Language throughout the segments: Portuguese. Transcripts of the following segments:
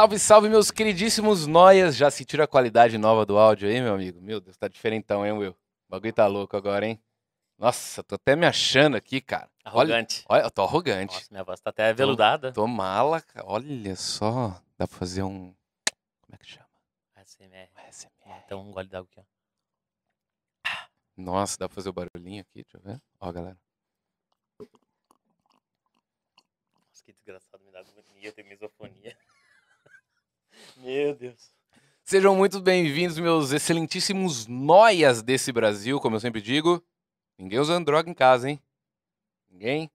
Salve, salve, meus queridíssimos noias. Já sentiram a qualidade nova do áudio aí, meu amigo? Meu Deus, tá diferentão, hein, Will? O bagulho tá louco agora, hein? Nossa, tô até me achando aqui, cara. Arrogante. Olha, olha eu tô arrogante. Nossa, minha voz tá até veludada. Tô mala, cara. Olha só. Dá pra fazer um. Como é que chama? ASMR. ASMR. Então um gole d'água aqui, ó. Nossa, dá pra fazer o barulhinho aqui, deixa eu ver. Ó, galera. Nossa, que desgraçado, me dá agonia, tem misofonia. Meu Deus. Sejam muito bem-vindos, meus excelentíssimos noias desse Brasil, como eu sempre digo. Ninguém usando droga em casa, hein? Ninguém?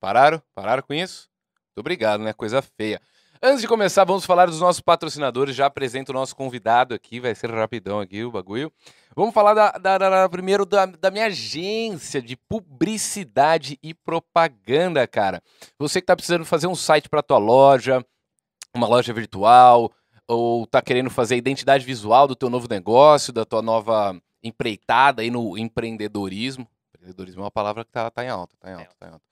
Pararam? Pararam com isso? Muito obrigado, né? Coisa feia. Antes de começar, vamos falar dos nossos patrocinadores. Já apresento o nosso convidado aqui, vai ser rapidão aqui o bagulho. Vamos falar da, da- da- primeiro da, da minha agência de publicidade e propaganda, cara. Você que está precisando fazer um site para tua loja, uma loja virtual, ou tá querendo fazer a identidade visual do teu novo negócio, da tua nova empreitada aí no empreendedorismo. Empreendedorismo é uma palavra que tá, tá em alta, tá em alta, tá em alta.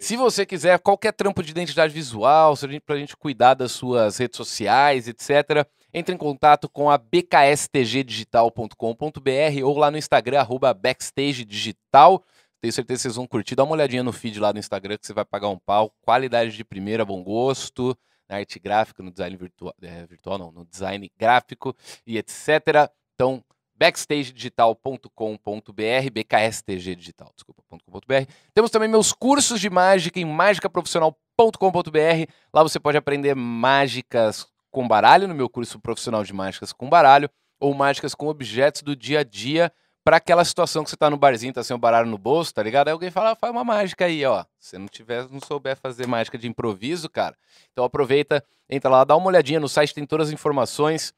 Se você quiser qualquer trampo de identidade visual, se a gente cuidar das suas redes sociais, etc., entre em contato com a bkstgdigital.com.br ou lá no Instagram, arroba backstagedigital. Tenho certeza que vocês vão curtir. Dá uma olhadinha no feed lá no Instagram que você vai pagar um pau. Qualidade de primeira, bom gosto, na arte gráfica, no design virtual, é, virtual não, no design gráfico e etc. Então, backstagedigital.com.br, bkstg digital, desculpa, .com.br. Temos também meus cursos de mágica em mágicaprofissional.com.br. Lá você pode aprender mágicas com baralho, no meu curso profissional de mágicas com baralho, ou mágicas com objetos do dia a dia, para aquela situação que você tá no barzinho, tá sem o baralho no bolso, tá ligado? Aí alguém fala, ah, faz uma mágica aí, ó. Se não tiver, não souber fazer mágica de improviso, cara. Então aproveita, entra lá, dá uma olhadinha no site, tem todas as informações.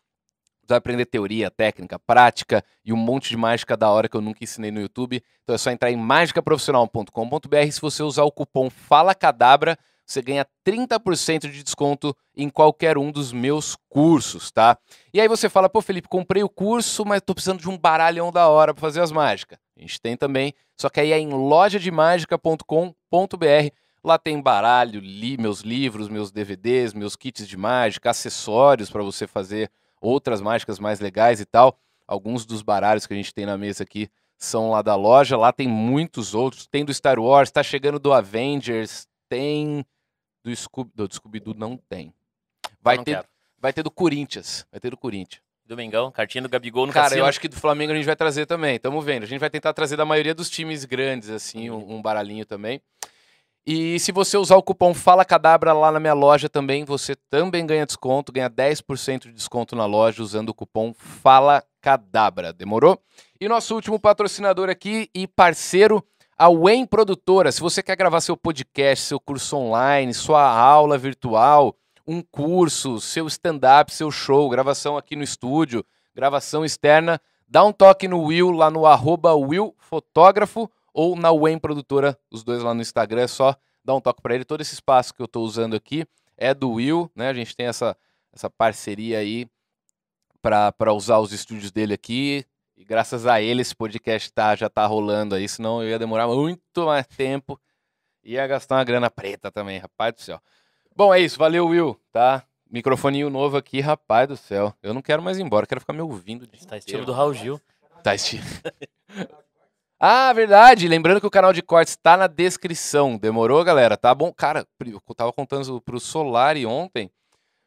Você vai aprender teoria, técnica, prática e um monte de mágica da hora que eu nunca ensinei no YouTube. Então é só entrar em mágicaprofissional.com.br. Se você usar o cupom FALACADABRA, você ganha 30% de desconto em qualquer um dos meus cursos, tá? E aí você fala, pô, Felipe, comprei o curso, mas tô precisando de um baralhão da hora para fazer as mágicas. A gente tem também, só que aí é em lojademagica.com.br. Lá tem baralho, li, meus livros, meus DVDs, meus kits de mágica, acessórios para você fazer outras mágicas mais legais e tal. Alguns dos baralhos que a gente tem na mesa aqui são lá da loja. Lá tem muitos outros. Tem do Star Wars, tá chegando do Avengers, tem do Scooby, do Scooby-Doo não tem. Vai não ter, quero. vai ter do Corinthians, vai ter do Corinthians. Domingão, cartinha do Gabigol no Cara, cassino. eu acho que do Flamengo a gente vai trazer também. Tamo vendo. A gente vai tentar trazer da maioria dos times grandes, assim, um, um baralhinho também. E se você usar o cupom Fala Cadabra lá na minha loja também, você também ganha desconto, ganha 10% de desconto na loja usando o cupom Fala Cadabra. Demorou? E nosso último patrocinador aqui e parceiro, a Wen Produtora. Se você quer gravar seu podcast, seu curso online, sua aula virtual, um curso, seu stand-up, seu show, gravação aqui no estúdio, gravação externa, dá um toque no Will lá no arroba ou na Wen Produtora, os dois lá no Instagram, é só dar um toque para ele. Todo esse espaço que eu estou usando aqui é do Will, né? A gente tem essa, essa parceria aí para usar os estúdios dele aqui. E graças a ele esse podcast tá, já tá rolando aí, senão eu ia demorar muito mais tempo. Ia gastar uma grana preta também, rapaz do céu. Bom, é isso, valeu, Will, tá? Microfoninho novo aqui, rapaz do céu. Eu não quero mais ir embora, quero ficar me ouvindo. dia Tá estilo do Raul Gil. Tá estilo. ah, verdade. Lembrando que o canal de cortes tá na descrição. Demorou, galera? Tá bom? Cara, eu tava contando pro Solari ontem.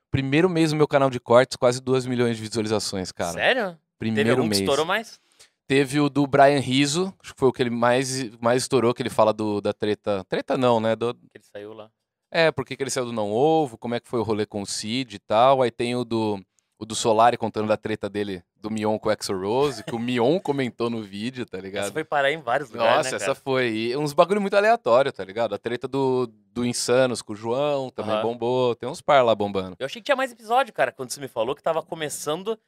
Primeiro mês no meu canal de cortes, quase 2 milhões de visualizações, cara. Sério? Teve Primeiro algum que mês. estourou mais? Teve o do Brian Rizzo, acho que foi o que ele mais, mais estourou, que ele fala do, da treta. Treta não, né? Do, Que ele saiu lá. é, por que que ele saiu do Não Ovo, como é que foi o rolê com o Cid e tal. Aí tem o do, o do Solari contando da treta dele, do Mion com o Exo Rose, que o Mion comentou no vídeo, tá ligado? Essa foi parar em vários lugares, Nossa, né, essa foi. E uns bagulho muito aleatório, tá ligado? A treta do, do Insanos com o João também Aham. bombou. Tem uns par lá bombando. Eu achei que tinha mais episódio, cara, quando você me falou que tava começando.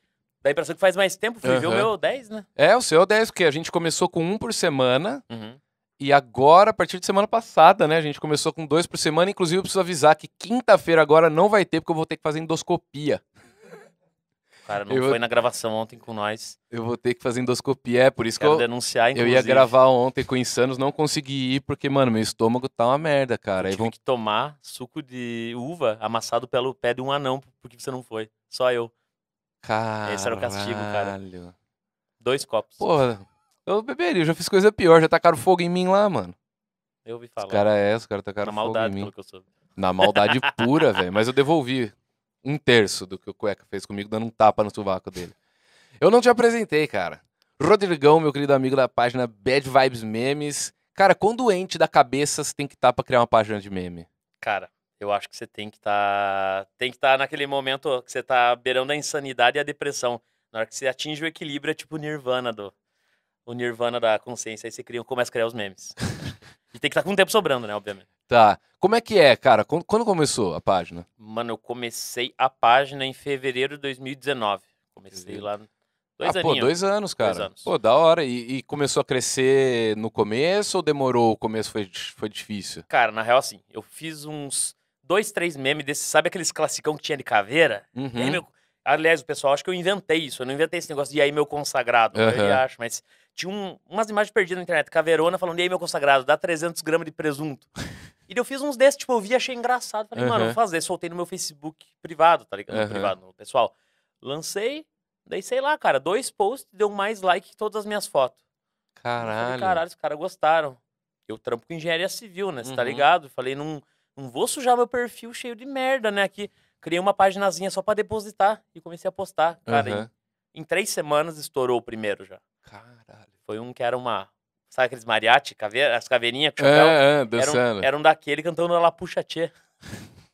Dá a impressão que faz mais tempo. Fui ver o meu 10, né? É, o seu é o 10, porque a gente começou com um por semana. Uhum. E agora, a partir de semana passada, né? A gente começou com dois por semana. Inclusive, eu preciso avisar que quinta-feira agora não vai ter, porque eu vou ter que fazer endoscopia. O cara não Eu- foi na gravação ontem com nós. Eu vou ter que fazer endoscopia, é por isso que Quero eu, denunciar, eu inclusive. ia gravar ontem com Insanos, não consegui ir, porque, mano, meu estômago tá uma merda, cara. Eu tive vão... que tomar suco de uva amassado pelo pé de um anão, porque você não foi. Só eu. Caralho. Esse era o castigo, cara. Dois copos. Porra, eu beberia, eu já fiz coisa pior, já tacaram fogo em mim lá, mano. eu ouvi Os falar. caras é, os caras tacaram Na fogo em maldade, mim. pelo que eu soube. Na maldade pura, velho. Mas eu devolvi um terço do que o Cueca fez comigo, dando um tapa no sovaco dele. Eu não te apresentei, cara. Rodrigão, meu querido amigo da página Bad Vibes Memes. Cara, quão doente da cabeça você tem que estar pra criar uma página de meme? Cara, eu acho que você tem que estar. tem que estar naquele momento que você tá beirando a insanidade e a depressão. Na hora que você atinge o equilíbrio, é tipo o Nirvana do. O Nirvana da consciência. Aí você cria, começa a criar os memes. e tem que estar com tempo sobrando, né? Obviamente. Tá. Como é que é, cara? Quando, quando começou a página? Mano, eu comecei a página em fevereiro de 2019. Comecei lá. Dois ah, pô, dois anos, cara. anos. Pô, da hora. E, e começou a crescer no começo ou demorou? O começo foi, foi difícil? Cara, na real, assim, eu fiz uns dois, três memes desses. Sabe aqueles classicão que tinha de caveira? Aí, Uhum. meu- Aliás, o pessoal acha que eu inventei isso. Eu não inventei esse negócio de e aí, meu consagrado. Eu Aham. acho, mas tinha um- umas imagens perdidas na internet. Caveirona falando, e aí, meu consagrado, dá 300 gramas de presunto. e eu fiz uns desses, tipo, eu vi, achei engraçado. Falei, mano, Aham. vou fazer. Soltei no meu Facebook privado, tá ligado? No Aham. privado, no pessoal. Lancei, daí sei lá, cara, dois posts, deu mais like que todas as minhas fotos. Eu Falei, Caralho. caralho, os caras gostaram. Eu trampo com engenharia civil, né? Você tá Uhum. ligado? Falei, não, não vou sujar meu perfil cheio de merda, né? Aqui, criei uma paginazinha só pra depositar e comecei a postar. Cara, Aham. em, em três semanas estourou o primeiro já. Caralho. Foi um que era uma. Sabe aqueles mariachi, caveira, as caveirinhas com chapéu? É, é, era, um, dançando. era um daquele cantando La Puxa Tchê.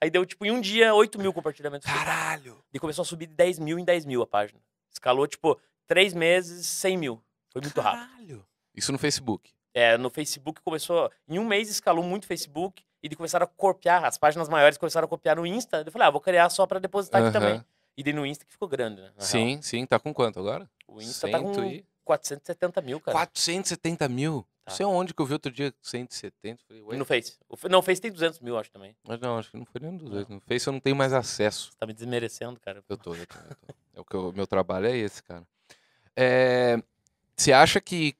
Aí deu, tipo, em um dia, 8 mil compartilhamentos. Caralho. E começou a subir de 10 mil em 10 mil a página. Escalou, tipo, três meses, 100 mil. Foi muito rápido. Caralho. Isso no Facebook. É, no Facebook começou. Em um mês escalou muito o Facebook. E de começaram a copiar, as páginas maiores começaram a copiar no Insta. Eu falei, ah, vou criar só pra depositar aqui Aham. também. E daí no Insta que ficou grande, né? na real. Sim, sim. Tá com quanto agora? O Insta tá com Cento e- 470 mil, cara. 470 mil? Tá. Não sei onde que eu vi outro dia 170. Falei, E ué, no Face. Não, o Face tem 200 mil, acho também. mas não, acho que não foi nenhum dos dois. No Face eu não tenho mais acesso. Você tá me desmerecendo, cara. Eu tô, eu tô, eu tô. É o que o meu trabalho é esse, cara. É, Você acha que,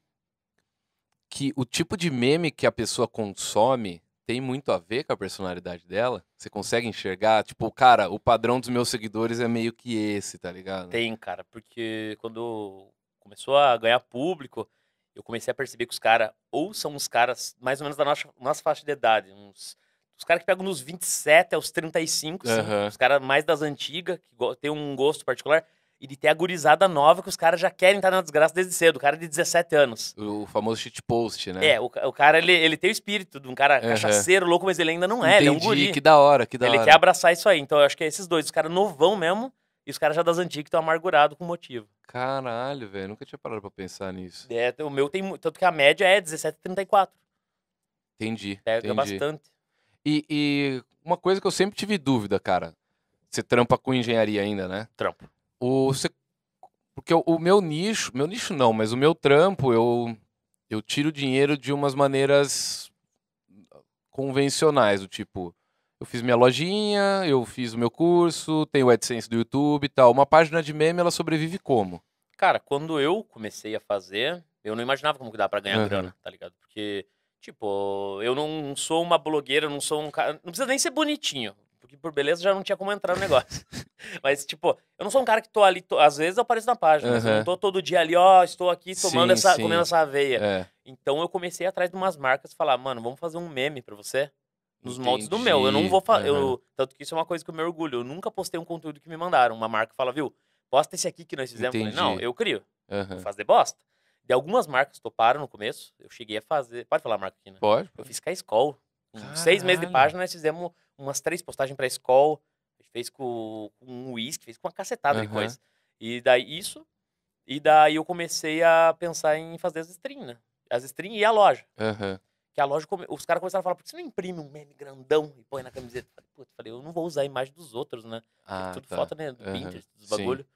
que o tipo de meme que a pessoa consome tem muito a ver com a personalidade dela? Você consegue enxergar? Tipo, cara, o padrão dos meus seguidores é meio que esse, tá ligado? Tem, cara, porque quando começou a ganhar público, eu comecei a perceber que os caras, ou são os caras mais ou menos da nossa, nossa faixa de idade, uns, os caras que pegam nos 27 aos 35, sim, Aham. os caras mais das antigas, que tem um gosto particular, e de ter a gurizada nova que os caras já querem estar na desgraça desde cedo, o cara de 17 anos. O famoso shitpost, né? É, o, o cara, ele, ele tem o espírito de um cara Aham. cachaceiro, louco, mas ele ainda não é, ele é um Entendi, guri. que da hora, que da Ele hora. quer abraçar isso aí. Então eu acho que é esses dois, os caras novão mesmo e os caras já das antigas que estão amargurados com motivo. Caralho, velho, nunca tinha parado pra pensar nisso. É, o meu tem. Tanto que a média é 17,34. Entendi, Pega entendi. bastante. E, e uma coisa que eu sempre tive dúvida, cara. Você trampa com engenharia ainda, né? Trampo. O, porque o, o meu nicho, meu nicho não, mas o meu trampo, eu, eu tiro dinheiro de umas maneiras convencionais, do tipo, eu fiz minha lojinha, eu fiz o meu curso, tenho o AdSense do YouTube e tal. Uma página de meme, ela sobrevive como? Cara, quando eu comecei a fazer, eu não imaginava como que dá pra ganhar Aham. grana, tá ligado? Porque, tipo, eu não sou uma blogueira, não sou um cara. Não precisa nem ser bonitinho. Porque por beleza já não tinha como entrar no negócio. Mas, tipo, eu não sou um cara que tô ali. tô- Às vezes eu apareço na página, mas eu não tô todo dia ali, ó, estou aqui tomando Sim, essa. sim. comendo essa aveia. É, Então eu comecei atrás de umas marcas e falar, mano, vamos fazer um meme pra você. Nos moldes do meu. Eu não Entendi, vou fazer. aham. Tanto que isso é uma coisa que eu me orgulho. Eu nunca postei um conteúdo que me mandaram. Uma marca fala, viu? Posta esse aqui que nós fizemos. Eu falei, não, Entendi. eu crio. aham. Vou fazer bosta. De algumas marcas toparam no começo. Eu cheguei a fazer. Pode falar a marca aqui, né? Pode? Eu fiz com a. Com seis meses de página, nós fizemos umas três postagens pra Skol. A gente fez com, com um uísque, fez com uma cacetada de Aham. coisa. E daí isso. E daí eu comecei a pensar em fazer as streams, né? As streams e a loja. Aham. Que a loja, come- os caras começaram a falar, por que você não imprime um meme grandão e põe na camiseta? Eu Falei, eu não vou usar a imagem dos outros, né? Ah, tudo tá. foto, né? Do Aham. Pinterest, dos Sim. bagulho.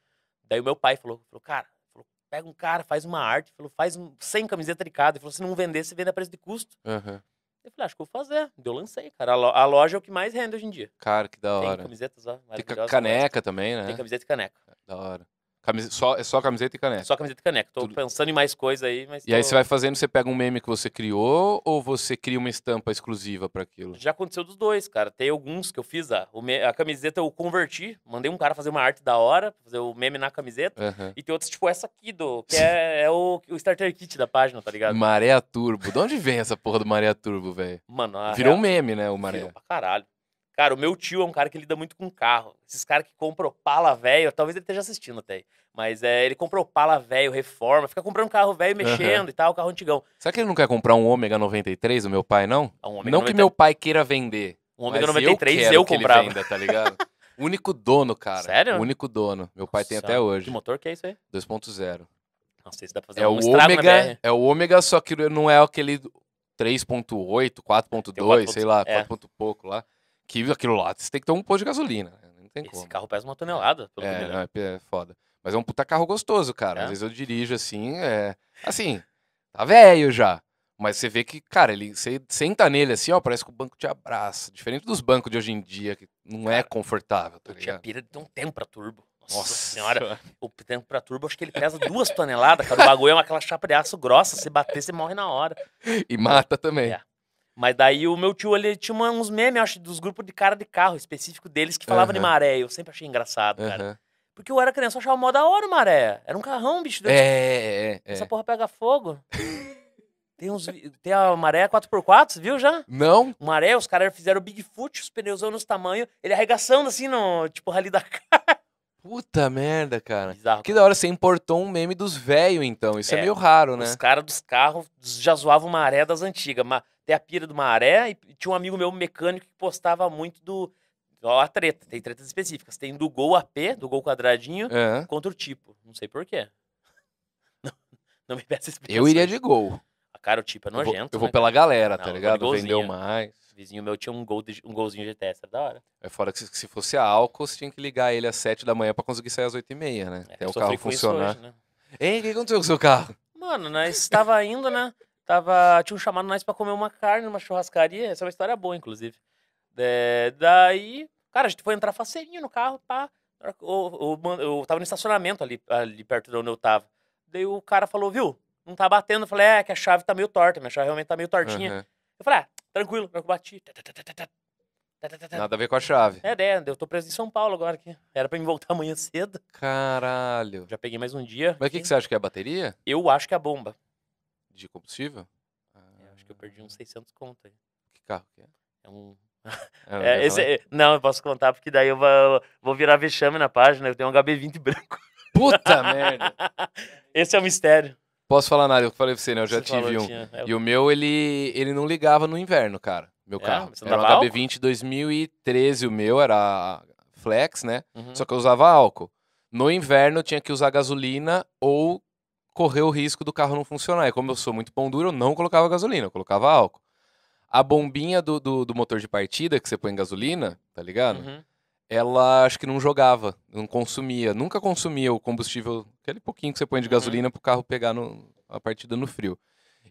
Daí o meu pai falou, falou, cara, falou, pega um cara, faz uma arte, falou, faz um, 100 camisetas de cada. Ele falou, se não vender, você vende a preço de custo. Aham. Eu falei, acho que vou fazer. Eu lancei, cara. A lo- a loja é o que mais rende hoje em dia. Cara, que da Tem hora. camisetas, ó, Tem caneca também, Tem né? camiseta e caneca. Da hora. Camise- Só, é só camiseta e caneca. Só camiseta e caneca. Tô Tudo. pensando em mais coisa aí, mas. E aí tô- você vai fazendo, você pega um meme que você criou ou você cria uma estampa exclusiva pra aquilo? Já aconteceu dos dois, cara. Tem alguns que eu fiz. A, me- a camiseta eu converti. Mandei um cara fazer uma arte da hora, fazer o meme na camiseta. Aham. E tem outros, tipo essa aqui, do, que é, é o, o starter kit da página, tá ligado? Maré Turbo. De onde vem essa porra do Maré Turbo, velho? Mano, a Virou um real- meme, né, o Maré. Virou pra caralho. Cara, o meu tio é um cara que lida muito com carro. Esses caras que compram pala velho, talvez ele esteja assistindo até. aí, Mas é, ele comprou pala velho, reforma, fica comprando carro velho, mexendo e tal, carro antigão. Será que ele não quer comprar um Ômega 93 do meu pai, não? Ah, Um Ômega não 90 que meu pai queira vender. um Ômega mas 93 eu, eu, quero que comprava. Ele venda, tá ligado? O único dono, cara. Sério? O único dono. Meu pai tem Nossa, até hoje. Que motor que é isso aí? 2.0. Nossa, isso dá pra fazer É um o ômega, é o ômega, só que não é aquele 3.8, 4.2, sei lá, é. 4 ponto pouco lá. Que aquilo lá, você tem que ter um posto de gasolina. né? Não tem Esse como. carro pesa uma tonelada, pelo É, não, é, é foda. Mas é um puta carro gostoso, cara. É? Às vezes eu dirijo assim, é. Assim, tá velho já. Mas você vê que, cara, ele você senta nele assim, ó, parece que o banco te abraça. Diferente dos bancos de hoje em dia, que não é Cara, confortável, tá ligado? pira de um tempo pra turbo. Nossa, Nossa senhora. O tempo pra turbo, acho que ele pesa duas toneladas, cara. O bagulho é uma- aquela chapa de aço grossa. Se bater, você morre na hora. E mata também. É. Mas daí o meu tio, ele tinha uns memes, acho, dos grupos de cara de carro específico deles que falavam de Aham. maré. Eu sempre achei engraçado, cara. Aham. Porque eu era criança, eu achava mó da hora o maré. Era um carrão, bicho. É, é, é. Essa porra pega fogo. Tem, uns, tem a maré 4x4, você viu já? Não? O maré, os caras fizeram Bigfoot, os pneus nos tamanho, ele arregaçando assim no, tipo, rally da cara. Puta merda, cara. Bizarro. Que da hora, você importou um meme dos velhos, então. Isso é, É, meio raro, né? Os caras dos carros já zoavam maré das antigas. Ma- Tem a pira do maré e tinha um amigo meu mecânico que postava muito do. Ó, a treta, tem tretas específicas. Tem do Gol AP, do Gol quadradinho, É. contra o tipo. Não sei porquê. Não, não me peça explicação. Eu iria de gol. Cara, o tipo é Eu vou, nojento. eu vou né, pela cara? galera, Não, tá vou de ligado? Vendeu mais. O vizinho meu tinha um, gol de- um golzinho GTS, era da hora. É fora que se, se fosse a álcool, você tinha que ligar ele às 7 da manhã pra conseguir sair às 8 e meia, né? É, Até eu o carro funcionar. hoje, né? Ei, o que aconteceu com o seu carro? Mano, nós estava indo, né? Tava, tinha um chamado nós pra comer uma carne numa churrascaria. Essa é uma história boa, inclusive. É, daí, cara, a gente foi entrar faceirinho no carro, pá. Eu, eu, eu tava no estacionamento ali, ali perto de onde eu tava. Daí o cara falou, viu? Não tá batendo. Eu falei, é, que a chave tá meio torta. Minha chave realmente tá meio tortinha. Aham. Eu falei, ah, tranquilo, eu bati. Nada a ver com a chave. É, é, eu tô preso em São Paulo agora aqui. Era pra me voltar amanhã cedo. Caralho. Já peguei mais um dia. Mas o que, que você acha que é a bateria? Eu acho que é a bomba. De combustível? Ah, Eu acho que eu perdi uns 600 conto aí. Que carro que é? É um Ah, É, vai esse é- não, eu posso contar, porque daí eu vou, vou virar vexame na página. Eu tenho um HB20 branco. Puta merda. Esse é o mistério. Posso falar nada, eu falei pra você, né? Eu já Você falou, tive um. tinha- é, E o meu, ele, ele não ligava no inverno, cara. Meu É? carro. Era um usava HB20 2013, o meu era flex, né? uhum. Só que eu usava álcool. No inverno eu tinha que usar gasolina ou correr o risco do carro não funcionar. E como eu sou muito pão duro, eu não colocava gasolina, eu colocava álcool. A bombinha do, do, do motor de partida que você põe em gasolina, tá ligado? Uhum. Ela acho que não jogava, não consumia, nunca consumia o combustível, aquele pouquinho que você põe de Uhum. gasolina pro carro pegar no, a partida no frio.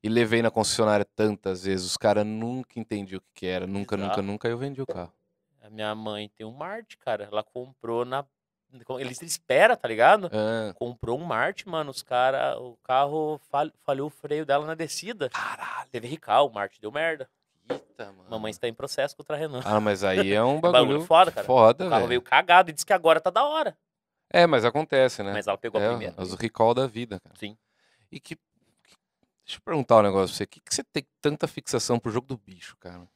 E levei na concessionária tantas vezes, os caras nunca entendiam o que, que era, nunca, nunca, Bizarro. nunca eu vendi o carro. A minha mãe tem um Marte, cara. Ela comprou na. Ele espera, tá ligado? Ah, Comprou um Marte, mano. Os cara, o carro fal- falhou o freio dela na descida. caralho, Teve rical, o Marte deu merda. eita, mano. Mamãe está em processo contra a Renan. Ah, mas aí é um bagulho bagulho foda, cara. foda, o carro velho. veio cagado e disse que agora tá da hora. É, mas acontece, né? Mas ela pegou a é, primeira. os recall da vida, cara. Sim. E que, que- Deixa eu perguntar um negócio pra você. O que, que você tem tanta fixação pro jogo do bicho, cara?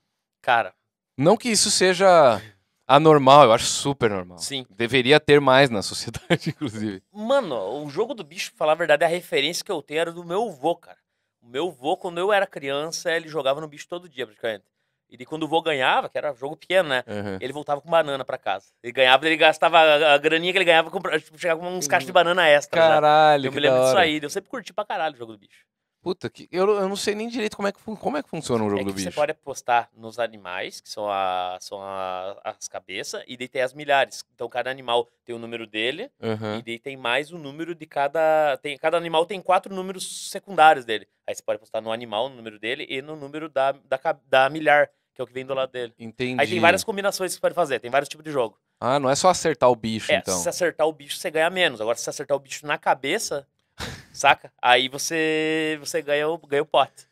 Cara, Não que isso seja anormal, eu acho super normal. sim. Deveria ter mais na sociedade, inclusive. Mano, o jogo do bicho, pra falar a verdade, a referência que eu tenho era do meu vô, cara. O meu vô, quando eu era criança, ele jogava no bicho todo dia, praticamente. E quando o vô ganhava, que era jogo pequeno, né? Uhum. Ele voltava com banana pra casa. Ele ganhava, ele gastava a, graninha que ele ganhava, tipo, chegava com uns caixas de banana extra. Caralho, Eu que me lembro disso aí. Eu sempre curti pra caralho o jogo do bicho. Puta, que, eu, eu não sei nem direito como é que, como é que funciona um jogo É que do você bicho. pode apostar nos animais, que são, a, são a- as cabeças, e daí tem as milhares. Então cada animal tem o número dele, Aham. e daí tem mais o número de cada. Tem, cada animal tem quatro números secundários dele. Aí você pode apostar no animal, no número dele, e no número da, da, da milhar, que é o que vem do lado dele. Entendi. Aí tem várias combinações que você pode fazer, tem vários tipos de jogo. Ah, não é só acertar o bicho, É, então. se você acertar o bicho, você ganha menos. Agora, se você acertar o bicho na cabeça, saca? Aí você, você ganha, o, ganha o pote.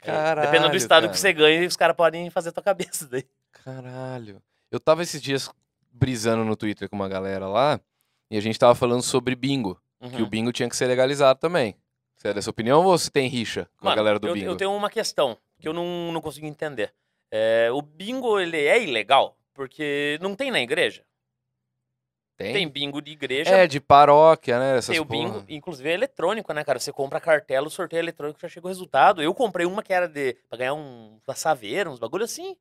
Dependendo Caralho, do estado cara. que você ganha, os caras podem fazer a tua cabeça daí. Caralho. Eu tava esses dias brisando no Twitter com uma galera lá e a gente tava falando sobre bingo. Que o Uhum. bingo tinha que ser legalizado também. Você é dessa opinião ou você tem rixa com a Mano, galera do eu, bingo? eu tenho uma questão que eu não, não consigo entender. É, o bingo, ele é ilegal? Porque não tem na igreja. Tem? Tem bingo de igreja, É, de paróquia, né? Essas tem o bingo, inclusive é eletrônico, né, cara? Você compra cartela, o sorteio é eletrônico, já chega o resultado. Eu comprei uma que era de pra ganhar um uma saveira, uns bagulho assim.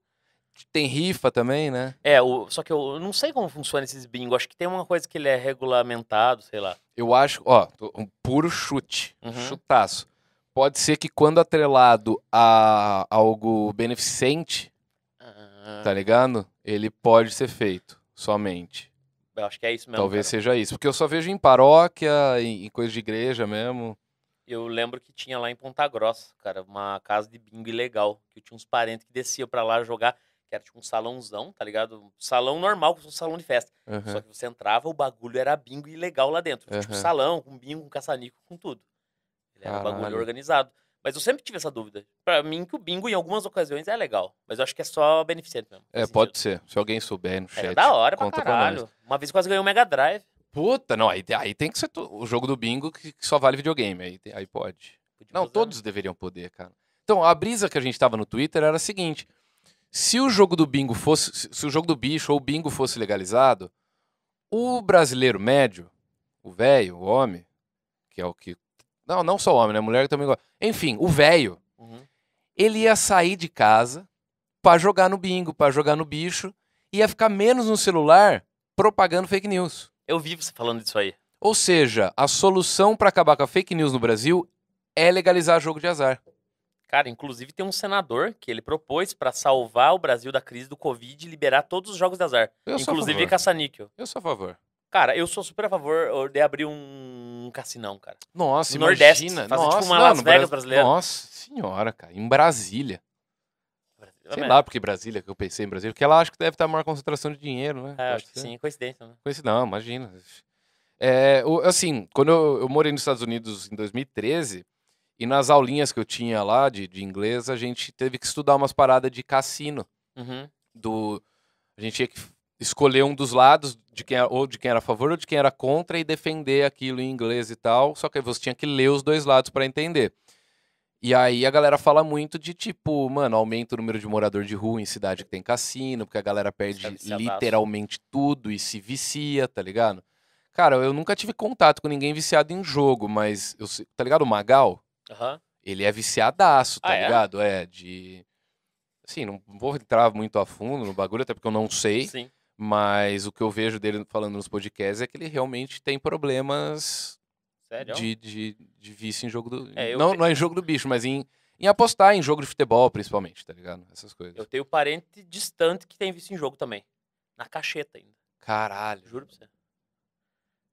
Tem rifa também, né? É, o, só que eu não sei como funciona esses bingo. Acho que tem uma coisa que ele é regulamentado, sei lá. Eu acho, ó, um puro chute, Uhum. chutaço. Pode ser que quando atrelado a algo beneficente, Ah, tá ligado? Ele pode ser feito, somente. Eu acho que é isso mesmo. Talvez cara. seja isso. Porque eu só vejo em paróquia, em, em coisa de igreja mesmo. Eu lembro que tinha lá em Ponta Grossa, cara, uma casa de bingo ilegal. Que eu tinha uns parentes que desciam pra lá jogar, que era tipo um salãozão, tá ligado? Salão normal, como um salão de festa. Aham. Só que você entrava, o bagulho era bingo ilegal lá dentro. Tipo Aham. salão, com bingo, com caçanico, com tudo. Ele era um bagulho organizado. Mas eu sempre tive essa dúvida. Pra mim, que o bingo, em algumas ocasiões, é legal. Mas eu acho que é só beneficente mesmo. É, pode sentido. ser. Se alguém souber no chat. Era da hora pra conta pra caralho. Uma vez quase ganhei um Mega Drive. Puta, não, aí, aí tem que ser o jogo do bingo que, que só vale videogame. Aí, aí pode. Não, usar. todos deveriam poder, cara. Então, a brisa que a gente tava no Twitter era a seguinte: se o jogo do bingo fosse. Se, se o jogo do bicho ou o bingo fosse legalizado, o brasileiro médio, o velho, o homem, que é o que. Não, não só homem, né? Mulher também gosta. Enfim, o velho, Uhum. ele ia sair de casa pra jogar no bingo, pra jogar no bicho, ia ficar menos no celular propagando fake news. Eu vi você falando disso aí. Ou seja, a solução pra acabar com a fake news no Brasil é legalizar jogo de azar. Cara, inclusive tem um senador que ele propôs pra salvar o Brasil da crise do Covid e liberar todos os jogos de azar. Eu sou a inclusive caça-níquel. Eu sou a favor. Cara, eu sou super a favor de abrir um cassinão, cara. Nossa, No Nordeste, imagina. fazer tipo Nossa, uma não, Las Vegas Bras- brasileira. Nossa senhora, cara. Em Brasília. Sei É, lá porque Brasília, que eu pensei em Brasília, porque ela acho que deve estar a maior concentração de dinheiro, né? É, acho que ser. sim, é coincidência, né? Esse- Não, imagina. É, assim, quando eu, eu morei nos Estados Unidos em 2013, e nas aulinhas que eu tinha lá de, de inglês, a gente teve que estudar umas paradas de cassino. Uhum. do a gente tinha que escolher um dos lados de quem era, ou de quem era a favor ou de quem era contra e defender aquilo em inglês e tal. Só que aí você tinha que ler os dois lados para entender. E aí a galera fala muito de tipo, mano, aumenta o número de morador de rua em cidade que tem cassino, porque a galera perde literalmente tudo e se vicia, tá ligado? Cara, eu nunca tive contato com ninguém viciado em jogo, mas eu, tá ligado? O Magal, Aham. ele é viciadaço, tá Ah, é? ligado? É, de. Assim, não vou entrar muito a fundo no bagulho, até porque eu não sei, Sim. Mas o que eu vejo dele falando nos podcasts é que ele realmente tem problemas Sério? de, de, de vício em jogo do. É, não, te- não é em jogo do bicho, mas em, em apostar em jogo de futebol, principalmente, tá ligado? Essas coisas. Eu tenho parente distante que tem visto em jogo também. Na cacheta ainda. Caralho. Juro pra você.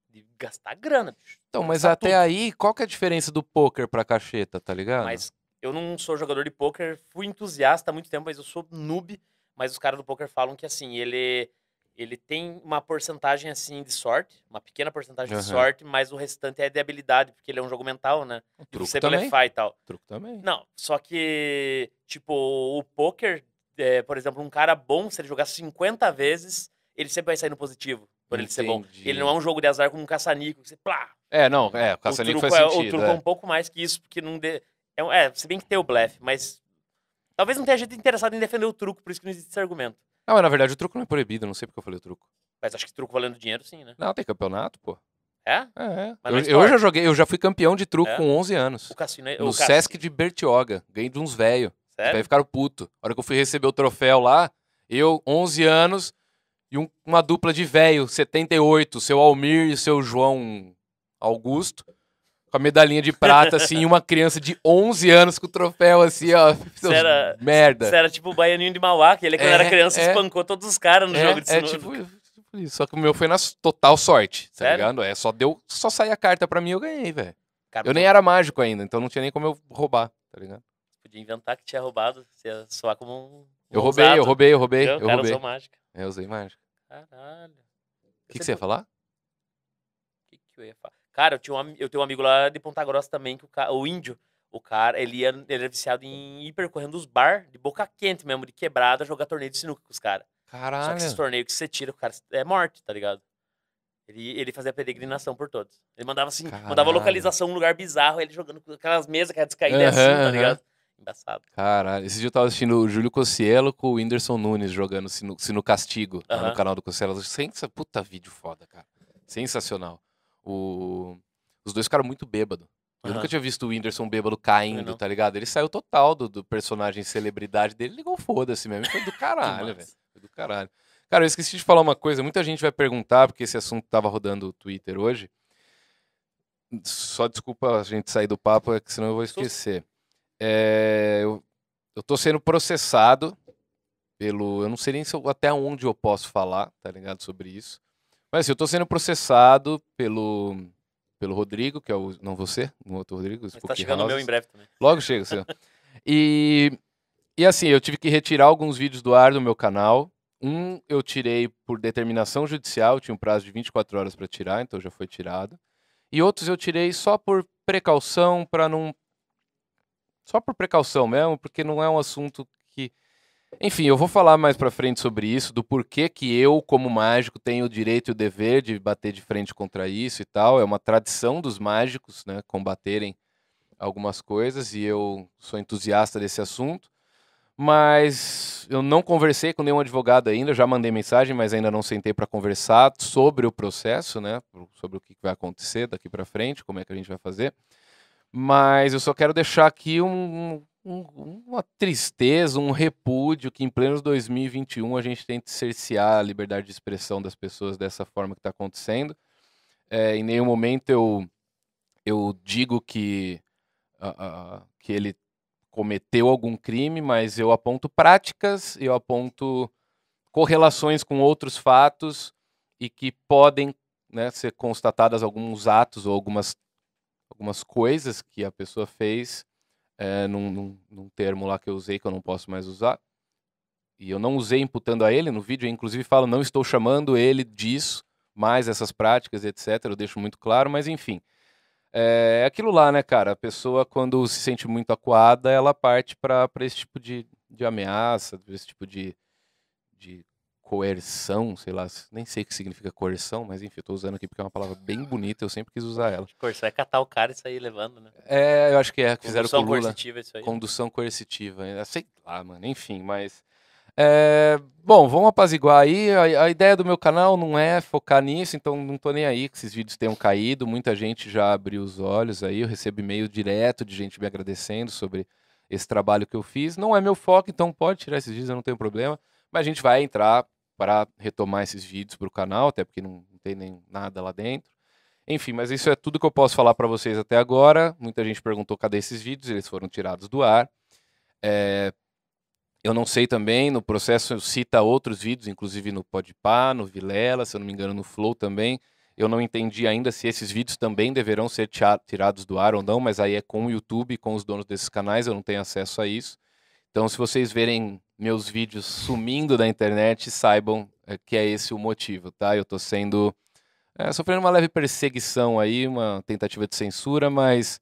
De gastar grana, bicho. Então, mas Gastar até tudo. aí, qual que é a diferença do poker pra cacheta, tá ligado? Mas eu não sou jogador de pôquer, fui entusiasta há muito tempo, mas eu sou noob. Mas os caras do pôquer falam que assim, ele ele tem uma porcentagem assim de sorte, uma pequena porcentagem Aham. de sorte, mas o restante é de habilidade, porque ele é um jogo mental, né? o De truco você também. blefar e tal. Truco também. Não, só que, tipo, o poker, é, por exemplo, um cara bom, se ele jogar 50 vezes, ele sempre vai sair no positivo, por ele ser bom. Entendi. Ele não é um jogo de azar como um caça-níquel, que você, plá, É, não, é, o o truco, faz é, o sentido. truco é. é um pouco mais que isso, porque não dê. É, é, se bem que tem o blefe, mas. Talvez não tenha gente interessada em defender o truco, por isso que não existe esse argumento. Não, mas na verdade o truco não é proibido, não sei porque eu falei o truco. Mas acho que truco valendo dinheiro, sim, né? Não, tem campeonato, pô. É? É, é. Eu, eu já joguei, eu já fui campeão de truco É? com 11 anos. O cassino é. No o Sesc de Bertioga. Ganhei de uns velhos. Os Sério? velhos ficaram puto. A hora que eu fui receber o troféu lá, eu, 11 anos, e um- uma dupla de velho, 78, o seu Almir e seu João Augusto. Com a medalhinha de prata, assim, e uma criança de 11 anos com o troféu, assim, ó. Era- merda. Você era tipo o baianinho de Mauá, que ele, quando É, era criança, é. espancou todos os caras no é, jogo de é sinuca. tipo, tipo isso. Só que o meu foi na total sorte, tá Sério? ligado? É, só deu, só sair a carta pra mim e eu ganhei, velho. Eu nem era mágico ainda, então não tinha nem como eu roubar, tá ligado? podia inventar que tinha roubado, você ia soar como um. Eu roubei, eu roubei, eu roubei, eu O cara roubei. usou mágica. É, Eu usei mágica. Caralho. O que, que você ia falar? O que, que eu ia falar? Cara, eu, tinha um, eu tenho um amigo lá de Ponta Grossa também, que o, o índio, o cara, ele, ia, ele era viciado em ir percorrendo os bar de boca quente mesmo, de quebrada, jogar torneio de sinuca com os caras. Só Caralho. que esses torneios que você tira, o cara é morte, tá ligado? Ele, ele fazia peregrinação por todos. Ele mandava assim, mandava Caralho. localização, um lugar bizarro, ele jogando com aquelas mesas que era descaída Aham, assim, tá ligado? Embaçado. Caralho. Esse dia eu tava assistindo o Júlio Cossielo com o Whindersson Nunes jogando Sinu, Sinu Castigo lá no canal do Cossielo. Sensa... Puta vídeo foda, cara. Sensacional. O... Os dois ficaram muito bêbados. Eu Aham. nunca tinha visto o Whindersson bêbado caindo, não. tá ligado? Ele saiu total do, do personagem celebridade dele, ligou foda-se mesmo. Foi do caralho, velho. Foi do caralho. Cara, eu esqueci de falar uma coisa. Muita gente vai perguntar, porque esse assunto tava rodando o Twitter hoje. Só desculpa a gente sair do papo, é que senão eu vou esquecer. É, eu, eu tô sendo processado pelo. Eu não sei nem eu- até onde eu posso falar, tá ligado? Sobre isso. Mas assim, eu tô sendo processado pelo. Pelo Rodrigo, que é o. Não você? No outro Rodrigo? Tá Spooky chegando o meu em breve também. Logo chega, seu. E, e assim, eu tive que retirar alguns vídeos do ar do meu canal. Um eu tirei por determinação judicial, tinha um prazo de 24 horas para tirar, então já foi tirado. E outros eu tirei só por precaução, para não. Só por precaução mesmo, porque não é um assunto. Enfim, eu vou falar mais pra frente sobre isso, do porquê que eu, como mágico, tenho o direito e o dever de bater de frente contra isso e tal. É uma tradição dos mágicos, né, combaterem algumas coisas e eu sou entusiasta desse assunto. Mas eu não conversei com nenhum advogado ainda, já mandei mensagem, mas ainda não sentei para conversar sobre o processo, né? Sobre o que vai acontecer daqui para frente, como é que a gente vai fazer. Mas eu só quero deixar aqui um- um- uma tristeza, um repúdio que em pleno 2021 a gente tente cercear a liberdade de expressão das pessoas dessa forma que está acontecendo. É, em nenhum momento eu, eu digo que, ah, ah, que ele cometeu algum crime, mas eu aponto práticas, eu aponto correlações com outros fatos e que podem né, ser constatadas alguns atos ou algumas, algumas coisas que a pessoa fez é, num, num, num termo lá que eu usei que eu não posso mais usar. E eu não usei imputando a ele no vídeo, eu inclusive falo, não estou chamando ele disso, mais essas práticas, etc. Eu deixo muito claro, mas enfim. É aquilo lá, né, cara? A pessoa, quando se sente muito acuada, ela parte para esse tipo de, de ameaça, esse tipo de, de coerção, sei lá, nem sei o que significa coerção, mas enfim, eu tô usando aqui porque é uma palavra bem bonita, eu sempre quis usar ela. Corso é catar o cara e sair levando, né? É, eu acho que é, fizeram com Condução o Lula. coercitiva, isso aí. Condução coercitiva, é, sei lá, mano, enfim, mas. é, bom, vamos apaziguar aí. A, a ideia do meu canal não é focar nisso, então não tô nem aí que esses vídeos tenham caído. Muita gente já abriu os olhos aí. Eu recebo e-mail direto de gente me agradecendo sobre esse trabalho que eu fiz. Não é meu foco, então pode tirar esses vídeos, eu não tenho problema. Mas a gente vai entrar para retomar esses vídeos para o canal, até porque não, tem nem nada lá dentro. Enfim, mas isso é tudo que eu posso falar para vocês até agora. Muita gente perguntou cadê esses vídeos, eles foram tirados do ar. É, eu não sei também, no processo cita outros vídeos, inclusive no Podpah, no Vilela, se eu não me engano no Flow também. Eu não entendi ainda se esses vídeos também deverão ser tirados do ar ou não, mas aí é com o YouTube, com os donos desses canais, eu não tenho acesso a isso. Então, se vocês verem meus vídeos sumindo da internet, saibam é, que é esse o motivo, tá? Eu tô sendo é, sofrendo uma leve perseguição aí, uma tentativa de censura, mas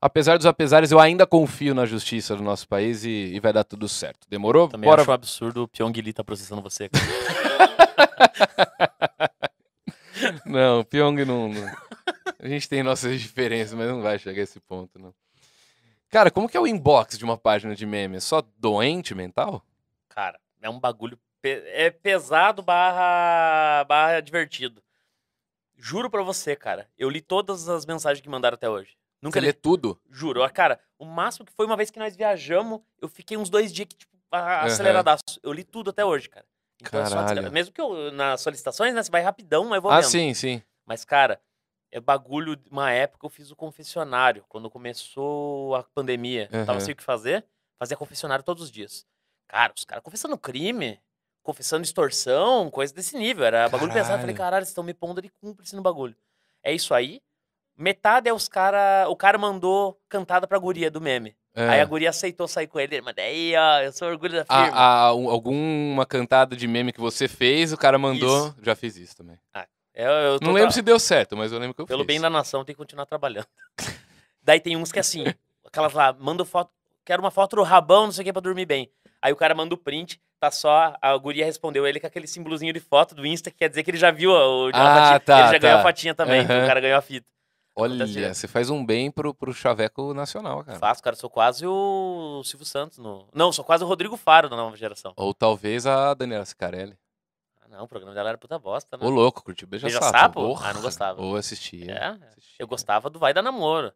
apesar dos apesares, eu ainda confio na justiça do nosso país e, e vai dar tudo certo. Demorou? Também Bora. acho um absurdo o Pyong Lee tá processando você. Não, Pyong não, não- A gente tem nossas diferenças, mas não vai chegar a esse ponto, não. Cara, como que é o inbox de uma página de meme? É só doente mental? Cara, é um bagulho. pe- É pesado barra, barra divertido. Juro pra você, cara. Eu li todas as mensagens que mandaram até hoje. Nunca Você li. lê tudo? Juro. Ó, Cara, o máximo que foi uma vez que nós viajamos, eu fiquei uns dois dias que, tipo, aceleradaço. Eu li tudo até hoje, cara. Então, é só Caralho. mesmo que eu, nas solicitações, né, você vai rapidão, mas eu vou Ah, vendo. sim, sim. Mas, cara, É bagulho, uma época eu fiz o confessionário, quando começou a pandemia. Eu tava sem o que fazer, fazia confessionário todos os dias. Cara, os caras confessando crime, confessando extorsão, coisa desse nível. Era bagulho pesado. Eu falei, Caralho. caralho, vocês estão me pondo de cúmplice no bagulho. É isso aí. Metade é os cara. O cara mandou cantada pra guria do meme. Aí É. a guria aceitou sair com ele. Ele mandou, aí, ó, eu sou orgulho da firma. A- a- um- alguma cantada de meme que você fez, o cara mandou. Isso. Já fiz isso também. Eu, eu tô Não lembro tra- se deu certo, mas eu lembro que eu Pelo fiz. bem da nação, tem que continuar trabalhando. Daí tem uns que é assim, aquelas lá, manda foto, quero uma foto do rabão, não sei o que, pra dormir bem. Aí o cara manda o print, tá só, a guria respondeu ele com aquele símbolozinho de foto do Insta, que quer dizer que ele já viu o Ah, tá, ele já ganhou tá. a fotinha também, então Aham. o cara ganhou a fita. Olha, Acontece você faz um bem pro, pro Chaveco Nacional, cara. Faço, cara, sou quase o Silvio Santos. No... Não, sou quase o Rodrigo Faro da nova geração. Ou talvez a Daniela Sicarelli. Não, o programa dela era puta bosta, né? Ô, louco, curtiu Beija, Beija Sapo. Sapo? Porra. Ah, não gostava. Ou assistia. É, assistia. eu gostava do Vai Dar Namoro.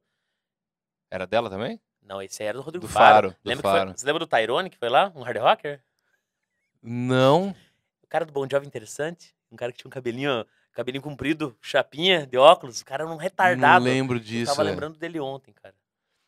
Era dela também? Não, esse aí era do Rodrigo Do Faro. Faro, do Lembra foi- Faro. Você lembra do Tyrone que foi lá? Um hard rocker? Não. O cara do Bom Jovem Interessante, um cara que tinha um cabelinho, cabelinho comprido, chapinha, de óculos, o cara era um retardado. Não lembro Eu disso. tava é. lembrando dele ontem, cara.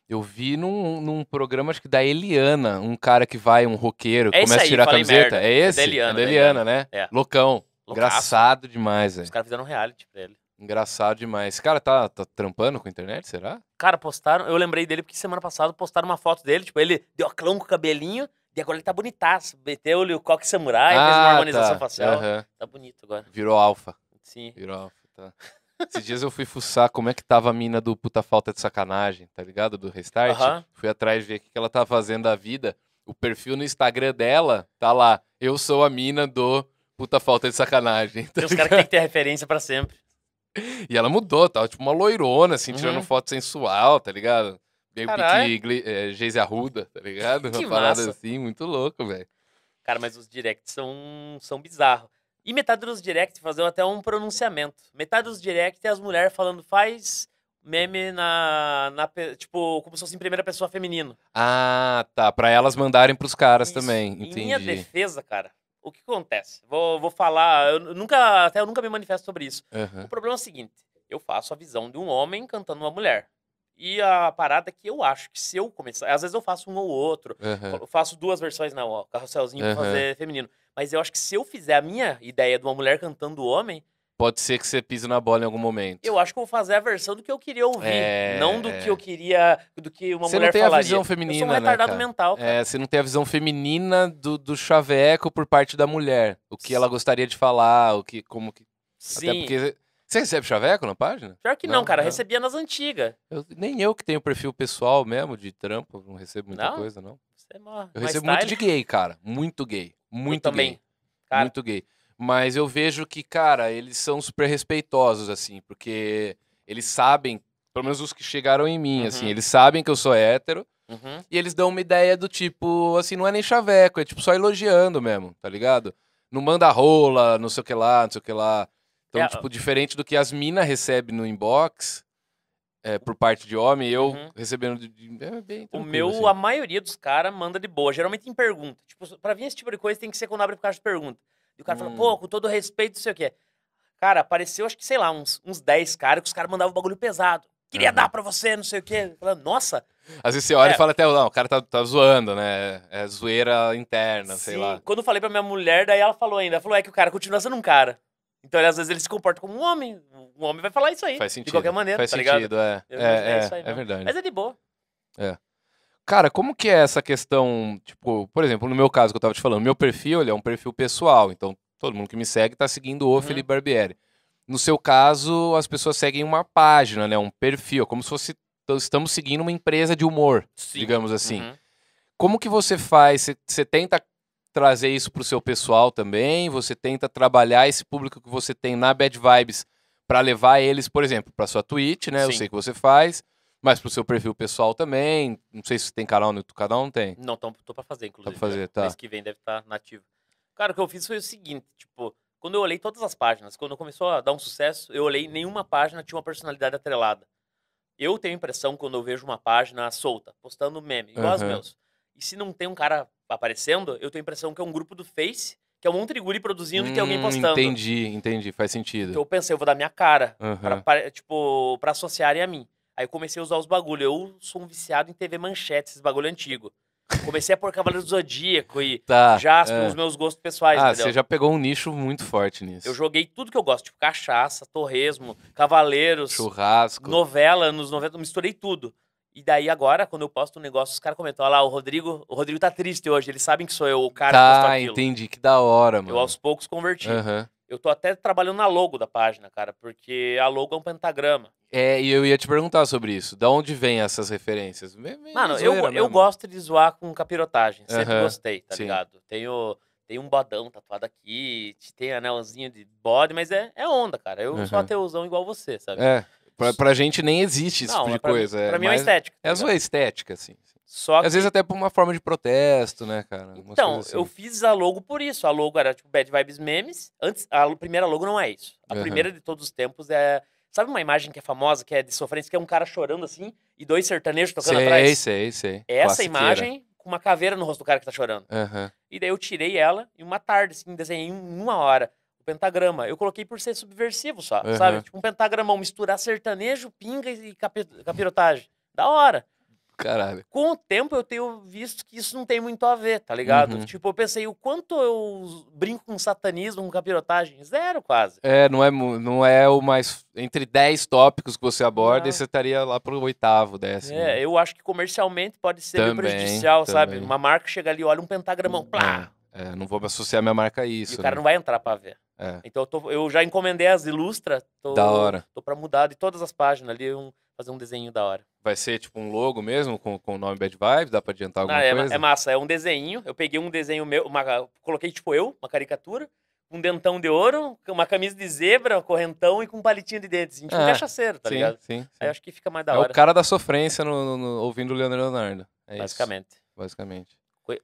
Eu vi num, num programa, acho que da Eliana, um cara que vai, um roqueiro, É esse começa a aí, tirar a camiseta. merda. É É da esse? Eliana, é da da Eliana, né? É. Loucão. Loucaço. Engraçado demais, velho. Os caras fizeram um reality pra ele. Engraçado demais. Esse cara tá, tá trampando com a internet, será? Cara, postaram, eu lembrei dele porque semana passada postaram uma foto dele, tipo, ele deu clã com o cabelinho, e agora ele tá bonitaço. Meteu-lhe o coque samurai, fez uma harmonização tá. facial. Aham. Tá bonito agora. Virou alfa. Sim. Virou alfa, tá. Esses dias eu fui fuçar como é que tava a mina do puta falta de sacanagem, tá ligado? Do Restart. Fui atrás ver o que ela tá fazendo da vida. O perfil no Instagram dela tá lá. Eu sou a mina do puta falta de sacanagem. tá Tem uns caras que tem que ter referência pra sempre. E ela mudou, tava tipo uma loirona, assim, tirando Uhum. foto sensual, tá ligado? Meio pique Gle- é, Geise Arruda, tá ligado? Que uma parada massa. assim, muito louco, velho. Cara, mas os directs são, são bizarros. E metade dos directs faziam até um pronunciamento. Metade dos directs é as mulheres falando, faz meme na, na. Tipo, como se fosse em primeira pessoa feminino. Ah, tá. Pra elas mandarem pros caras Isso. também, Em entendi. minha defesa, cara, o que acontece? Vou, vou falar. Eu nunca. Até eu nunca me manifesto sobre isso. Aham. O problema é o seguinte: eu faço a visão de um homem cantando uma mulher. E a parada é que eu acho que se eu começar. Às vezes eu faço um ou outro. aham. Eu faço duas versões na ó, carrosselzinho pra Aham. fazer feminino. Mas eu acho que se eu fizer a minha ideia de uma mulher cantando homem, Pode ser que você pise na bola em algum momento. eu acho que eu vou fazer a versão do que eu queria ouvir. É, não do é. que eu queria. Do que uma Você mulher não tem a falaria. visão eu sou feminina, um né, retardado cara? mental. Cara. É, você não tem a visão feminina do, do chaveco por parte da mulher. O que ela gostaria de falar, o que, como que... Sim. Até porque... Você recebe chaveco na página? Pior que não, Não, cara. não. Recebia nas antigas. Eu- nem eu que tenho perfil pessoal mesmo, de trampo, não recebo muita Não? coisa, não. Você é mó- Eu recebo muito de gay, cara. Muito gay. Muito eu também. gay. Cara, Muito gay. Mas eu vejo que, cara, eles são super respeitosos, assim, porque eles sabem, pelo menos os que chegaram em mim, assim, Uhum. eles sabem que eu sou hétero uhum. e eles dão uma ideia do tipo, assim, não é nem chaveco, é tipo só elogiando mesmo, tá ligado? Não manda rola, não sei o que lá, não sei o que lá. Então, É, tipo, diferente do que as minas recebem no inbox, é, por parte de homem, eu Uhum. recebendo de, é bem O meu, assim. a maioria dos caras manda de boa. Geralmente em pergunta. Tipo, pra vir esse tipo de coisa tem que ser quando abre por caixa de pergunta. E o cara fala, Hum. pô, com todo respeito, não sei o quê. Cara, apareceu, acho que, sei lá, uns, uns 10 caras que os caras mandavam um bagulho pesado. Queria Aham. dar pra você, não sei o quê. Falando, nossa, Às vezes você olha É. e fala até, não, o cara tá, tá zoando, né? É zoeira interna, sei sim. lá. Quando eu falei pra minha mulher, daí ela falou ainda. Ela falou, é que o cara continua sendo um cara. Então, ele, às vezes, ele se comporta como um homem. Um homem vai falar isso aí. Faz sentido. De qualquer maneira, Faz tá ligado? sentido, é. Eu É, é, aí é mesmo. verdade. Mas é de boa. Cara, como que é essa questão, tipo, por exemplo, no meu caso que eu tava te falando, meu perfil, ele é um perfil pessoal, então todo mundo que me segue tá seguindo o Uhum. Felipe Barbieri. No seu caso, as pessoas seguem uma página, né, um perfil, como se fosse estamos seguindo uma empresa de humor, Sim. digamos assim. Uhum. Como que você faz? Você tenta trazer isso pro seu pessoal também? Você tenta trabalhar esse público que você tem na Bad Vibes pra levar eles, por exemplo, pra sua Twitch, né? Eu Sim. sei que você faz, mas pro seu perfil pessoal também. Não sei se tem canal no YouTube, canal não tem. Não, tô, tô pra fazer, inclusive. fazer, já. tá. Mês que vem deve estar nativo. Cara, o que eu fiz foi o seguinte, tipo, quando eu olhei todas as páginas, quando começou a dar um sucesso, eu olhei nenhuma página tinha uma personalidade atrelada. Eu tenho a impressão, quando eu vejo uma página solta, postando meme, igual as Aham. meus, e se não tem um cara aparecendo, eu tenho a impressão que é um grupo do Face que é um monte de guri produzindo e tem alguém Hum, postando. Entendi, entendi. Faz sentido. Então eu pensei, eu vou dar minha cara, pra, pra- tipo, pra associarem a mim. Aí eu comecei a usar os bagulho. Eu sou um viciado em TV Manchete, esses bagulho antigo. Comecei a pôr Cavaleiro do Zodíaco e Tá. Jasper, é. os meus gostos pessoais, Ah, entendeu? você já pegou um nicho muito forte nisso. Eu joguei tudo que eu gosto, tipo cachaça, torresmo, cavaleiros, Churrasco. novela, nos 90, misturei tudo. E daí agora, quando eu posto um negócio, os caras comentam, olha lá, o Rodrigo, o Rodrigo tá triste hoje, eles sabem que sou eu o cara que postou Tá, aquilo. entendi. Que da hora, mano. Eu aos poucos converti. Aham. Eu tô até trabalhando na logo da página, cara, porque a logo é um pentagrama. É, e eu ia te perguntar sobre isso. Da onde vem essas referências? Mano, eu, eu gosto de zoar com capirotagem. Sempre Aham, gostei, tá sim. ligado? Tenho, tenho um bodão tatuado aqui, tem anelzinho de bode, mas é, é onda, cara. Eu sou Aham. ateuzão igual você, sabe? É, pra, pra gente nem existe esse Não, tipo de pra, coisa. Mim, é pra mim é uma estética. É a sua estética, assim. Só que, Às vezes até por uma forma de protesto, né, cara? Então, coisas eu assim. fiz a logo por isso. A logo era tipo Bad Vibes Memes. Antes, a primeira logo não é isso. A Aham. primeira de todos os tempos é. Sabe uma imagem que é famosa, que é de sofrência, que é um cara chorando assim e dois sertanejos tocando Sei, atrás? sei, sei. É essa Classiqueira. imagem com uma caveira no rosto do cara que tá chorando. Aham. E daí eu tirei ela em uma tarde, assim, desenhei em uma hora pentagrama. Eu coloquei por ser subversivo só, Aham. sabe? Tipo um pentagramão, misturar sertanejo, pinga e capi- capirotagem. Da hora. Caralho. Com o tempo eu tenho visto que isso não tem muito a ver, tá ligado? Uhum. Tipo, eu pensei, o quanto eu brinco com satanismo, com capirotagem? Zero, quase. É, não é, não é o mais. Entre 10 tópicos que você aborda, e você estaria lá pro oitavo, décimo. É, eu acho que comercialmente pode ser Também, prejudicial, sabe? também. Uma marca chega ali, olha um pentagramão, plá! É, não vou me associar minha marca a E isso. o cara né? não vai entrar pra ver. É, Então eu, tô- eu já encomendei as ilustra, tô, da hora. tô pra mudar de todas as páginas ali, um- fazer um desenho da hora. Vai ser tipo um logo mesmo, com, com o nome Bad Vibes? Dá pra adiantar alguma Ah, é, coisa? é massa, é um desenho. Eu peguei um desenho meu, uma- coloquei tipo eu, uma caricatura, um dentão de ouro, uma camisa de zebra, um correntão e com um palitinho de dentes. Tipo um É, cachaceiro, tá sim, ligado? sim, sim. Aí acho que fica mais da É hora, o cara da sofrência no, no- no- ouvindo o Leandro Leonardo. É isso, basicamente.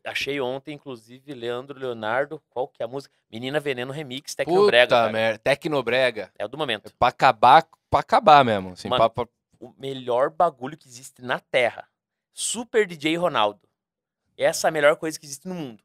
Achei ontem, inclusive, Leandro Leonardo, qual que é a música? Menina Veneno Remix, Puta Tecnobrega, cara. merda. Tecnobrega. É o do momento. É pra acabar, pra acabar mesmo. Assim, Mano, pra- pra- o melhor bagulho que existe na Terra. Super DJ Ronaldo. Essa é a melhor coisa que existe no mundo.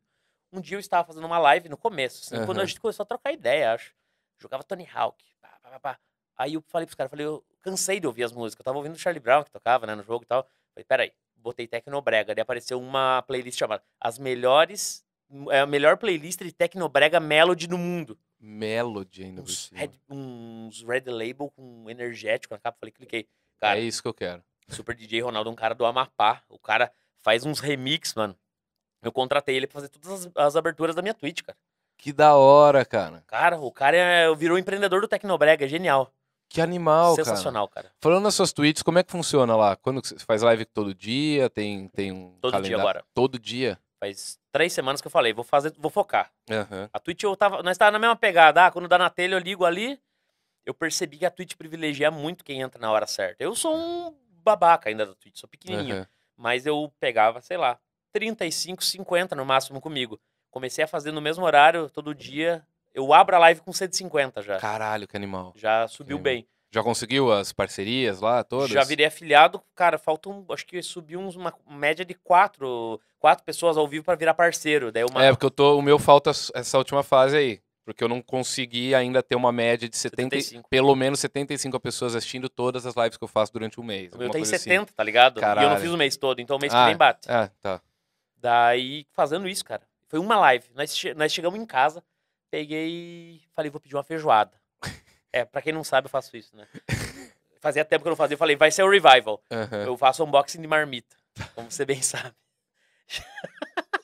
Um dia eu estava fazendo uma live no começo, assim, quando a gente começou a trocar ideia, acho. Jogava Tony Hawk. pá, pá, pá. Aí eu falei pros caras, falei, eu cansei de ouvir as músicas. Eu tava ouvindo o Charlie Brown, que tocava, né, no jogo e tal. Falei, peraí, botei Tecnobrega. Daí apareceu uma playlist chamada As Melhores... É a melhor playlist de Tecnobrega Melody no mundo. Melody ainda Uns red, uns red Label com energético na capa. Falei, cliquei. Cara, É isso que eu quero. Super DJ Ronaldo é um cara do Amapá. O cara faz uns remix, mano. Eu contratei ele pra fazer todas as, as aberturas da minha Twitch, cara. Que da hora, cara. Cara, o cara é, virou empreendedor do Tecnobrega, é genial. Que animal, cara. Sensacional, cara. Falando nas suas tweets, como é que funciona lá? Quando você faz live todo dia? Tem, tem um Todo dia calendário? agora. Todo dia? Faz três semanas que eu falei, vou fazer, vou focar. Aham. A Twitch eu tava, nós tava na mesma pegada. Ah, quando dá na telha eu ligo ali. Eu percebi que a Twitch privilegia muito quem entra na hora certa. Eu sou um babaca ainda da Twitch, sou pequenininho. aham. Mas eu pegava, sei lá, 35, 50 no máximo comigo. Comecei a fazer no mesmo horário, todo dia. Eu abro a live com 150 já. Caralho, que animal. Já subiu Sim. bem. Já conseguiu as parcerias lá todas? Já virei afiliado, cara, faltam, acho que subiu uns- uma média de quatro, quatro pessoas ao vivo pra virar parceiro. Daí uma É, porque eu tô, o meu falta essa última fase aí. Porque eu não consegui ainda ter uma média de 70, e- 75. pelo menos 75 pessoas assistindo todas as lives que eu faço durante um mês. o meu alguma tem coisa assim. 70, tá ligado? E eu Caralho. não fiz o mês todo, então o mês Ah, que vem bate. Ah, tá. Daí, fazendo isso, cara, foi uma live. Nós, nós chegamos em casa, peguei e falei, vou pedir uma feijoada. é, pra quem não sabe, eu faço isso, né? Fazia tempo que eu não fazia, eu falei, vai ser o revival. Aham. Eu faço unboxing de marmita, como você bem sabe.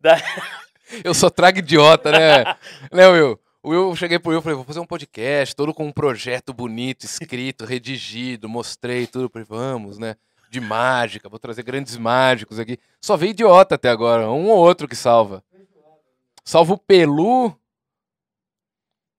Da- Eu só trago idiota, né? né, Will? O Will, eu cheguei pro Will e falei, vou fazer um podcast, todo com um projeto bonito, escrito, redigido, mostrei tudo. Falei, vamos, né? De mágica, vou trazer grandes mágicos aqui. Só veio idiota até agora, um ou outro que salva. Salva o Pelu.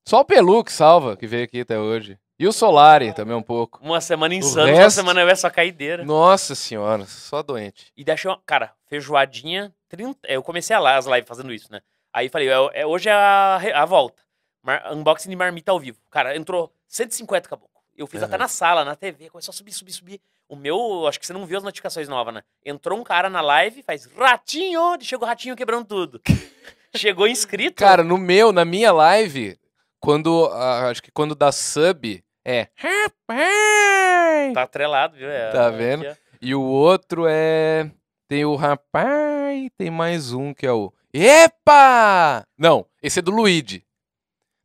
Só o Pelu que salva, que veio aqui até hoje. E o Solari também um pouco. Uma semana insana, uma resto- semana eu é só caideira. Nossa senhora, só doente. E deixei uma. Cara, feijoadinha. 30, eu comecei a lá as lives fazendo isso, né? Aí falei, é, é- hoje é a, a volta. Mar- unboxing de marmita ao vivo. Cara, entrou 150 caboclo. Eu fiz até Aham. na sala, na TV, começou a subir, subir, subir. O meu, acho que você não viu as notificações novas, né? Entrou um cara na live, faz ratinho, chegou o ratinho quebrando tudo. Chegou inscrito. Cara, no meu, na minha live, quando. ah, acho que quando dá sub, é. Rapaz! Tá atrelado, viu? É, Tá aqui, vendo? E o outro é. Tem o rapaz, tem mais um que é o. Epa! Não, esse é do Luigi.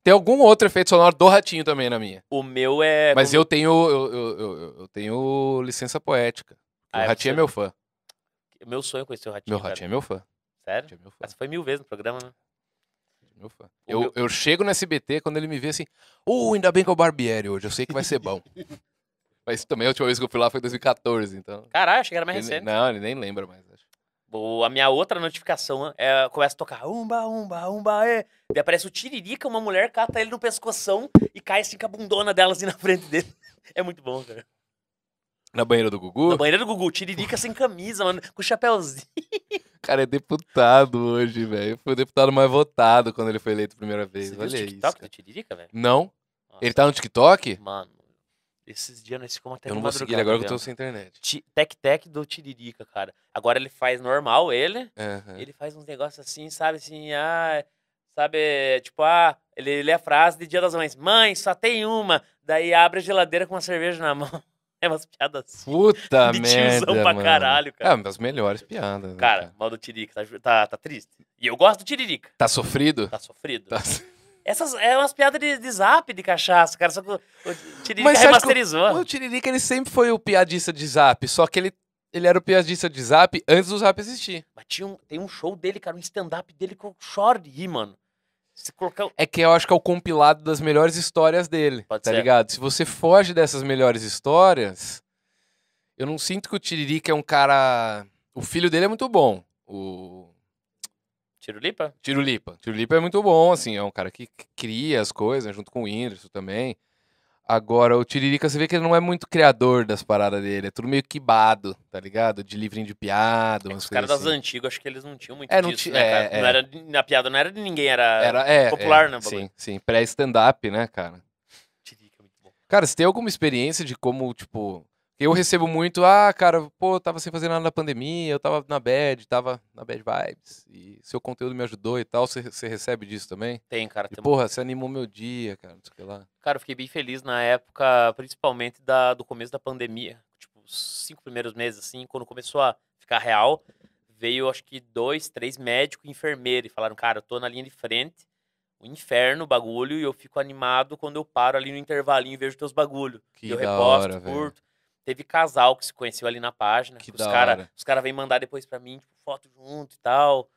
Tem algum outro efeito sonoro do ratinho também na minha. O meu é. Mas eu tenho. Eu, eu, eu- eu tenho licença poética. Ah, o é ratinho é você- meu fã. Meu sonho é conhecer o ratinho. Meu cara. ratinho é meu fã. Sério? Meu fã. Mas foi mil vezes no programa, né? Meu fã. Eu, meu- eu chego no SBT quando ele me vê assim, uh, ainda bem que é o Barbieri hoje, eu sei que vai ser bom. Mas também a última vez que eu fui lá foi em 2014, então. Caralho, achei que era mais ele- recente. não, ele nem lembra mais. acho. A minha outra notificação é, começa a tocar umba, umba, umba, é. Daí aparece o Tiririca, uma mulher cata ele no pescoção e cai assim com a bundona dela assim na frente dele. É muito bom, cara. Na banheira do Gugu, Na banheira do Gugu, Tiririca sem camisa, mano, com chapéuzinho. o cara é deputado hoje, velho. Foi o deputado mais votado quando ele foi eleito a primeira vez. Você viu Olha o isso. TikTok cara. do Tiririca, velho? Não? Nossa, Ele tá no TikTok? Mano, esses dias nós ficamos até Eu não vou seguir ele agora que eu tô sem internet. Tec-tec do Tiririca, cara. Agora ele faz normal, ele. Aham. Ele faz uns negócios assim, sabe, assim, ah, sabe, tipo, ah, ele lê a frase de Dia das Mães, mãe, só tem uma, daí abre a geladeira com uma cerveja na mão. É umas piadas assim. Puta de merda, tiozão pra mano. caralho, É, cara. uma das melhores piadas. né, Cara, mal do Tiririca, tá, tá, tá triste. E eu gosto do Tiririca, Tá sofrido? tá sofrido. Tá. Essas é umas piadas de, de zap, de cachaça, cara, só que o, o Tiririca Mas você acha que o- remasterizou. O Tiririca, ele sempre foi o piadista de zap, só que ele, ele era o piadista de zap antes do zap existir. Mas tinha um, tem um show dele, cara, um stand-up dele que eu choro de rir, mano. Se colocar... É que eu acho que é o compilado das melhores histórias dele, Pode tá ser. ligado? Se você foge dessas melhores histórias, eu não sinto que o Tiririca é um cara... O filho dele é muito bom, o Tirulipa? Tirulipa. Tirulipa é muito bom, assim, é um cara que cria as coisas, né, junto com o Whindersson também. Agora, o Tiririca, você vê que ele não é muito criador das paradas dele, é tudo meio quibado, tá ligado? De livrinho de piada, É os caras coisas das assim. antigas, acho que eles não tinham muito É, não disso, né, é, é. Não era, a piada não era de ninguém, era... Era, é, popular, é, né? Sim, sim. Pré-stand-up, né, cara? Tiririca, muito bom. Cara, você tem alguma experiência de como, tipo... Eu recebo muito, ah, cara, pô, eu tava sem fazer nada na pandemia, eu tava na bad, tava na bad vibes, e seu conteúdo me ajudou e tal, você, recebe disso também? Tem, cara. E, Tem... porra, você animou meu dia, cara, não sei o que lá. Cara, eu fiquei bem feliz na época, principalmente da, do começo da pandemia. Tipo, cinco primeiros meses, assim, quando começou a ficar real, veio, acho que, dois, três médicos e enfermeiros e falaram, cara, eu tô na linha de frente, o inferno, o bagulho, e eu fico animado quando eu paro ali no intervalinho e vejo teus bagulho. Que eu reposto, hora, curto. Teve casal que se conheceu ali na página. Que os cara, hora. Os caras vêm mandar depois pra mim, tipo, foto junto e tal.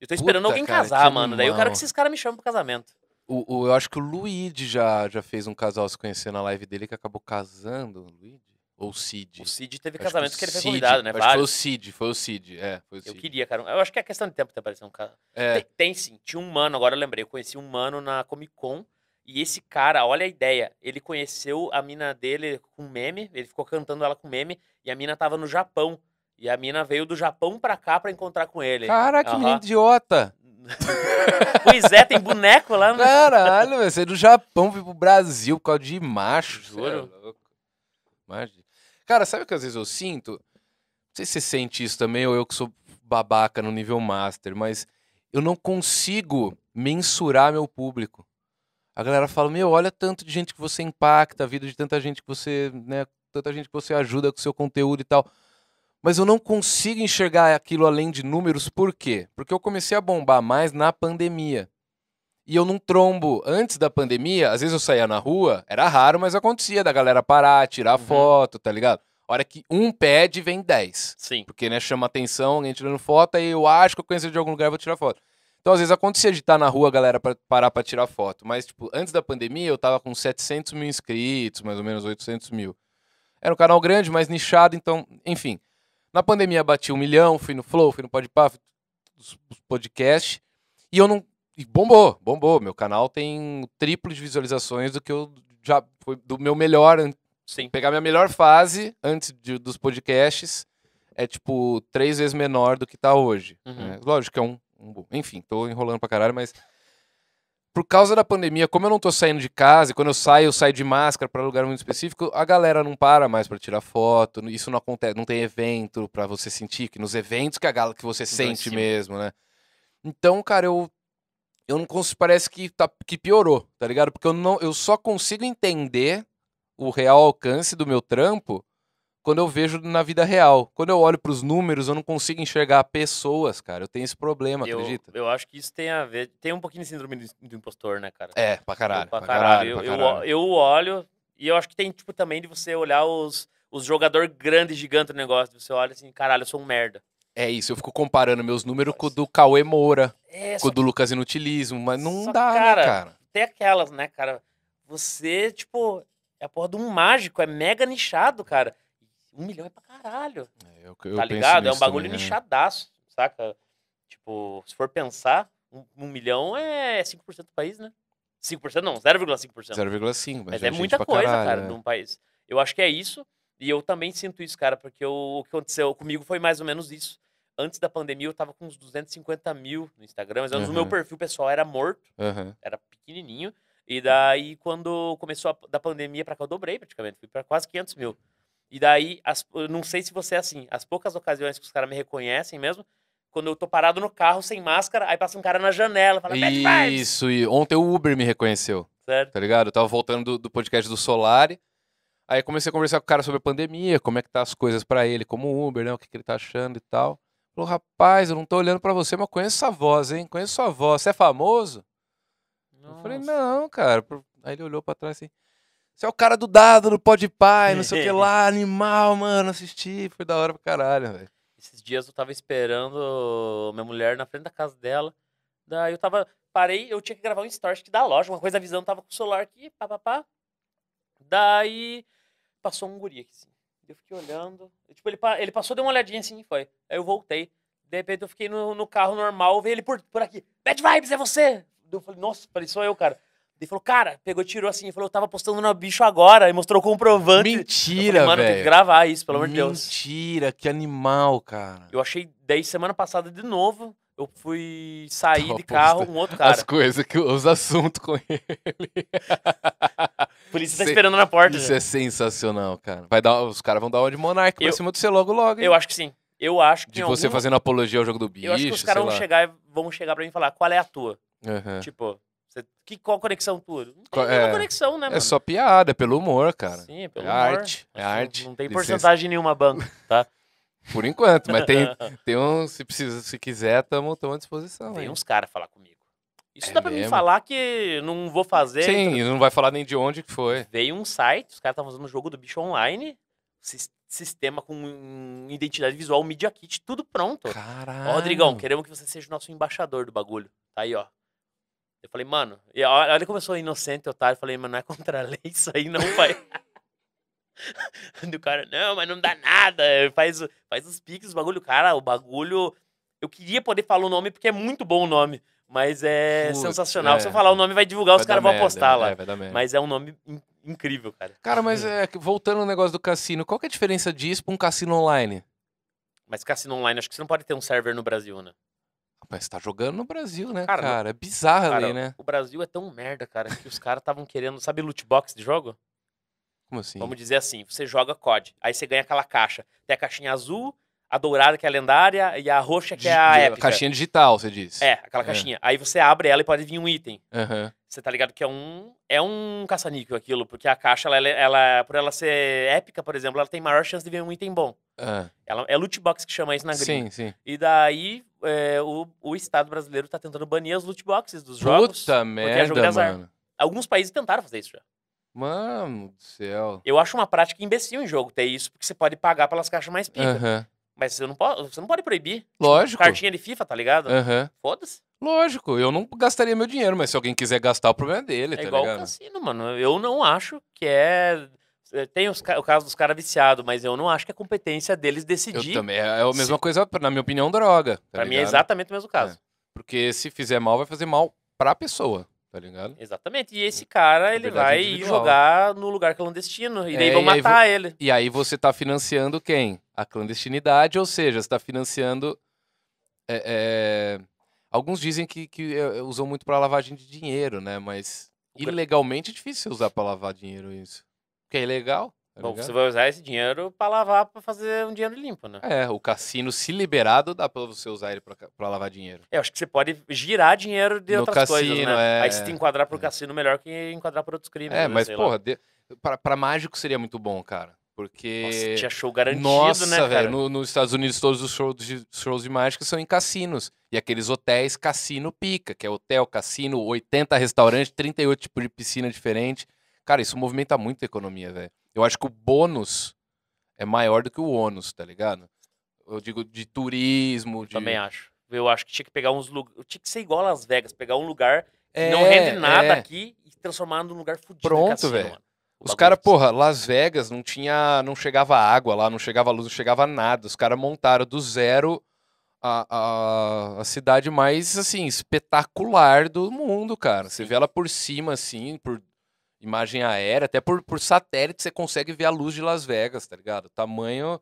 Eu tô esperando Puta, alguém cara, casar, que mano. Daí eu quero animal. que esses caras me chamem pro casamento. O, o- eu acho que o Luigi já, já fez um casal se conhecer na live dele que acabou casando, o Luigi? Ou o Cid? O Cid teve Acho casamento o que ele foi convidado, né? Que foi o Vários. Cid, foi o Cid, é, foi o Eu Cid. queria, cara. Eu acho que é questão de tempo ter aparecido um cara. É, Tem, tem sim. Tinha um mano, agora eu lembrei. Eu conheci um mano na Comic Con. E esse cara, olha a ideia. Ele conheceu a mina dele com meme. Ele ficou cantando ela com meme. E a mina tava no Japão. E a mina veio do Japão pra cá pra encontrar com ele. Caraca, que menino idiota! pois é, tem boneco lá. No... Caralho, velho, você é do Japão, veio pro Brasil por causa de macho. é Juro. louco. Imagina. Cara, sabe o que às vezes eu sinto? Não sei se você sente isso também, ou eu que sou babaca no nível master, mas eu não consigo mensurar meu público. A galera fala, meu, olha tanto de gente que você impacta, a vida de tanta gente que você, né, tanta gente que você ajuda com seu conteúdo e tal. Mas eu não consigo enxergar aquilo além de números, por quê? Porque eu comecei a bombar mais na pandemia. E eu não trombo. Antes da pandemia, às vezes eu saía na rua, era raro, mas acontecia da galera parar, tirar Uhum. foto, tá ligado? A hora que um pede, vem 10. Sim. Porque, né, chama atenção, alguém tirando foto, aí eu acho que eu conheço de algum lugar, vou tirar foto. Então, às vezes acontecia de estar na rua, a galera pra, parar pra tirar foto. Mas, tipo, antes da pandemia, eu tava com 700 mil inscritos, mais ou menos 800 mil. Era um canal grande, mais nichado, então, enfim. Na pandemia, bati um milhão, fui no Flow, fui no Podpah, fui nos podcasts, e eu não... E bombou, bombou. Meu canal tem o triplo de visualizações do que eu já... Foi do meu melhor Sim. pegar minha melhor fase antes de- dos podcasts é tipo três vezes menor do que tá hoje. Uhum. né? Lógico que é um, Enfim, tô enrolando pra caralho, mas. por causa da pandemia, como eu não tô saindo de casa, e quando eu saio, eu saio de máscara para lugar muito específico, a galera não para mais para tirar foto, isso não acontece, não tem evento para você sentir, que nos eventos que a galera que você sente mesmo, né? Então, cara, eu eu não consigo, parece que tá que piorou, tá ligado? Porque eu não eu só consigo entender o real alcance do meu trampo quando eu vejo na vida real. Quando eu olho para os números, eu não consigo enxergar pessoas, cara. Eu tenho esse problema, eu, acredita? Eu acho que isso tem a ver. Tem um pouquinho de síndrome do, impostor, né, cara? É, pra caralho. Eu, pra, pra caralho. caralho, eu, caralho. Eu, eu olho. E eu acho que tem, tipo, também de você olhar os, os jogador grande, gigante do negócio. Você olha assim, caralho, eu sou um merda. É isso, eu fico comparando meus números com o do Cauê Moura, É, com o do Lucas Inutilismo, mas não dá, né, cara, cara? tem aquelas, né, cara? Você, tipo, é a porra de um mágico, é mega nichado, cara. Um milhão é pra caralho. É, eu, eu tá ligado? É um bagulho também, né? saca? Tipo, se for pensar, um, um milhão é 5% do país, né? 5% não, 0,5%. 0,5, mas, Mas é gente muita coisa, caralho, cara, é. num país. Eu acho que é isso, e eu também sinto isso, cara, porque o, o que aconteceu comigo foi mais ou menos isso. Antes da pandemia, eu tava com uns 250 mil no Instagram, mas antes o meu Uhum. perfil pessoal era morto, Aham. era pequenininho. E daí, quando começou a, da pandemia pra cá, eu dobrei praticamente, fui pra quase 500 mil. E daí, as, eu não sei se você é assim, as poucas ocasiões que os caras me reconhecem mesmo, quando eu tô parado no carro sem máscara, aí passa um cara na janela, fala! Isso, e ontem o Uber me reconheceu, Sério? tá ligado? Eu tava voltando do, do podcast do Solari, aí comecei a conversar com o cara sobre a pandemia, como é que tá as coisas pra ele, como Uber, né, o que, que ele tá achando e tal. Falou, rapaz, eu não tô olhando pra você, mas conheço sua voz, hein? Conheço sua voz. Você é famoso? Eu falei, Nossa. não, cara. Aí ele olhou pra trás assim. Você é o cara do dado, do Pode Pai, não sei o que lá, animal, mano. Assisti, foi da hora pra caralho, velho. Esses dias eu tava esperando minha mulher na frente da casa dela. Daí eu tava. Parei, eu tinha que gravar um story que da loja, uma coisa avisando, tava com o celular aqui, pá, pá, pá. Daí passou um guri aqui, assim. Eu fiquei olhando. e, Tipo, ele, ele passou, deu uma olhadinha assim e foi. Aí eu voltei. De repente eu fiquei no, no carro normal, veio ele por, por aqui. Bad Vibes, é você! Eu falei, nossa, falei, sou eu, cara. Ele falou, cara, pegou, tirou assim, falou, eu tava postando no bicho agora, e mostrou o comprovante. Mentira, falei, Mano, tem que velho. gravar isso, pelo amor de Deus. Mentira, que animal, cara. Eu achei, daí semana passada de novo, eu fui sair Tava de carro com outro cara. As coisas, que, os assuntos com ele. Isso tá Cê- esperando na porta. Isso já. é sensacional, cara. Vai dar, os caras vão dar uma de monarca pra cima do você logo, logo. hein? Eu acho que sim. Eu acho que De você alguma- fazendo apologia ao jogo do bicho, Eu acho que os caras vão lá. chegar, vão chegar pra mim e falar, qual é a tua? Aham. Tipo, que, qual conexão tua? Não tem é. conexão, né, mano? É só piada, é pelo humor, cara. Sim, é pelo é humor. arte, é arte. Não tem Licença. porcentagem nenhuma banco, tá? Por enquanto, mas tem, tem um, se precisa, se quiser, tamo, tamo à disposição. Tem aí. uns caras falar comigo. Isso É dá pra mim mesmo? falar que não vou fazer. Sim, e não vai falar nem de onde que foi. Veio um site, os caras estavam fazendo um jogo do bicho online, sis- sistema com identidade visual, Media Kit, tudo pronto. Caralho. Ó, Rodrigão, queremos que você seja o nosso embaixador do bagulho. Tá aí, ó. Eu falei, mano, e olha como eu sou inocente, otário. Eu falei, mano, não é contra a lei isso aí, não, pai. do cara, não, mas não dá nada. Faz, o- faz os piques, o bagulho. Cara, o bagulho. Eu queria poder falar o nome porque é muito bom o nome. Mas é Putz, sensacional. é. Se eu falar o nome, vai divulgar, os Vai caras dar vão apostar lá. É, dar merda. Mas é um nome in- incrível, cara. Cara, mas é, voltando ao negócio do cassino, qual que é a diferença disso pra um cassino online? Mas cassino online, acho que você não pode ter um server no Brasil, né? Mas tá jogando no Brasil, né, Cara, cara? É bizarra a Cara, lei, né? o Brasil é tão merda, cara, que os caras estavam querendo. Sabe loot box de jogo? Como assim? Vamos dizer assim, você joga COD, aí você ganha aquela caixa. Tem a caixinha azul, a dourada que é a lendária e a roxa que é a épica. Caixinha digital, você disse. É, aquela É. caixinha. Aí você abre ela e pode vir um item. Aham. Você tá ligado que é um é um caça-níquel aquilo, porque a caixa ela, ela por ela ser épica, por exemplo, ela tem maior chance de vir um item bom. Ah, Ela é loot box que chama isso na gringa. sim, sim. E daí é, o, o Estado brasileiro tá tentando banir as loot boxes dos jogos. Puta é jogo de merda, azar. mano. Alguns países tentaram fazer isso já. Mano do céu. Eu acho uma prática imbecil em jogo ter isso, porque você pode pagar pelas caixas mais pica. Aham. Mas você não, pode, você não pode proibir. Lógico. Cartinha de FIFA, tá ligado? Aham. Foda-se. Lógico, eu não gastaria meu dinheiro, mas se alguém quiser gastar, o problema é dele, É tá igual o ligado? cassino, mano. Eu não acho que é. Tem os o caso dos caras viciados, mas eu não acho que é competência deles Eu decidir. também. É a mesma coisa, na minha opinião, droga. Tá pra mim é ligado? exatamente o mesmo caso. Porque se fizer mal, vai fazer mal pra pessoa, tá ligado? Exatamente. E esse cara, ele Liberdade vai individual. jogar no lugar clandestino. E daí É, vão e aí matar ele. E aí você tá financiando quem? A clandestinidade, ou seja, você tá financiando é, é, Alguns dizem que, que é, usam muito pra lavagem de dinheiro, né? Mas ilegalmente é difícil você usar pra lavar dinheiro isso. Porque é ilegal. Tá Bom, ligado? você vai usar esse dinheiro pra lavar, pra fazer um dinheiro limpo, né? É, o cassino, se liberado, dá pra você usar ele pra lavar dinheiro. Eu acho que você pode girar dinheiro de No outras coisas, cassino, né? é, Aí se enquadrar pro é. cassino melhor que enquadrar por outros crimes. É, né? mas, Sei porra, de... pra, pra mágico seria muito bom, cara. Porque. Nossa, tinha show garantido, Nossa, né, cara? velho, no- nos Estados Unidos todos os shows de, shows de mágica são em cassinos. E aqueles hotéis cassino pica, que é hotel, cassino, 80 restaurantes, 38 tipos de piscina diferente. Cara, isso movimenta muito a economia, velho. Eu acho que o bônus é maior do que o ônus, tá ligado? Eu digo de turismo, de... Também acho. Eu acho que tinha que pegar uns lugares. Tinha que ser igual a Las Vegas, pegar um lugar que É, não rende nada é. aqui e transformar num lugar fudido. Pronto, velho. Os caras, que- porra, Las Vegas não tinha, não chegava água lá, não chegava luz, não chegava nada. Os caras montaram do zero a, a, a cidade mais, assim, espetacular do mundo, cara. Você Sim. vê ela por cima, assim, por imagem aérea, até por, por satélite você consegue ver a luz de Las Vegas, tá ligado? O tamanho...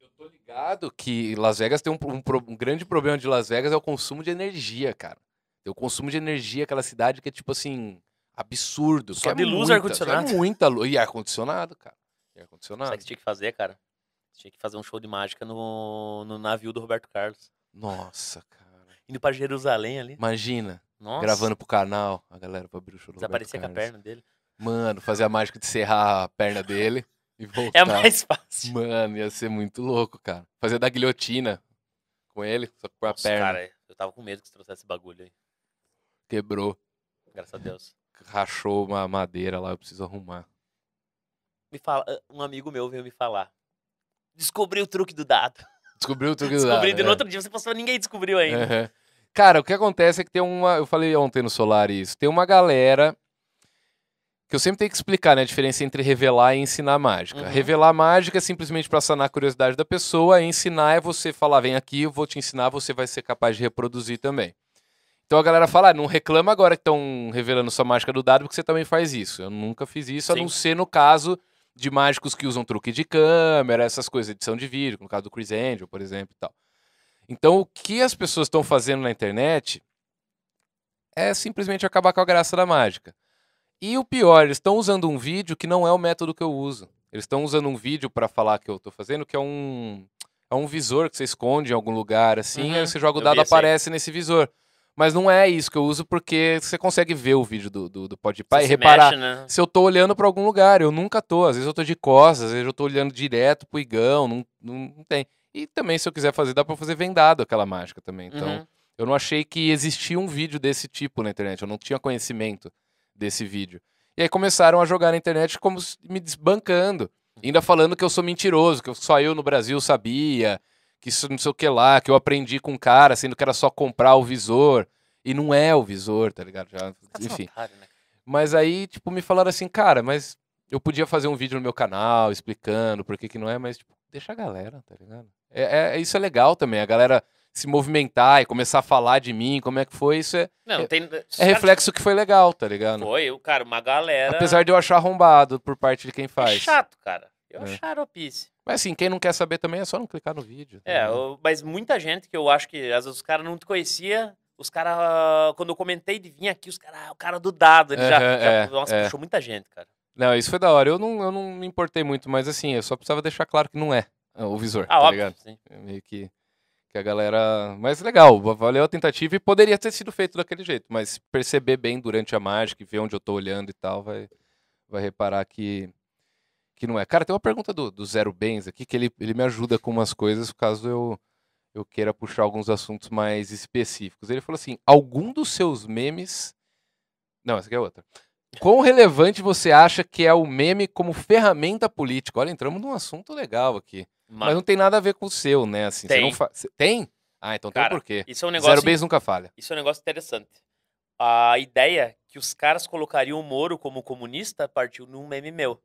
Eu tô ligado que Las Vegas tem um, um um grande problema de Las Vegas é o consumo de energia, cara. Tem o consumo de energia, aquela cidade que é, tipo assim, absurdo. Só que de é luz e muita, ar-condicionado. É muita luz. E ar-condicionado, cara. E Sabe o ar-condicionado. que você tinha que fazer, cara? Você tinha que fazer um show de mágica no, no navio do Roberto Carlos. Nossa, cara. Indo pra Jerusalém ali. Imagina, Nossa. gravando pro canal, a galera pra abrir o show do Desaparecer com a Carlos. perna dele. Mano, fazer a mágica de serrar a perna dele e voltar. É mais fácil. Mano, ia ser muito louco, cara. Fazer da guilhotina com ele, só que com a Nossa, perna. cara, eu tava com medo que você trouxesse esse bagulho aí. Quebrou, Graças a Deus. rachou uma madeira lá, eu preciso arrumar. Me fala, ah, um amigo meu veio me falar. Descobri o truque do dado. Descobriu o truque do Descobri dado, de é. no outro dia, você postou, ninguém descobriu ainda. Aham. Cara, o que acontece é que tem uma. Eu falei ontem no Solar isso. Tem uma galera. Que eu sempre tenho que explicar, né? A diferença entre revelar e ensinar mágica. Uhum. Revelar mágica é simplesmente pra sanar a curiosidade da pessoa. Ensinar é você falar, vem aqui, eu vou te ensinar, você vai ser capaz de reproduzir também. Então a galera fala, ah, não reclama agora que estão revelando sua mágica do dado, porque você também faz isso. Eu nunca fiz isso, a Sim. não ser no caso de mágicos que usam truque de câmera, essas coisas, edição de vídeo, no caso do Chris Angel, por exemplo e tal. Então, o que as pessoas estão fazendo na internet é simplesmente acabar com a graça da mágica. E o pior, eles estão usando um vídeo que não é o método que eu uso. Eles estão usando um vídeo para falar que eu estou fazendo, que é um é um visor que você esconde em algum lugar assim, Uhum, aí você joga o dado aparece nesse visor. Mas não é isso que eu uso porque você consegue ver o vídeo do, do, do Podpah e reparar mexe, né? se eu tô olhando pra algum lugar. Eu nunca tô. Às vezes eu tô de costas, às vezes eu tô olhando direto pro igão. Não, não, não tem. E também, se eu quiser fazer, dá pra fazer vendado aquela mágica também. Então, Uhum. eu não achei que existia um vídeo desse tipo na internet. Eu não tinha conhecimento desse vídeo. E aí começaram a jogar na internet como me desbancando. Ainda falando que eu sou mentiroso, que só eu no Brasil sabia, que isso não sei o que lá, que eu aprendi com um cara, sendo que era só comprar o visor. E não é o visor, tá ligado? Já, Tá enfim. né? Mas aí, tipo, me falaram assim, cara, mas eu podia fazer um vídeo no meu canal explicando por que que não é, mas, tipo, deixa a galera, tá ligado? É, é- isso é legal também, a galera se movimentar e começar a falar de mim, como é que foi, isso é, Não, É- tem. é reflexo que foi legal, tá ligado? Foi, o cara, uma galera. Apesar de eu achar arrombado por parte de quem É faz. chato, cara. Eu É. é. xaropice. Mas assim, quem não quer saber também é só não clicar no vídeo. tá É, eu- mas muita gente que eu acho que às vezes os caras não te conhecia, os caras, quando eu comentei de vir aqui, os caras, ah, o cara do dado, ele já, já- é, nossa, é. puxou muita gente, cara. Não, isso foi da hora. Eu não, eu não me importei muito, mas assim, eu só precisava deixar claro que não é ah, o visor, Ah, tá óbvio, ligado? sim. É Meio que, que a galera. Mas legal, va- valeu a tentativa e poderia ter sido feito daquele jeito, mas perceber bem durante a mágica e ver onde eu tô olhando e tal, vai, vai reparar que, que não é. Cara, tem uma pergunta do, do Zero Bens aqui que ele, ele me ajuda com umas coisas caso eu, eu queira puxar alguns assuntos mais específicos. Ele falou assim: algum dos seus memes. Não, essa aqui é outra. Quão relevante você acha que é o meme como ferramenta política? Olha, entramos num assunto legal aqui. Mas não tem nada a ver com o seu, né? Assim, Tem. fa- Tem? Ah, então tem Cara, um porquê. isso é um Zero negócio. Bens nunca falha. Isso é um negócio interessante. A ideia que os caras colocariam o Moro como comunista partiu num meme meu.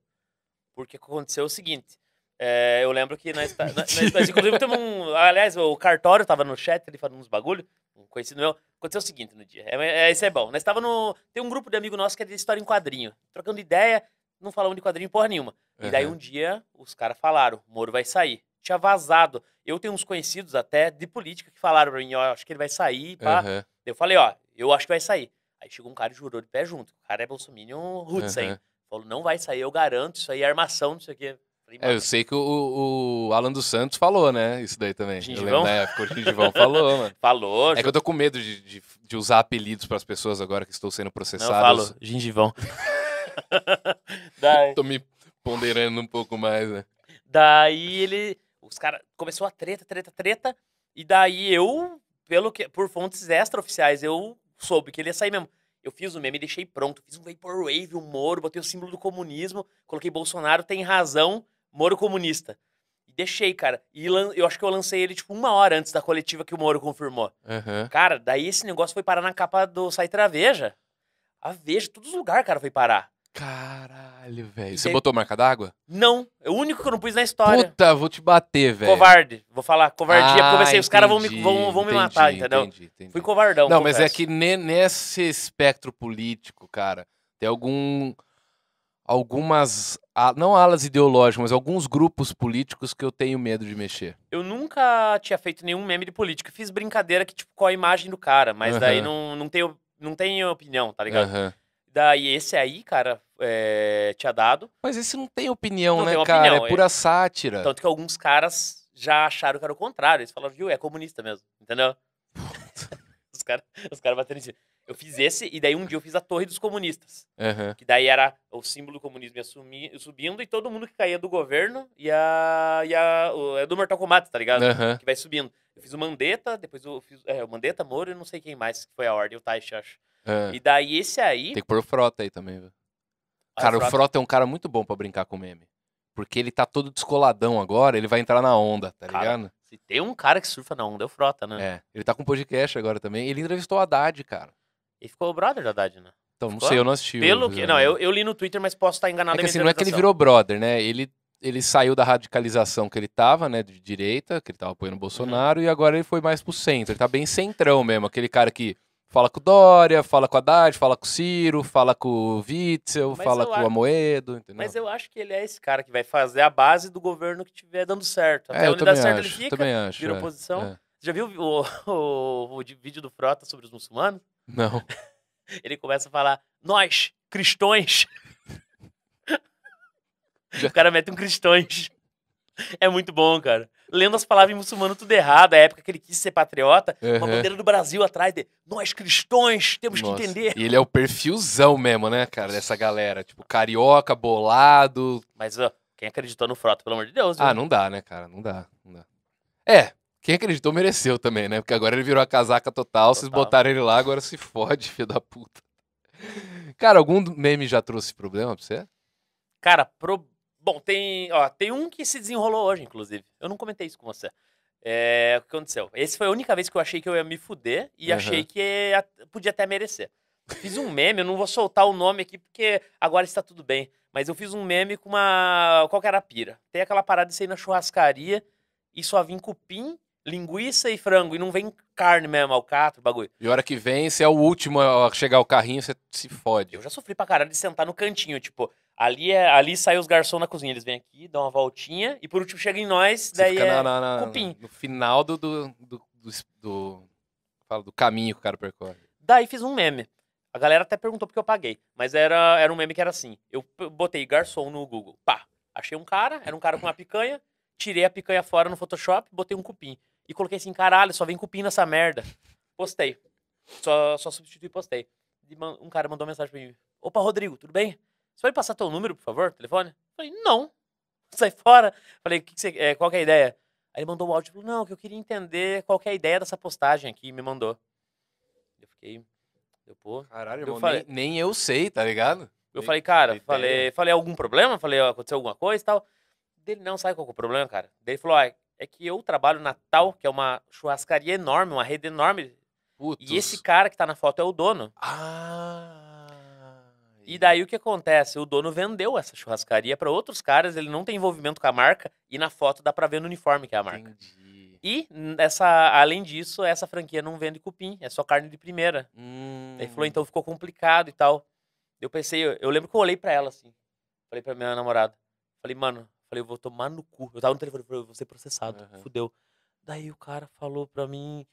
Porque aconteceu o seguinte. É, eu lembro que nós, nós, nós- nós, inclusive temos um. Aliás, o Cartório tava no chat, ele falando uns bagulho, um conhecido meu. Aconteceu o seguinte no dia. É, é, isso é bom. Nós tava no. Tem um grupo de amigo nosso que é de história em quadrinho. Trocando ideia, não falamos de quadrinho porra nenhuma. E daí Aham. um dia os caras falaram: o Moro vai sair. tinha vazado. Eu tenho uns conhecidos até de política que falaram pra mim, ó, acho que ele vai sair, pá. Aham. Eu falei, ó, eu acho que vai sair. Aí chegou um cara e jurou de pé junto. O cara é Bolsominion roots, hein? Aham. Falou, não vai sair, eu garanto, isso aí é armação, não sei o quê. É, eu sei que o, o Alan dos Santos falou, né? Isso daí também. Eu Gengivão? lembro na época, o Gengivão falou, mano. falou, É que eu tô com medo de, de, de usar apelidos pras pessoas agora que estou sendo não, processado. falo, gengivão. daí, Tô me ponderando um pouco mais, né? daí ele, os caras, começou a treta, treta, treta, e daí eu, pelo que, por fontes extraoficiais, eu soube que ele ia sair mesmo. Eu fiz o meme e deixei pronto. Fiz um Vaporwave, um Moro, botei o símbolo do comunismo, coloquei Bolsonaro tem razão, Moro comunista. E deixei, cara. E eu acho que eu lancei ele, tipo, uma hora antes da coletiva que o Moro confirmou. Aham. Cara, daí esse negócio foi parar na capa do site da Veja. A Veja, todos os lugares, cara, foi parar. Caralho, velho. Você daí- botou marca d'água? Não, é o único que eu não pus na história. Puta, vou te bater, velho. Covarde. Vou falar covardia, porque eu Ah, pensei, os caras vão me, vão, vão me entendi, matar, entendeu? Entendi, entendi. Fui covardão. Não, mas é confesso. que ne- nesse espectro político, cara, tem algum. Algumas. Não alas ideológicas, mas alguns grupos políticos que eu tenho medo de mexer. Eu nunca tinha feito nenhum meme de política. Fiz brincadeira que, tipo, com a imagem do cara, mas daí Aham. não, não, tem, não tem opinião, tá ligado? Aham. Daí esse aí, cara, é, tinha dado. Mas esse não tem opinião, Não né, tem cara? opinião, é é- pura sátira. Tanto que alguns caras já acharam que era o contrário. Eles falaram, viu, é comunista mesmo, entendeu? os caras os cara bateram em cima. Eu fiz esse, e daí um dia eu fiz a Torre dos Comunistas. Aham. Que daí era o símbolo do comunismo ia sumi- subindo e todo mundo que caía do governo ia. ia o, é do Mortal Kombat, tá ligado? Aham. Que vai subindo. Eu fiz o Mandetta, depois eu fiz é, o Mandetta, Moro e não sei quem mais, que foi a ordem, o Taishi, acho. aham. E daí esse aí. Tem que pôr o Frota aí também, velho. Ah, Cara, o Frota- Frota é um cara muito bom pra brincar com meme. Porque ele tá todo descoladão agora, ele vai entrar na onda, tá Cara, ligado? Se tem um cara que surfa na onda, é o Frota, né? É. Ele tá com podcast agora também. Ele entrevistou o Haddad, cara. E ficou o brother da Haddad, né? Então, não Ficou? sei, eu não assisti. o Pelo que. Não, eu, eu li no Twitter, mas posso estar enganado É que assim, não é que ele virou brother, né? Ele, ele saiu da radicalização que ele tava, né? De direita, que ele tava apoiando o Bolsonaro, e agora ele foi mais pro centro. Ele tá bem centrão mesmo. Aquele cara que fala com o Dória, fala com o Haddad, fala com o Ciro, fala com o Witzel, Mas fala com acho- o Amoedo, entendeu? Mas eu acho que ele é esse cara que vai fazer a base do governo que estiver dando certo. Até é, eu onde dá certo acho, ele fica, também acho. vira é, oposição. é. Já viu o, o- o de- vídeo do Frota sobre os muçulmanos? Não. Ele começa a falar, nós, cristões. Já- O cara mete um cristões. É muito bom, cara. Lendo as palavras em muçulmano tudo errado, a época que ele quis ser patriota, uma Aham. bandeira do Brasil atrás de nós cristões temos Nossa, que entender. E ele é o perfilzão mesmo, né, cara, dessa galera. Tipo, carioca, bolado. Mas, ó, quem acreditou no Frota, pelo amor de Deus, Ah, viu? não dá, né, cara? Não dá, não dá. É, quem acreditou mereceu também, né? Porque agora ele virou a casaca total, vocês Total. botaram ele lá, agora se fode, filho da puta. Cara, algum meme já trouxe problema pra você? Cara, pro... bom, tem, ó, tem um que se desenrolou hoje, inclusive. Eu não comentei isso com você. É, o que aconteceu? Esse foi a única vez que eu achei que eu ia me fuder e Aham. achei que ia- podia até merecer. Fiz um meme, eu não vou soltar o nome aqui porque agora está tudo bem. Mas eu fiz um meme com uma. Qual que era a pira? Tem aquela parada de sair na churrascaria e só vem cupim, linguiça e frango. E não vem carne mesmo, alcatra, bagulho. E a hora que vem, você é o último a chegar o carrinho, você se fode. Eu já sofri pra caralho de sentar no cantinho, tipo, ali é ali sai os garçons na cozinha, eles vêm aqui, dão uma voltinha e por último chega em nós, daí fica é na- na- na- cupim. no final do, do, do, do, do- fala, do caminho que o cara percorre. Daí fiz um meme. A galera até perguntou porque eu paguei, mas era, era um meme que era assim. Eu botei garçom no Google. Pá, achei um cara, era um cara com uma picanha, tirei a picanha fora no Photoshop, botei um cupim. E coloquei assim, caralho, só vem cupim nessa merda. Postei. Só, só substituí e postei. E um cara mandou mensagem pra mim. Opa, Rodrigo, tudo bem? Você vai passar teu número, por favor, telefone? Falei, não. Sai fora. Falei, que que você, é, qual que é a ideia? Aí ele mandou o áudio, falou, não, que eu queria entender qual que é a ideia dessa postagem aqui, e me mandou. Eu fiquei, eu, pô, Caralho, Eu irmão, falei- nem, nem eu sei, tá ligado? eu falei, cara, falei, falei algum problema? Falei, ó, aconteceu alguma coisa e tal. Dele, não, sabe qual que é o problema, cara? Daí ele falou, ó, é que eu trabalho na Tal, que é uma churrascaria enorme, uma rede enorme. Putos. E esse cara que tá na foto é o dono. Ah. E daí o que acontece? O dono vendeu essa churrascaria pra outros caras, ele não tem envolvimento com a marca, e na foto dá pra ver no uniforme que é a marca. Entendi. E, essa, além disso, essa franquia não vende cupim, é só carne de primeira. Hum. Daí falou, então ficou complicado e tal. Eu pensei, eu, eu lembro que eu olhei pra ela assim. Falei pra minha namorada. Falei, mano, Falei, eu vou tomar no cu. Eu tava no telefone, falei, eu vou ser processado. Aham. Fudeu. Daí o cara falou pra mim,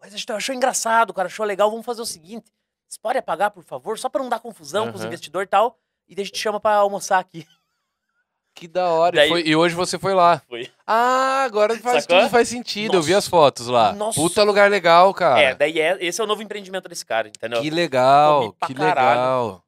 mas a gente achou engraçado, o cara achou legal, vamos fazer o seguinte. Vocês podem apagar, por favor, só pra não dar confusão com os investidores e tal. E daí a gente chama pra almoçar aqui. Que da hora. E Daí- foi- E, hoje você foi lá. Foi. Ah, agora faz, Sacou? tudo faz sentido. Eu vi Nossa. as fotos lá. Nossa. Puta lugar legal, cara. É, daí é, esse é o novo empreendimento desse cara, entendeu? Que legal, que caralho. legal.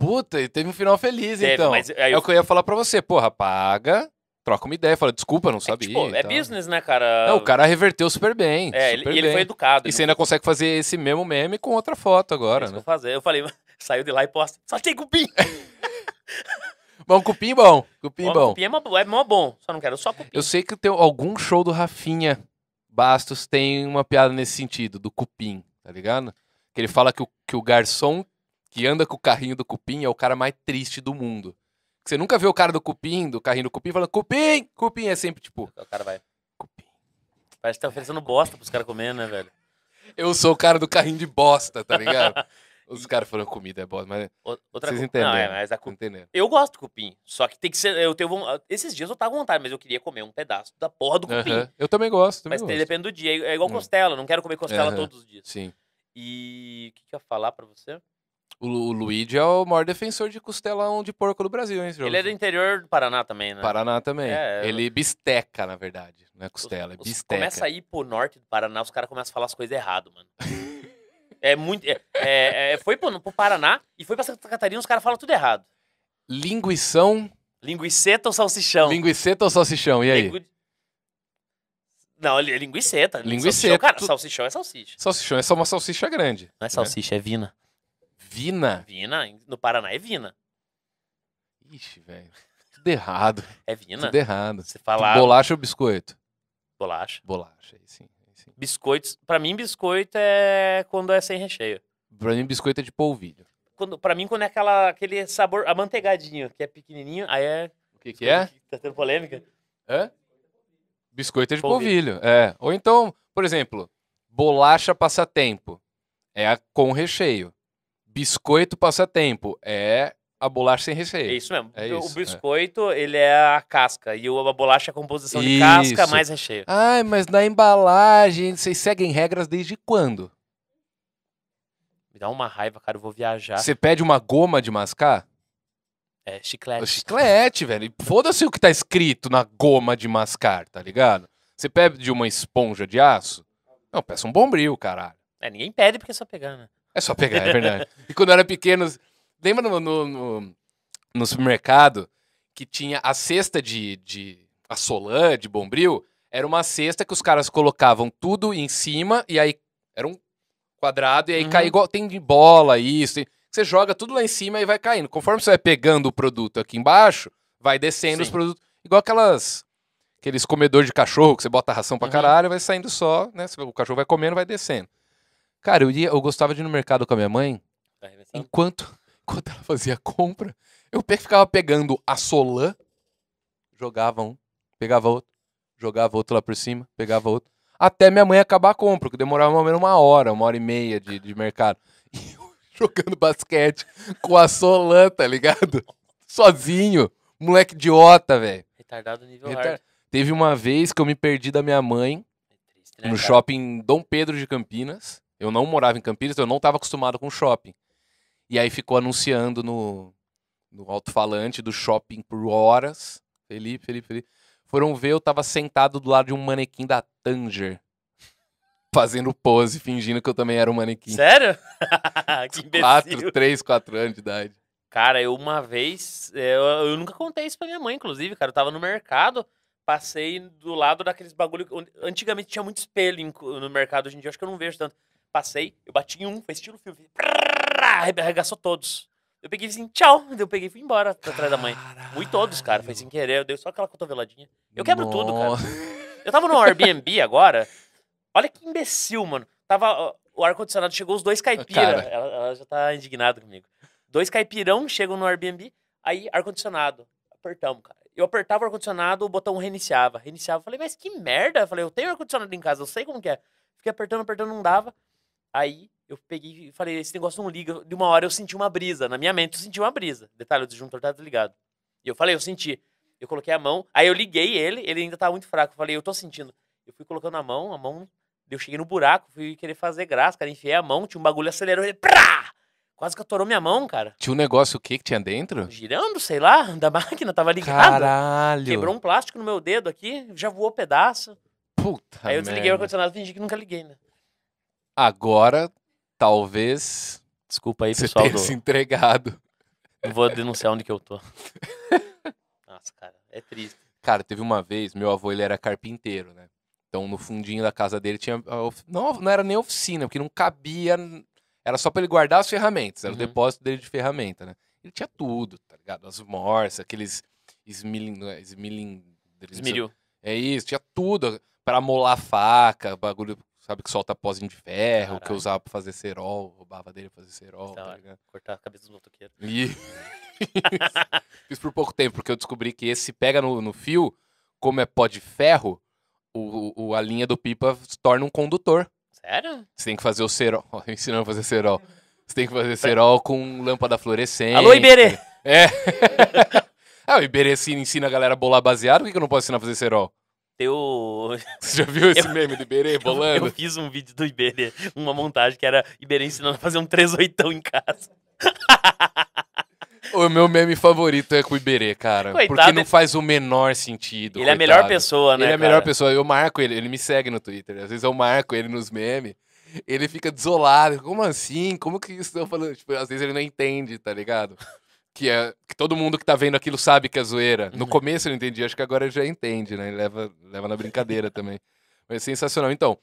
Puta, e teve um final feliz, Teve, então. mas aí É eu- o que eu ia falar pra você. Porra, paga, troca uma ideia. Fala, desculpa, não É, sabia. tipo, e é tal. business, né, cara? Não, o cara reverteu super bem. É, ele, super ele bem. foi educado. E ele você ainda consegue fazer esse mesmo meme com outra foto agora, isso que né? eu fazer. Eu falei, saiu de lá e posta. Só tem cupim. Bom, cupim bom. Cupim bom. Cupim é mó, é mó bom. Só não quero só cupim. Eu sei que tem algum show do Rafinha Bastos tem uma piada nesse sentido, do cupim, tá ligado? Que ele fala que o, que o garçom que anda com o carrinho do cupim é o cara mais triste do mundo. Você nunca vê o cara do cupim, do carrinho do cupim, falando cupim, cupim. É sempre tipo, O cara vai. cupim. Parece que tá oferecendo bosta pros caras comer, né, velho? Eu sou o cara do carrinho de bosta, tá ligado? Os caras falando comida é bosta, mas Outra vocês entenderam. Não, é, mas a cu-. Eu gosto de cupim. Só que tem que ser. Eu tenho Esses dias eu tava com vontade, mas eu queria comer um pedaço da porra do cupim. Aham. Eu também gosto, também Mas gosto. depende do dia. É igual Hum. costela. Não quero comer costela Aham. todos os dias. Sim. E o que, que eu ia falar pra você? O, o Luigi é o maior defensor de costelão de porco do Brasil, hein? Ele é do interior do Paraná também, né? Paraná também. É, eu- Ele bisteca, na verdade. Não é costela, é Os- bisteca. Começa a ir pro norte do Paraná, os caras começam a falar as coisas errado, mano. é muito. É, é- é- foi pro, pro Paraná e foi pra Santa Catarina, os caras falam tudo errado. Linguição, Linguiceta ou salsichão? linguiceta ou salsichão? E aí? Lingu- Não, é linguiceta. Linguiceta. Salsichão, cara, Tu- salsichão é salsicha. Salsichão é só uma salsicha grande. Não é salsicha, é vina. Vina? Vina, no Paraná é vina. Ixi, velho. Tudo errado. É vina. Tudo errado. Você fala Bolacha ou biscoito? bolacha. Bolacha, aí sim. aí sim. Biscoitos. Pra mim, biscoito é quando é sem recheio. Pra mim, biscoito é de polvilho. Quando, pra mim, quando é aquela, aquele sabor amanteigadinho, que é pequenininho, aí é. O que, que é? Tá tendo polêmica? Hã? Biscoito é de Polvilho. polvilho. É. Ou então, por exemplo, bolacha passatempo. É a com recheio. Biscoito passatempo. É a bolacha sem É recheio. isso mesmo. É o isso, biscoito, ele é a casca. E o- a bolacha é a composição de casca Isso. mais recheio. Ai, mas na embalagem, vocês seguem regras desde quando? Me dá uma raiva, cara. Eu vou viajar. Você pede uma goma de mascar? É É chiclete. o chiclete, velho. Foda-se o que tá escrito na goma de mascar, tá ligado? Você pede uma esponja de aço? Não, peça um bombril, caralho. É, ninguém pede porque é só pegar, né? É só pegar, é verdade. e quando eu era pequeno, lembra no, no, no, no supermercado que tinha a cesta de, de a Solan, de bombril? Era uma cesta que os caras colocavam tudo em cima e aí era um quadrado e aí Uhum. cai igual. Tem de bola, isso. tem- você joga tudo lá em cima e vai caindo. Conforme você vai pegando o produto aqui embaixo, vai descendo os Sim. produtos. Igual aquelas. Aqueles comedores de cachorro que você bota ração pra Uhum. caralho, vai saindo só, né? O cachorro vai comendo, vai descendo. Cara, eu, ia, eu gostava de ir no mercado com a minha mãe, Tá enquanto, enquanto ela fazia a compra, eu pe- ficava pegando a Solan, jogava um, pegava outro, jogava outro lá por cima, pegava outro, até minha mãe acabar a compra, que demorava mais ou menos uma hora, uma hora e meia de, de mercado. E eu jogando basquete com a Solan, tá ligado? Sozinho, moleque idiota, velho. Retardado nível Retar- hard. Teve uma vez que eu me perdi da minha mãe É triste, né, no cara? shopping Dom Pedro de Campinas. Eu não morava em Campinas, então eu não estava acostumado com shopping. E aí ficou anunciando no, no alto-falante do shopping por horas. Felipe, Felipe, Felipe. Foram ver, eu tava sentado do lado de um manequim da Tanger. Fazendo pose, fingindo que eu também era um manequim. Sério? que imbecil. Quatro, três, quatro anos de idade. Cara, eu uma vez, eu, eu nunca contei isso pra minha mãe, inclusive, cara. Eu tava no mercado, passei do lado daqueles bagulho. Antigamente tinha muito espelho no mercado, hoje em dia acho que eu não vejo tanto. Passei, eu bati em um, foi estilo filme. Arregaçou todos. Eu peguei assim, tchau. Eu peguei e fui embora pra trás da mãe. Fui todos, cara. Foi sem querer, eu dei só aquela cotoveladinha. Eu quebro tudo, cara. Nossa. Eu tava no Airbnb agora. Olha que imbecil, mano. Tava. O ar-condicionado chegou os dois caipira. Ela, ela já tá indignada comigo. Dois caipirão chegam no Airbnb, aí ar-condicionado. Apertamos, cara. Eu apertava o ar-condicionado, o botão reiniciava. Reiniciava. Falei, mas que merda. Eu falei, eu tenho ar-condicionado em casa, eu sei como que é. Fiquei apertando, apertando, não dava. Aí eu peguei e falei, esse negócio não liga. De uma hora eu senti uma brisa. Na minha mente eu senti uma brisa. Detalhe, o disjuntor tá desligado. E eu falei, eu senti. Eu coloquei a mão, aí eu liguei ele, ele ainda tava muito fraco. Eu falei, eu tô sentindo. Eu fui colocando a mão, a mão. Eu cheguei no buraco, fui querer fazer graça, cara. Enfiei a mão, tinha um bagulho acelerou ele. Prá! Quase que atorou minha mão, cara. Tinha um negócio o que que tinha dentro? Girando, sei lá, da máquina, tava ligado. Caralho. Quebrou um plástico no meu dedo aqui, já voou pedaço. Puta aí eu desliguei o merda. ar-condicionado e fingi que nunca liguei, né? Agora, talvez Desculpa aí, você pessoal. tenha Do... se entregado. Não vou denunciar onde que eu tô. Nossa, cara, é triste. Cara, teve uma vez, meu avô ele era carpinteiro, né? Então no fundinho da casa dele tinha. Não, não era nem oficina, porque não cabia. Era só pra ele guardar as ferramentas. Era Uhum. o depósito dele de ferramenta, né? Ele tinha tudo, tá ligado? As morses, aqueles esmilin... não é, esmilin... Esmeril. É isso, tinha tudo. Pra molar faca, bagulho, sabe, que solta pozinho de ferro, que eu Caralho. usava pra fazer cerol, roubava dele pra fazer cerol, tá ligado? Cortar a cabeça dos motoqueiros. E fiz por pouco tempo, porque eu descobri que esse pega no, no fio, como é pó de ferro, o, o- a linha do pipa se torna um condutor. Sério? Você tem que fazer o cerol. Ó, ensinando a fazer cerol. Você tem que fazer cerol com lâmpada fluorescente. Alô, Iberê! É. ah, o Iberê ensina, ensina a galera a bolar baseado, por que, que eu não posso ensinar a fazer cerol? Eu... Você já viu esse meme do Iberê eu, bolando? eu fiz um vídeo do Iberê, uma montagem que era Iberê ensinando a fazer um 38 em casa. O meu meme favorito é com o Iberê, cara. Coitado, porque não faz o menor sentido. Ele é a melhor coitado. pessoa, né? Ele é a cara? melhor pessoa. Eu marco ele, ele me segue no Twitter. Às vezes eu marco ele nos memes. Ele fica desolado. Como assim? Como que isso estão falando? Tipo, às vezes ele não entende, tá ligado? Que, é, que todo mundo que tá vendo aquilo sabe que é zoeira. No Uhum. começo ele não entendia, acho que agora já entende, né? Leva, leva na brincadeira também. Mas é sensacional. Então,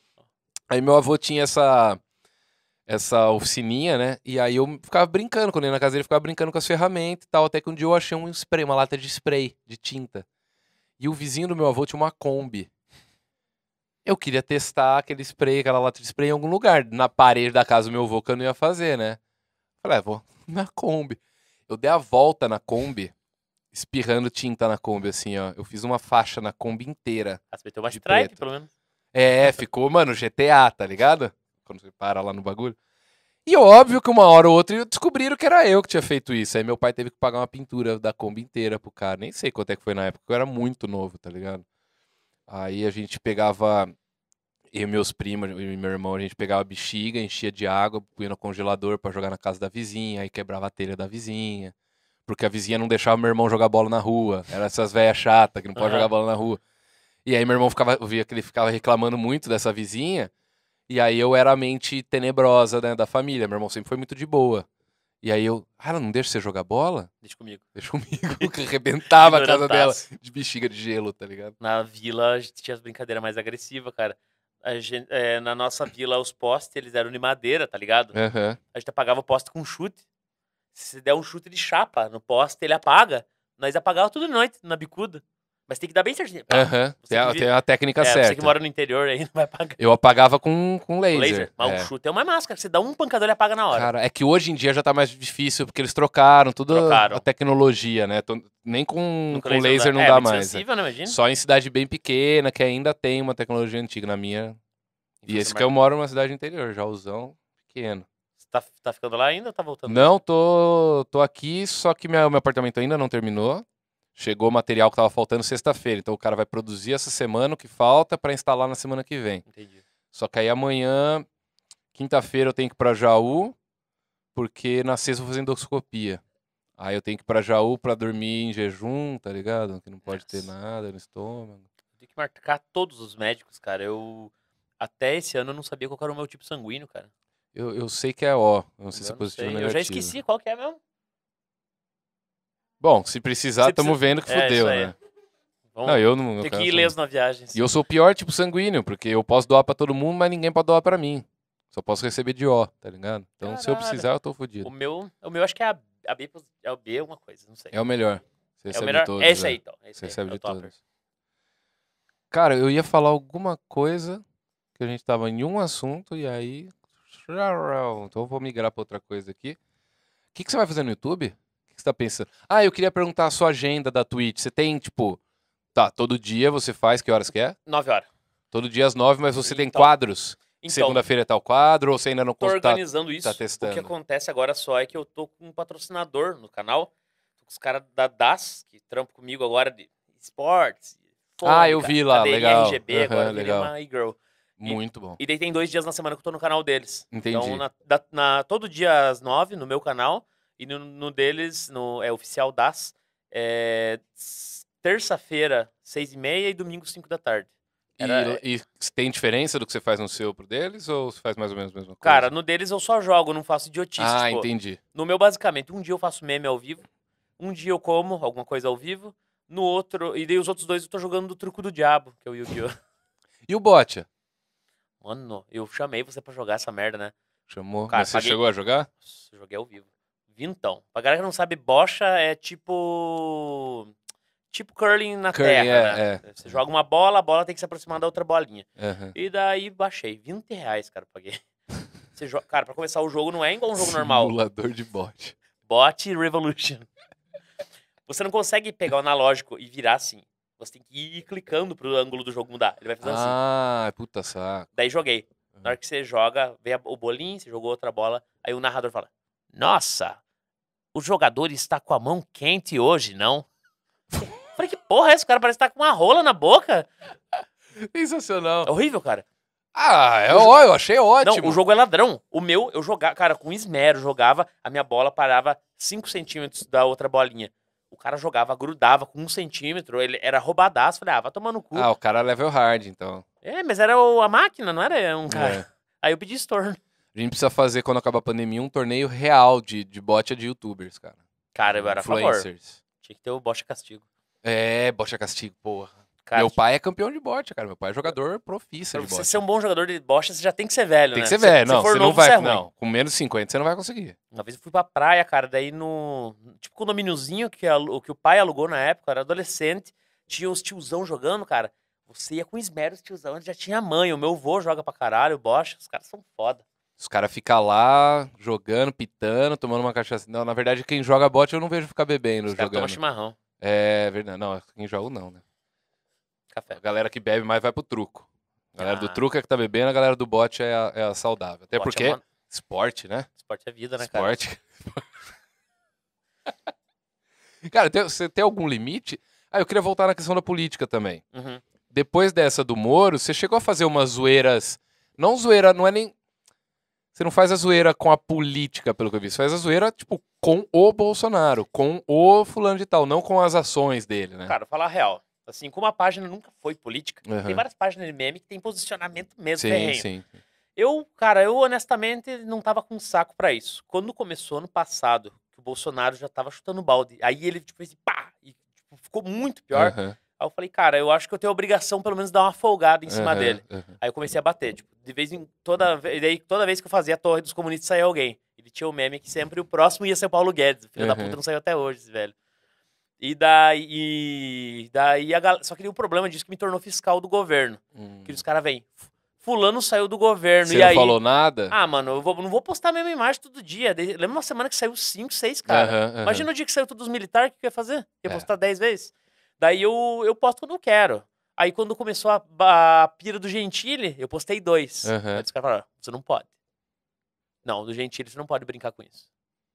aí meu avô tinha essa essa oficininha, né? E aí eu ficava brincando, quando eu ia na casa dele, eu ficava brincando com as ferramentas e tal. Até que um dia eu achei um spray, uma lata de spray, de tinta. E o vizinho do meu avô tinha uma Kombi. Eu queria testar aquele spray, aquela lata de spray em algum lugar, na parede da casa do meu avô, que eu não ia fazer, né? Falei, ah, vou na Kombi. Eu dei a volta na Kombi, espirrando tinta na Kombi, assim, ó. Eu fiz uma faixa na Kombi inteira. Ah, você meteu uma de strike, preto. pelo menos. É, ficou, mano, GTA, tá ligado? Quando você para lá no bagulho. E óbvio que uma hora ou outra descobriram que era eu que tinha feito isso. Aí meu pai teve que pagar uma pintura da Kombi inteira pro cara. Nem sei quanto é que foi na época, eu era muito novo, tá ligado? Aí a gente pegava, eu e meus primos e meu irmão, a gente pegava bexiga, enchia de água, punha no congelador pra jogar na casa da vizinha, aí quebrava a telha da vizinha. Porque a vizinha não deixava meu irmão jogar bola na rua. Era essas velhas chatas que não pode Aham. jogar bola na rua. E aí meu irmão ficava, eu via que ele ficava reclamando muito dessa vizinha. E aí eu era a mente tenebrosa né, da família. Meu irmão sempre foi muito de boa. E aí eu, ah, ela não deixa você jogar bola? Deixa comigo. Deixa comigo, que arrebentava a casa dela de bexiga de gelo, tá ligado? Na vila, a gente tinha as brincadeiras mais agressivas, cara. Gente, é, na nossa vila, os postes, eles eram de madeira, tá ligado? Aham. A gente apagava o poste com chute. Se der um chute de chapa no poste, ele apaga. Nós apagava tudo de noite, na bicuda. Mas tem que dar bem certinho. Pá. Você Tem, a- tem a técnica é, você certa. que mora no interior aí não vai apagar. Eu apagava com, com laser. Laser. Mas é. o chute é uma máscara. Você dá um pancador, ele apaga na hora. Cara, é que hoje em dia já tá mais difícil, porque eles trocaram toda Trocaram. a tecnologia, né? Nem com, com laser não é, dá mais. né? sensível, né? Imagina. Só em cidade bem pequena, que ainda tem uma tecnologia antiga. Na minha. E esse que eu moro numa cidade interior, Jauzão, pequeno. Você tá, tá ficando lá ainda ou tá voltando? Não, tô, tô aqui, só que meu, meu apartamento ainda não terminou. Chegou o material que tava faltando sexta-feira. Então o cara vai produzir essa semana o que falta pra instalar na semana que vem. Entendi. Só que aí amanhã, quinta-feira, eu tenho que ir pra Jaú, porque na sexta eu vou fazer endoscopia. Aí eu tenho que ir pra Jaú pra dormir em jejum, tá ligado? Que não pode ter Nossa. nada no estômago. Tem que marcar todos os médicos, cara. Eu. Até esse ano eu não sabia qual era o meu tipo sanguíneo, cara. Eu, eu sei que é O, eu não sei se é Eu positivo ou sei. Eu negativo. já esqueci qual que é mesmo. Bom, se precisar, Se tamo precisa- vendo que É, fudeu, né? Vamos Não, eu não. ter que ir leso na viagem. E eu sou o pior tipo sanguíneo, porque eu posso doar pra todo mundo, mas ninguém pode doar pra mim. Só posso receber de O, tá ligado? Então, se eu Caralho. precisar, eu tô fudido. O meu, o meu acho que é a, a B, é o B alguma coisa, não sei. É o melhor. Você É recebe o melhor. todos. é esse é. aí, então. É esse Você aí, recebe é de topper. todos. Cara, eu ia falar alguma coisa que a gente tava em um assunto e aí. Então eu vou migrar pra outra coisa aqui. O que, que você vai fazer no YouTube? O que, você tá pensando? Ah, eu queria perguntar a sua agenda da Twitch. Você tem, tipo. Tá, todo dia você faz, que horas que é? Nove horas. Todo dia às nove, mas você tem Então, quadros? Então, Segunda-feira é tal quadro, ou você ainda não tô consta? organizando isso. O testando. que acontece agora só é que eu tô com um patrocinador no canal. Tô com os caras da DAS, que trampam comigo agora de Sports. Ah, eu Fônica, vi lá, legal. RGB, agora Aham, virei legal. uma e-girl. Muito bom. E daí tem dois dias na semana que eu tô no canal deles. Entendi. Então, na, na- todo dia às nove, no meu canal, e no, no deles, no, é oficial das, é terça-feira, seis e meia, e domingo, cinco da tarde. E, Era- e tem diferença do que você faz no seu pro deles ou você faz mais ou menos a mesma coisa? Cara, no deles eu só jogo, não faço idiotice. ah, tipo, entendi. No meu, basicamente, um dia eu faço meme ao vivo, um dia eu como alguma coisa ao vivo, no outro, e daí os outros dois eu tô jogando do truco do diabo, que é o Yu-Gi-Oh! E o Botcha? Mano, eu chamei você pra jogar essa merda, né? Chamou. Cara, você paguei- chegou a jogar? Nossa, joguei ao vivo. Vintão. Pra galera que não sabe, bocha é tipo. Tipo curling na Curling, terra, é, né? Você joga uma bola, a bola tem que se aproximar da outra bolinha. Aham. E daí baixei. 20 reais, cara, paguei. Você joga... Cara, pra começar o jogo não é igual um jogo normal. Simulador de bot. Bot Revolution. Você não consegue pegar o analógico e virar assim. Você tem que ir clicando pro ângulo do jogo mudar. Ele vai fazendo assim. Ah, puta saco. Daí joguei. Na hora que você joga, vem o bolinho, você jogou outra bola, aí o narrador fala: Nossa, o jogador está com a mão quente hoje, não? Falei, que porra é essa? O cara parece estar com uma rola na boca. Sensacional. É horrível, cara. Ah, é, ó, eu achei ótimo. Não, o jogo é ladrão. O meu, eu jogava, cara, com esmero, jogava, a minha bola parava 5 centímetros da outra bolinha. O cara jogava, grudava com um centímetro, ele era roubadaço. Falei, ah, vai tomar no cu. Ah, o cara é level hard, então. É, mas era o- a máquina, não era um cara. É. Aí eu pedi estorno. A gente precisa fazer, quando acabar a pandemia, um torneio real de, de bot de youtubers, cara. Cara, eu era a favor. Influencers. Tinha que ter o bocha castigo. É, é castigo, porra. Cara, Meu pai é campeão de bot, cara. Meu pai é jogador profissa Pra de você bot. ser um bom jogador de bocha, você já tem que ser velho, Tem né? que ser Se- velho, se não. for Você não novo, vai. você é não, com menos de 50 você não vai conseguir. Uma vez eu fui pra praia, cara, daí no. Tipo, condomíniozinho que, que o pai alugou na época, era adolescente, tinha os tiozão jogando, cara. Você ia com esmero, os tiozão já tinha mãe. O meu vô joga pra caralho, bocha, os caras são foda. Os caras ficam lá, jogando, pitando, tomando uma cachaça. Não, na verdade, quem joga bot eu não vejo ficar bebendo, Os caras tomam jogando. chimarrão, É verdade. Não, quem joga não, né? café. A galera que bebe mais vai pro truco. A galera do Ah. truco é que tá bebendo, a galera do bot é a, é a saudável. Até Bocha porque é uma- esporte, né? Esporte é vida, né, cara? Esporte. cara, tem- você tem algum limite? Ah, eu queria voltar na questão da política também. Uhum. Depois dessa do Moro, você chegou a fazer umas zoeiras. Não zoeira, não é nem. Você não faz a zoeira com a política, pelo que eu vi. Você faz a zoeira, tipo, com o Bolsonaro, com o fulano de tal, não com as ações dele, né? Cara, falar a real. Assim, como a página nunca foi política, Uhum. tem várias páginas de meme que tem posicionamento mesmo, sim, ferrenho. sim. Eu, cara, eu honestamente não tava com saco pra isso. Quando começou ano passado, que o Bolsonaro já tava chutando balde, aí ele, tipo, fez pá, e tipo, ficou muito pior. Aham, Aí eu falei, cara, eu acho que eu tenho a obrigação, pelo menos, de dar uma folgada em cima aham, dele. aham. Aí eu comecei a bater, tipo, de vez em toda, ve- daí, toda vez que eu fazia a torre dos comunistas saía alguém. Ele tinha o meme que sempre o próximo ia ser o Paulo Guedes. Filho da Uhum. puta não saiu até hoje, esse velho. E daí, e daí a galera. Só que o problema disso que me tornou fiscal do governo. Hum. Que os caras vêm. Fulano saiu do governo. Você e não aí. falou nada? Ah, mano, eu vou- não vou postar a mesma imagem todo dia. Lembra uma semana que saiu 5, 6, cara? Imagina o dia que saiu todos os militares, o que eu ia fazer? Ia É. postar 10 vezes. Daí eu, eu posto quando eu quero. Aí quando começou a, a pira do Gentili, eu postei dois. Aham. Aí os caras falaram, você não pode. Não, do Gentili você não pode brincar com isso.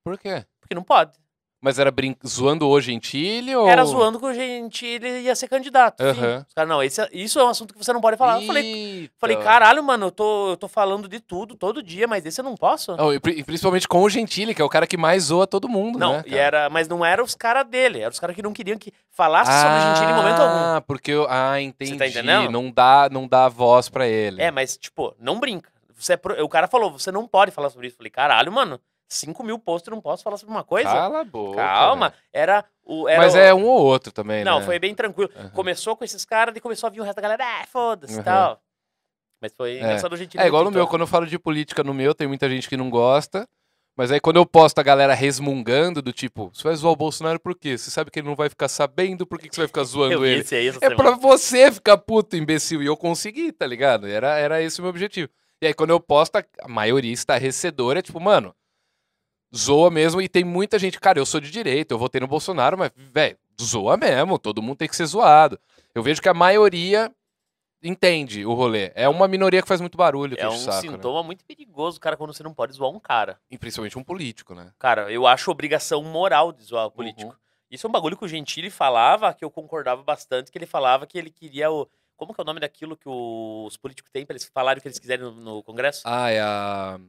Por quê? Porque não pode. Mas era brin... zoando o Gentili ou. Era zoando que o Gentili ia ser candidato. Os caras, não, esse, é- isso é um assunto que você não pode falar. Eu falei, Eita. falei, caralho, mano, eu tô, eu tô falando de tudo, todo dia, mas esse eu não posso. Não, e pri- principalmente com o Gentili, que é o cara que mais zoa todo mundo, Não, né? e cara? era, mas não eram os caras dele, eram os caras que não queriam que falasse sobre o Gentili em momento algum. Ah, porque eu... Ah, entendi. entendendo? Não dá, não dá voz pra ele. É, mas, tipo, não brinca. Você é pro- O cara falou, você não pode falar sobre isso. Eu falei, caralho, mano, 5 mil posts, eu não posso falar sobre uma coisa? Cala a boca. Calma. Era o. Era Mas o- é um ou outro também, Não, né? foi bem tranquilo. Aham. Começou com esses caras, e começou a vir o resto da galera, ah, foda-se e Aham. tal. Mas foi engraçado o Gentili. É igual no meu, quando eu falo de política no meu, tem muita gente que não gosta. Mas aí quando eu posto a galera resmungando do tipo, você vai zoar o Bolsonaro por quê? Você sabe que ele não vai ficar sabendo por que, que você vai ficar zoando ele. esse aí essa É pra você ficar puto, imbecil. E eu consegui, tá ligado? Era, era esse o meu objetivo. E aí, quando eu posto, a- a maioria estarrecedora é tipo, mano, zoa mesmo. E tem muita gente, cara, eu sou de direita, eu votei no Bolsonaro, mas, velho, zoa mesmo. Todo mundo tem que ser zoado. Eu vejo que a maioria entende o rolê. É uma minoria que faz muito barulho, É um saco, né? sintoma muito perigoso, cara, quando você não pode zoar um cara. E principalmente um político, né? Cara, eu acho obrigação moral de zoar o político. Uhum. Isso é um bagulho que o Gentili falava, que eu concordava bastante, que ele falava que ele queria o. Como que é o nome daquilo que os políticos têm para eles falarem o que eles quiserem no, no Congresso? Ah, é a.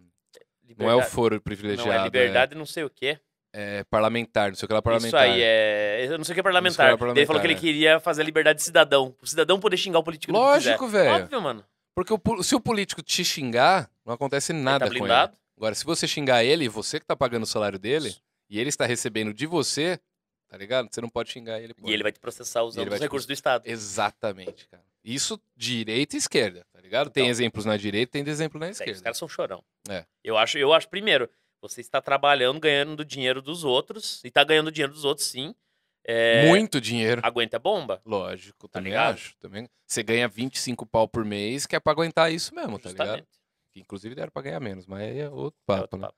Não é o foro privilegiado. Não, é liberdade não sei o quê. É parlamentar, não sei o que lá parlamentar. Isso aí, é. Eu não sei o que é parlamentar. Isso que é parlamentar, ele falou que ele é. queria fazer a liberdade de cidadão. O cidadão poder xingar o político Lógico, velho. Óbvio, mano. Porque o se o político te xingar, não acontece nada tá com ele. blindado? Agora, se você xingar ele, você que tá pagando o salário dele, e ele está recebendo de você, tá ligado? Você não pode xingar ele. E ele vai te processar usando ele os te recursos do Estado. Exatamente, cara. Isso direita e esquerda, tá ligado? Tem Então. exemplos na direita, tem exemplo na Sério, os esquerda. caras são chorão. É. Eu acho, eu acho, primeiro, você está trabalhando, ganhando do dinheiro dos outros, e tá ganhando dinheiro dos outros, sim. É, Muito dinheiro. Aguenta a bomba. Lógico, Tá também ligado? acho. Também. Você ganha 25 pau por mês, que é pra aguentar isso mesmo, tá ligado? Justamente. Que, inclusive deram pra ganhar menos, mas aí é outro É papo, outro né? papo.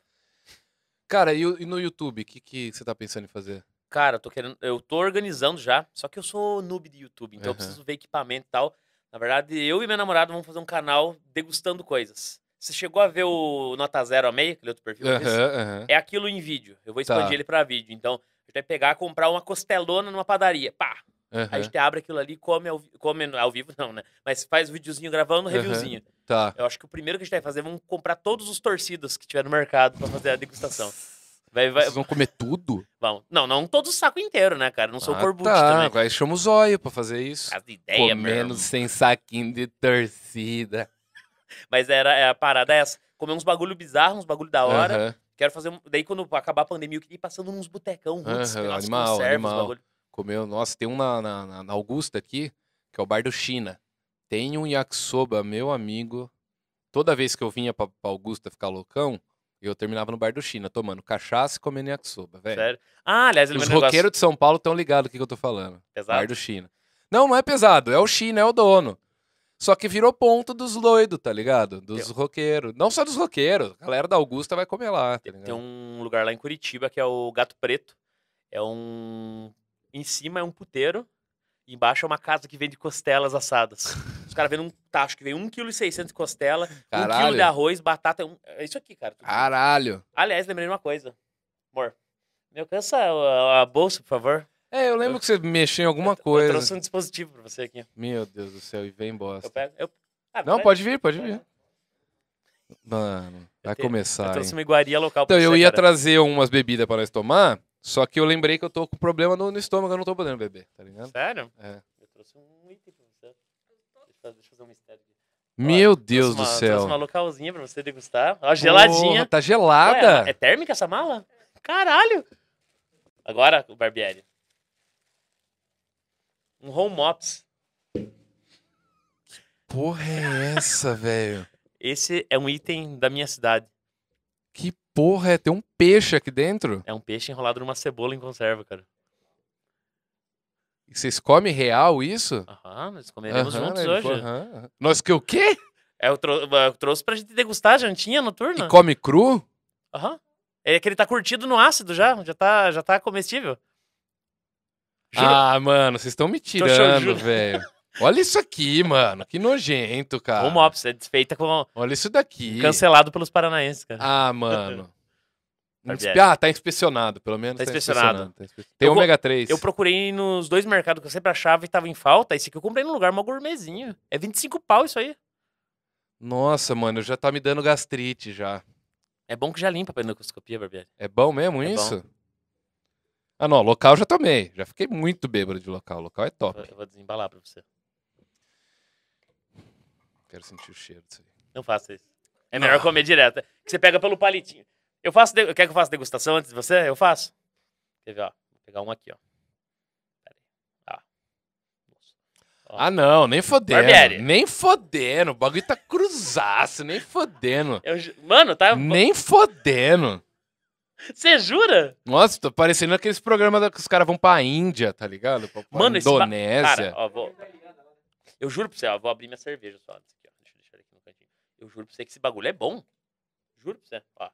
Cara, e, e no YouTube, o que, que você tá pensando em fazer? Cara, eu tô querendo. Eu tô organizando já, só que eu sou noob de YouTube, então eu Aham. preciso ver equipamento e tal. Na verdade, eu e minha namorada vamos fazer um canal degustando coisas. Você chegou a ver o Nota Zero a meio, aquele outro perfil? eu? Aham, aham. É aquilo em vídeo. Eu vou Tá. expandir ele pra vídeo. Então, a gente vai pegar, comprar uma costelona numa padaria. Pá! Aí a gente abre aquilo ali, come ao, come ao vivo, não, né? Mas faz o videozinho gravando, reviewzinho. Tá. Eu acho que o primeiro que a gente vai fazer, vamos comprar todos os torcidos que tiver no mercado pra fazer a degustação. Vai, vai, Vocês vão comer tudo? vamos. Não, não todo o saco inteiro, né, cara? Não sou ah, corbucci tá. também. Vai chama o zóio pra fazer isso. As ideias, meu Comendo sem saquinho de torcida. Mas era, é, a parada é essa. Comer uns bagulho bizarro, uns bagulho da hora. Quero fazer. um- Daí, quando acabar a pandemia, eu queria ir passando uns botecão, roots, umas animal, animal. bagulho. Comeu. Nossa, tem um na, na, na- na Augusta aqui, que é o Bar do China. Tem um yakisoba, meu amigo. Toda vez que eu vinha pra, pra Augusta ficar loucão, eu terminava no Bar do China, tomando cachaça e comendo yakisoba, velho. Sério. Ah, aliás, ele Os negócio roqueiros de São Paulo estão ligados o que, que eu tô falando. pesado. Bar do China. Não, não é pesado. É o China, é o dono. Só que virou ponto dos loidos, tá ligado? Dos roqueiros. Não só dos roqueiros. A galera da Augusta vai comer lá, tá Tem, um lugar lá em Curitiba que é o Gato Preto. É um. Em cima é um puteiro. Embaixo é uma casa que vende costelas assadas. Caras vendem um tacho que vem 1,6 kg de costela, 1 kg Caralho. de arroz, batata. É, um- é isso aqui, cara. Caralho. Aliás, lembrei de uma coisa. Amor, me alcança a, a bolsa, por favor. É, eu lembro que você mexeu em alguma Eu coisa. trouxe um dispositivo pra você aqui. Meu Deus do céu, e vem bosta. Eu pego. Eu... Ah, Não, pode vir, pode vir. Mano, vai começar, Eu hein? trouxe uma iguaria local pra Então, eu você, ia cara. trazer umas bebidas pra nós tomar, só que eu lembrei que eu tô com problema no, no estômago, eu não tô podendo beber, tá ligado? Sério? É. Eu trouxe um item pra você. Deixa eu, deixa eu fazer um mistério aqui. Meu Deus do uma- céu. Trouxe uma localzinha pra você degustar. Ó, geladinha. Porra, tá Ué, gelada. é térmica essa mala? Caralho! Agora, o Barbieri. Um home ops. Porra é essa, velho? Esse é um item da minha cidade. Que porra é? Tem um peixe aqui dentro? É um peixe enrolado numa cebola em conserva, cara. E Vocês comem real isso? Aham, nós comeremos Aham, juntos né? hoje. Aham, aham. Nós que o quê? É, eu, trou- eu trouxe pra gente degustar a jantinha noturna. E come cru? Aham. É que ele tá curtido no ácido já. Já tá, já tá comestível. Juro. Ah, mano, vocês estão me juro. tirando, velho. Olha isso aqui, mano. Que nojento, cara. Ops, é desfeita com. Olha isso daqui. Cancelado pelos paranaenses, cara. Ah, mano. Barbieri. Ah, tá inspecionado, pelo menos. Tá inspecionado. tá inspe- Tem Eu ômega 3. Eu procurei nos dois mercados que eu sempre achava e tava em falta. Esse aqui eu comprei num lugar mó gourmetzinho. É 25 pau isso aí. Nossa, mano, já tá me dando gastrite já. É bom que já limpa pra endoscopia, Barbieri. É bom mesmo É isso? Ah, não, local já tomei. Já fiquei muito bêbado de local. Local é top. Eu eu vou desembalar pra você. Quero sentir o cheiro disso aí. Não faça isso. É melhor comer direto. Que você pega pelo palitinho. Eu faço. de- Quer que eu faça degustação antes de você? Eu faço. Quer ver, ó? Vou pegar um aqui, ó. Pera aí. Ah. Ó. Ah, não, nem fodendo. Barbieri. Nem fodendo. O bagulho tá cruzaço, nem fodendo. Eu Mano, tá. Nem fodendo. Você jura? Nossa, tô parecendo aqueles programas que os caras vão pra Índia, tá ligado? Pra, pra Mano, esse ba- Indonésia. Cara, ó, vou. Eu juro pra você, ó. Vou abrir minha cerveja só. Deixa eu deixar ele aqui no cantinho. Eu juro pra você que esse bagulho é bom. Juro pra você. Ó.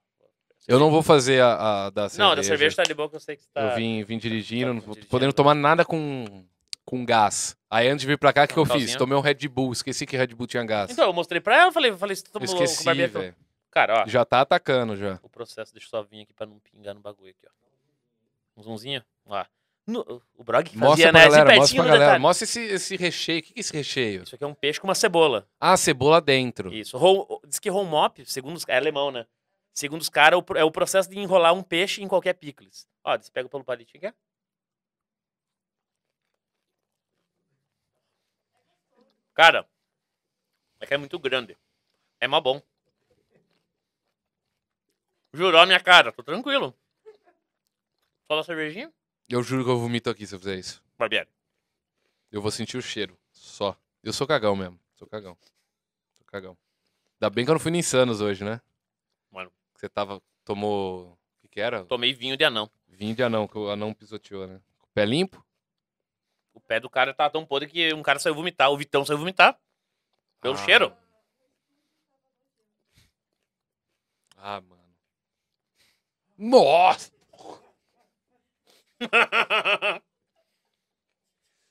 Eu não vou fazer a, a da cerveja. Não, da cerveja tá de boa que eu sei que você tá. Eu vim, vim dirigindo, tá não tô dirigindo. podendo tomar nada com, com gás. Aí antes de vir pra cá, o que, que eu fiz? Tomei um Red Bull, esqueci que Red Bull tinha gás. Então, eu mostrei pra ela, falei, falei, você tomou com esqueci, o barbeiro. velho. Cara, ó. Já tá atacando já. O processo, deixa eu só vir aqui pra não pingar no bagulho aqui, ó. Um zoomzinho. Ó. No- o Brog que Mostra fazia, pra né? galera, mostra pra galera. detalhe. Mostra esse, esse recheio. O que que é esse recheio? Isso aqui é um peixe com uma cebola. Ah, cebola dentro. Isso. Diz que roll mop, segundo os é alemão, né? Segundo os caras, é o pro- o processo de enrolar um peixe em qualquer picles. Ó, você pega pelo palitinho aqui. ó. Cara, é que é muito grande. É mó bom. Jurou a minha cara, tô tranquilo. Só da cervejinha? Eu juro que eu vomito aqui se eu fizer isso. Barbieri. Eu vou sentir o cheiro. Só. Eu sou cagão mesmo. Sou cagão. Sou cagão. Ainda bem que eu não fui no Insanos hoje, né? Você tava. Tomou. O que, que era? tomei vinho de anão. Vinho de anão, que o anão pisoteou, né? Com o pé limpo? O pé do cara tá tão podre que um cara saiu vomitar. O Vitão saiu vomitar. Pelo Ah. cheiro. Ah, mano. Nossa!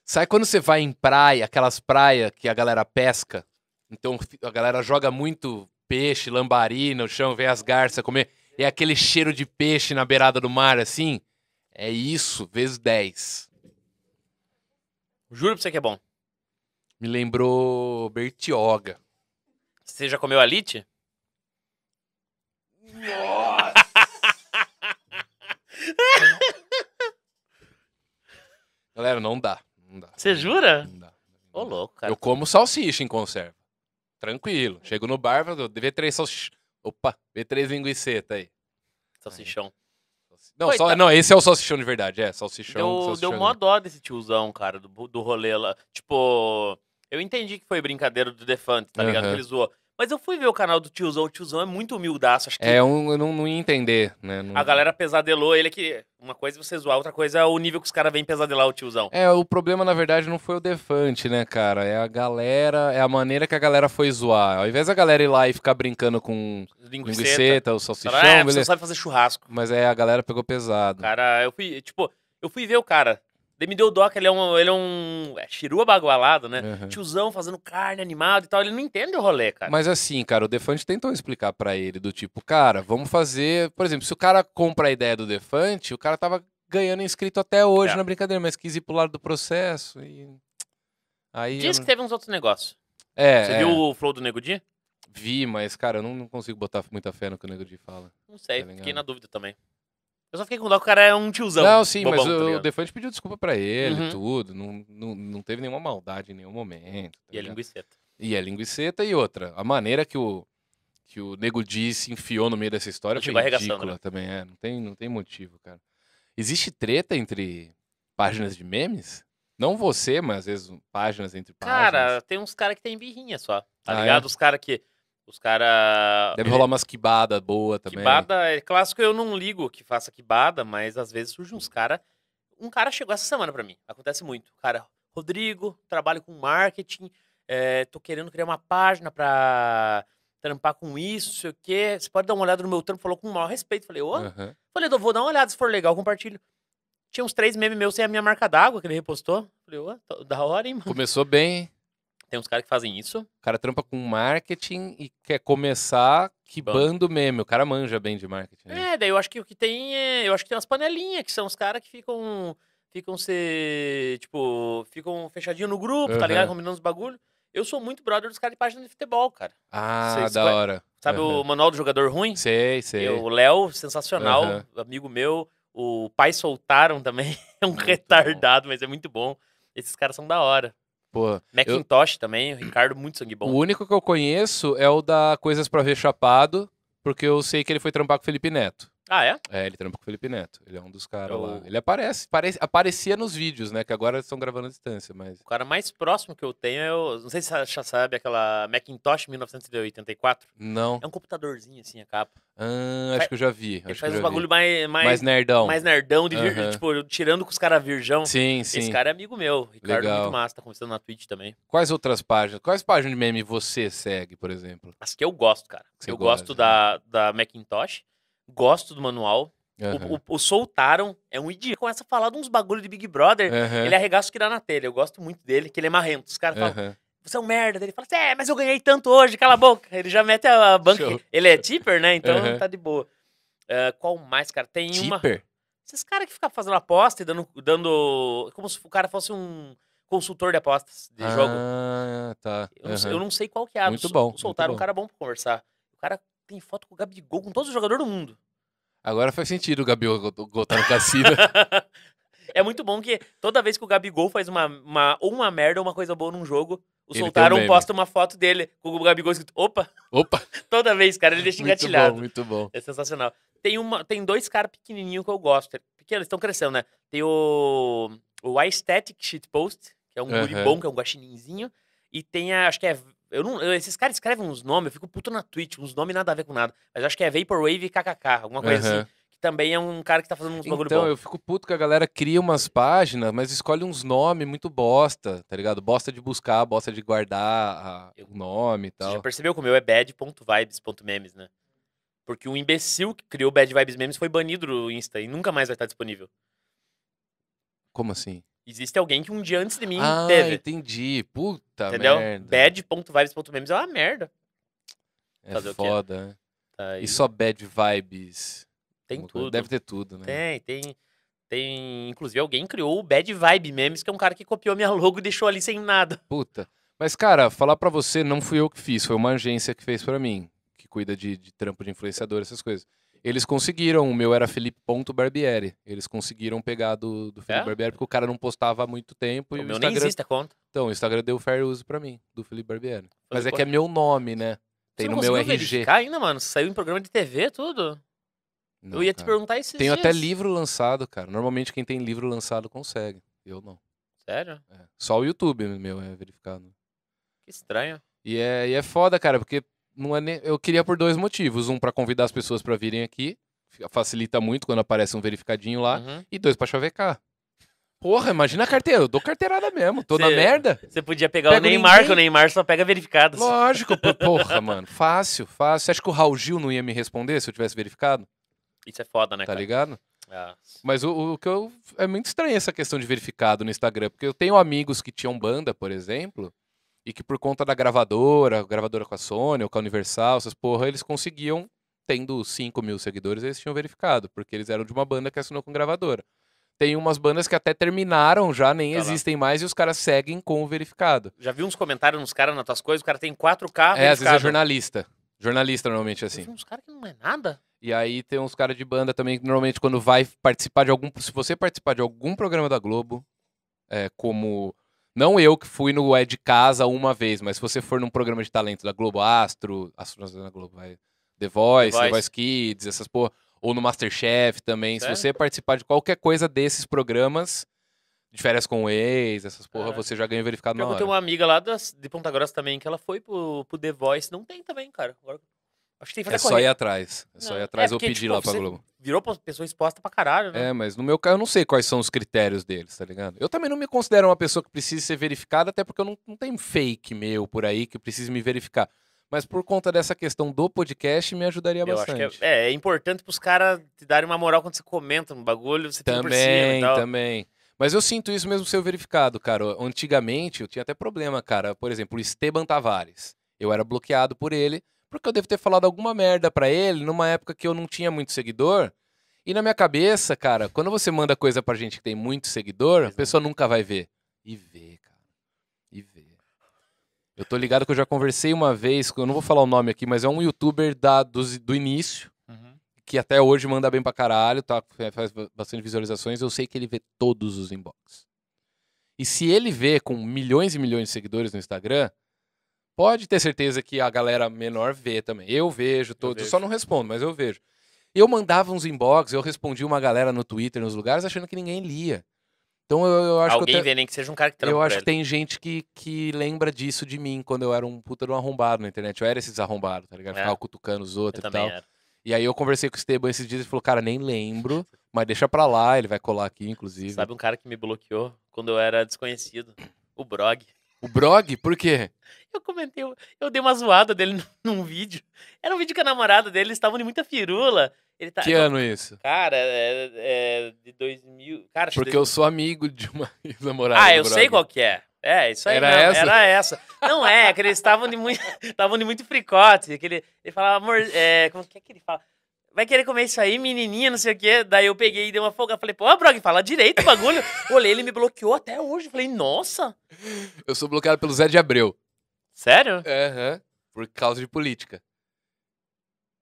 Sabe quando você vai em praia, aquelas praias que a galera pesca? Então a galera joga muito peixe, lambari no chão, vem as garças comer. É aquele cheiro de peixe na beirada do mar, assim? É isso, vezes 10. Juro pra você que é bom. Me lembrou Bertioga. Você já comeu alite? Galera, não dá. Não dá. Você jura? Não dá. Ô, louco, cara. Eu como salsicha em conserva. Tranquilo. Chego no bar, falo, vê três salsicha. Opa, vê três linguiceta aí. Salsichão. Não, só- não, esse é o salsichão de verdade, é, salsichão. Deu, salsichão deu mó dó desse tiozão, cara, do, do rolê lá. Tipo, eu entendi que foi brincadeira do Defante, tá ligado? Que ele zoou. Mas eu fui ver o canal do tiozão, o tiozão é muito humildaço. Acho que É, um, eu não, não ia entender, né? não- a galera pesadelou ele que. Uma coisa é você zoar, outra coisa é o nível que os caras vêm pesadelar o tiozão. É, o problema, na verdade, não foi o Defante, né, cara? É a galera, é a maneira que a galera foi zoar. Ao invés da galera ir lá e ficar brincando com Linguiceta. linguiceta, o salsichão, é, você beleza. sabe fazer churrasco. Mas é, a galera pegou pesado. Cara, eu fui, tipo, eu fui ver o cara. Daí me deu dó que ele é um. Ele é um. É chirua bagualado, né? Uhum. Tiozão fazendo carne animado e tal. Ele não entende o rolê, cara. Mas assim, cara, o Defante tentou explicar pra ele do tipo, cara, vamos fazer, por exemplo, se o cara compra a ideia do Defante, o cara tava ganhando inscrito até hoje É. na brincadeira, mas quis ir pro lado do processo e aí eu Diz não- que teve uns outros negócios. é, Você é, viu o flow do Nego Di? vi, mas cara, eu não, não consigo botar muita fé no que o Nego Di fala. Não sei, Tá fiquei na dúvida também. Eu só fiquei com dó que o cara é um tiozão. não, sim, bobão, mas tá o, o? Defante pediu desculpa pra ele, Uhum. tudo, não, não, não teve nenhuma maldade em nenhum momento. tá E a ligado? linguiceta. E é linguiceta e outra. A maneira que o, que o Nego Di se enfiou no meio dessa história foi arregaçando, ridícula né? também. É, não, tem, não tem motivo, cara. Existe treta entre páginas de memes? Não você, mas às vezes páginas entre páginas. Cara, tem uns caras que tem birrinha só. Tá Ah, é? ligado? Os caras que. Os caras. Deve rolar umas quibada boa também. Quibada é clássico, eu não ligo que faça quibada, mas às vezes surge uns caras. Um cara chegou essa semana pra mim. Acontece muito. Cara, Rodrigo, trabalho com marketing, é, tô querendo criar uma página pra trampar com isso, não sei o quê. Você pode dar uma olhada no meu trampo? Falou com o maior respeito. Falei, ô, Aham. Falei, "Eu vou dar uma olhada, se for legal, compartilho. Tinha uns três memes meus sem a minha marca d'água que ele repostou. Falei, ô, tá da hora, hein, mano. Começou bem, hein? Tem uns caras que fazem isso. O cara trampa com marketing e quer começar quibando meme. O cara manja bem de marketing. né? É, daí eu acho que o que tem é. Eu acho que tem umas panelinhas, que são os caras que ficam. Ficam se. Tipo, ficam fechadinho no grupo, tá Aham. ligado? Combinando os bagulho. Eu sou muito brother dos caras de página de futebol, cara. Ah, Vocês da hora. Sabe Aham. o manual do jogador ruim? Sei, sei. Eu- O Léo, sensacional, Aham. amigo meu. O pai soltaram também. É um Muito retardado, mas é muito bom. Esses caras são da hora. Pô, Macintosh também, o Ricardo, muito sangue bom. O único que eu conheço é o da Coisas pra Ver Chapado, porque eu sei que ele foi trampar com o Felipe Neto. Ah, é? É, ele trampa com o Felipe Neto. Ele é um dos caras Eu- lá. Ele aparece, parece, aparecia nos vídeos, né? Que agora estão gravando à distância, mas. O cara mais próximo que eu tenho é o. Não sei se você já sabe, aquela Macintosh 1984. Não. É um computadorzinho assim, a capa. Ah, acho que eu já vi. Ele Acho faz já bagulho mais, mais, Mais nerdão. mais nerdão, de vir, tipo, tirando com os caras virgão. Sim, sim. Esse cara é amigo meu. Ricardo Legal. muito massa, tá conversando na Twitch também. Quais outras páginas? Quais páginas de meme você segue, por exemplo? As que eu gosto, cara. Eu gosta, gosto da, da Macintosh, gosto do manual. O- Aham. O, o Soltaram é um idiota. Começa a falar de uns bagulho de Big Brother. Aham. Ele arregaça o que dá na telha. Eu gosto muito dele, que ele é marrento. Os caras falam, Aham. você é um merda. Ele fala assim, é, mas eu ganhei tanto hoje, cala a boca. Ele já mete a banca. Show. Ele é tipper, né? Então tá de boa. Ah, qual mais, cara? Tem uma. Tipper? Esses caras que ficam fazendo aposta e dando, dando. Como se o cara fosse um consultor de apostas de jogo. Ah, tá. Eu não, sei, eu não sei qual que é. Muito bom, muito Soltaram um bom. cara bom pra conversar. O cara tem foto com o Gabigol, com todos os jogadores do mundo. Agora faz sentido o Gabriel botar no cassino. é muito bom que toda vez que o Gabigol faz uma, uma, ou uma merda ou uma coisa boa num jogo, o Ele um Soltaram meme. posta uma foto dele com o Gabigol escrito, opa, Opa! toda vez, cara, ele deixa Muito engatilhado. bom, muito bom. É sensacional. Tem, uma, tem dois caras pequenininhos que eu gosto. Porque eles estão crescendo, né? Tem o, o Aesthetic Shitpost, que é um guri Aham. bom, que é um guaxininzinho. E tem a, acho que é... Eu não, eu- esses caras escrevem uns nomes, eu fico puto na Twitch, uns nomes nada a ver com nada. Mas acho que é Vaporwave KKK, alguma coisa Aham. assim. Que também é um cara que tá fazendo uns bagulho Então, bom. eu fico puto que a galera cria umas páginas, mas escolhe uns nomes muito bosta, tá ligado? Bosta de buscar, bosta de guardar a- Eu- o nome e Você já tal. percebeu que o meu é bad.vibes.memes, né? Porque o imbecil que criou Bad Vibes Memes foi banido do Insta e nunca mais vai estar disponível. Como assim? Existe alguém que um dia antes de mim ah, teve. entendi. Puta Entendeu? merda. Bad.vibes.memes é uma merda. É fazer foda, né? Tá. E só bad vibes. Tem tudo. Deve ter tudo, né? Tem, tem. Tem. Inclusive, alguém criou o Bad Vibe Memes, que é um cara que copiou minha logo e deixou ali sem nada. Puta. Mas, cara, falar pra você, não fui eu que fiz, foi uma agência que fez pra mim, que cuida de, de trampo de influenciador, essas coisas. Eles conseguiram, o meu era Felipe.barbieri. Eles conseguiram pegar do, do Felipe É? Barbieri, porque o cara não postava há muito tempo e o o meu nem Instagram. existe a conta. Então, o Instagram deu fair use pra mim, do Felipe Barbieri. Mas é que é meu nome, né? Tem no meu RG. ainda, mano? Saiu em programa de TV, tudo. Não, eu ia te cara. perguntar esses Tenho dias. até livro lançado, cara. Normalmente quem tem livro lançado consegue. Eu não. Sério? É. Só o YouTube meu é verificado. Que estranho. E é, e é foda, cara, porque não é nem- eu queria por dois motivos. Um, pra convidar as pessoas pra virem aqui. Facilita muito quando aparece um verificadinho lá. Uhum. E dois, pra chavecar. Porra, imagina a carteira. Eu dou carteirada mesmo. Tô na Cê- merda. Você podia pegar Pega o Neymar, ninguém. que o Neymar só pega verificados. Lógico. Porra, mano. Fácil, fácil. Você acha que o Raul Gil não ia me responder se eu tivesse verificado? Isso é foda, né, Tá cara? ligado? Ah, Mas o, o que eu. É muito estranho essa questão de verificado no Instagram, porque eu tenho amigos que tinham banda, por exemplo, e que por conta da gravadora, gravadora com a Sony ou com a Universal, essas porra, eles conseguiam, tendo 5 mil seguidores, eles tinham verificado, porque eles eram de uma banda que assinou com gravadora. Tem umas bandas que até terminaram já, nem Tá lá. existem mais, e os caras seguem com o verificado. já vi uns comentários nos caras nas tuas coisas, o cara tem 4K é, às vezes é jornalista. Jornalista normalmente é assim. vi uns caras que não é nada. E aí tem uns caras de banda também que normalmente quando vai participar de algum. Se você participar de algum programa da Globo, é, como. Não eu que fui no É de Casa uma vez, mas se você for num programa de talento da Globo, Astro, Astro não é da Globo, vai. The Voice, The The Voice. Voice Kids, essas porra. Ou no Masterchef também. Sério? Se você participar de qualquer coisa desses programas, de férias com o ex, essas porra, É. você já ganha verificado na Eu hora. tenho uma amiga lá das- de Ponta Grossa também, que ela foi pro, pro The Voice. Não tem também, cara. Agora- acho que tem que É fazer só ir atrás. É só ir atrás é ou pedir tipo, lá pra Globo. Virou pessoa exposta pra caralho, né? É, mas no meu caso eu não sei quais são os critérios deles, tá ligado? Eu também não me considero uma pessoa que precise ser verificada, até porque eu não, não tenho fake meu por aí que precise me verificar. Mas por conta dessa questão do podcast, me ajudaria Eu acho bastante. que é, é, é importante pros caras te darem uma moral quando você comenta um bagulho, você tem por cima e Também, tal. também. Mas eu sinto isso mesmo ser verificado, cara. Antigamente eu tinha até problema, cara. Por exemplo, o Esteban Tavares. Eu era bloqueado por ele, porque eu devo ter falado alguma merda pra ele numa época que eu não tinha muito seguidor. E na minha cabeça, cara, quando você manda coisa pra gente que tem muito seguidor, a pessoa nunca vai ver. E vê, cara. E vê. Eu tô ligado que eu já conversei uma vez, eu não vou falar o nome aqui, mas é um youtuber da, dos- do início Uhum. que até hoje manda bem pra caralho, tá? Faz ba- bastante visualizações. Eu sei que ele vê todos os inbox. E se ele vê com milhões e milhões de seguidores no Instagram, pode ter certeza que a galera menor vê também. Eu vejo todos, eu vejo. só não respondo, mas eu vejo. Eu mandava uns inbox, eu respondia uma galera no Twitter, nos lugares, achando que ninguém lia. Então eu, eu acho que eu Alguém vê, nem que seja um cara que trampa eu acho que tem gente que, que lembra disso de mim quando eu era um puta de um arrombado na internet. Eu era esses arrombados, tá ligado? É. Ficava cutucando os Eu outros e também tal. era. E aí eu conversei com o Esteban esses dias e falou, cara, nem lembro, mas deixa pra lá, ele vai colar aqui, inclusive. Sabe um cara que me bloqueou quando eu era desconhecido? O Brog. O Brog, por quê? Eu comentei, eu, eu dei uma zoada dele num, vídeo. Era um vídeo que a namorada dele estavam de muita firula. Ele tá. Que ano isso? Cara, é, é de 2000. Cara, Porque eu sou amigo de uma ex-namorada. Ah, eu sei qual que é. É, isso aí Era mesmo, essa? Era essa. Não é, que eles estavam de muito, estavam de muito fricote. Que ele, ele falava, amor, é, como que é que ele fala? vai querer comer isso aí, menininha, não sei o quê. Daí eu peguei e dei uma folga. Falei, pô, Brog, fala direito o bagulho. Olhei, ele me bloqueou até hoje. Falei, nossa. Eu sou bloqueado pelo Zé de Abreu. Sério? Aham. Por causa de política.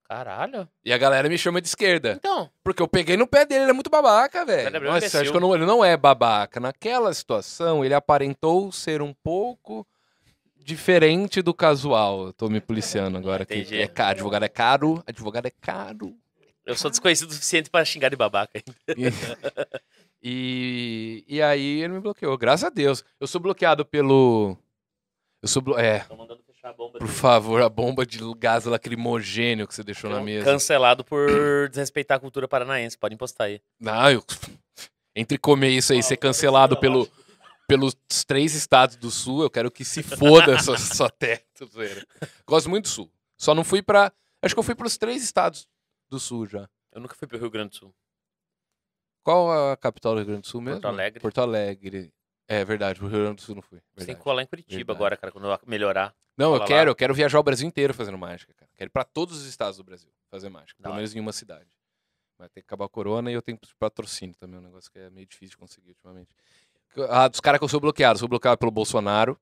Caralho. E a galera me chama de esquerda. Então, Porque eu peguei no pé dele, ele é muito babaca, velho. Nossa, acho que eu não- ele não é babaca. Naquela situação, ele aparentou ser um pouco diferente do casual. Eu tô me policiando agora. Entendi. é caro, advogado é caro, advogado é caro. eu sou desconhecido o suficiente pra xingar de babaca. E, e aí ele me bloqueou, graças a Deus. Eu sou bloqueado pelo. Eu sou. blo- É, Tô mandando fechar a bomba. por favor, a bomba de gás lacrimogênio que você deixou na mesa. Cancelado por desrespeitar a cultura paranaense. Pode impostar aí. Não, eu... entre comer isso aí e ser cancelado pelo, pelos três estados do sul, eu quero que se foda essa sua zoeira. Gosto muito do sul. Só não fui pra. Acho que eu fui pros três estados do sul já. Eu nunca fui pro Rio Grande do Sul. Qual a capital do Rio Grande do Sul mesmo? Porto Alegre. Porto Alegre. É verdade, o Rio Grande do Sul não fui. Você tem verdade. que colar em Curitiba Verdade. agora, cara, quando eu melhorar. Não, eu Fala lá. quero, eu quero viajar o Brasil inteiro fazendo mágica, cara. Quero ir pra todos os estados do Brasil fazer mágica, pelo menos em uma cidade. Vai ter que acabar a corona e eu tenho patrocínio também, um negócio que é meio difícil de conseguir ultimamente. Ah, dos caras que eu sou bloqueado, sou bloqueado pelo Bolsonaro,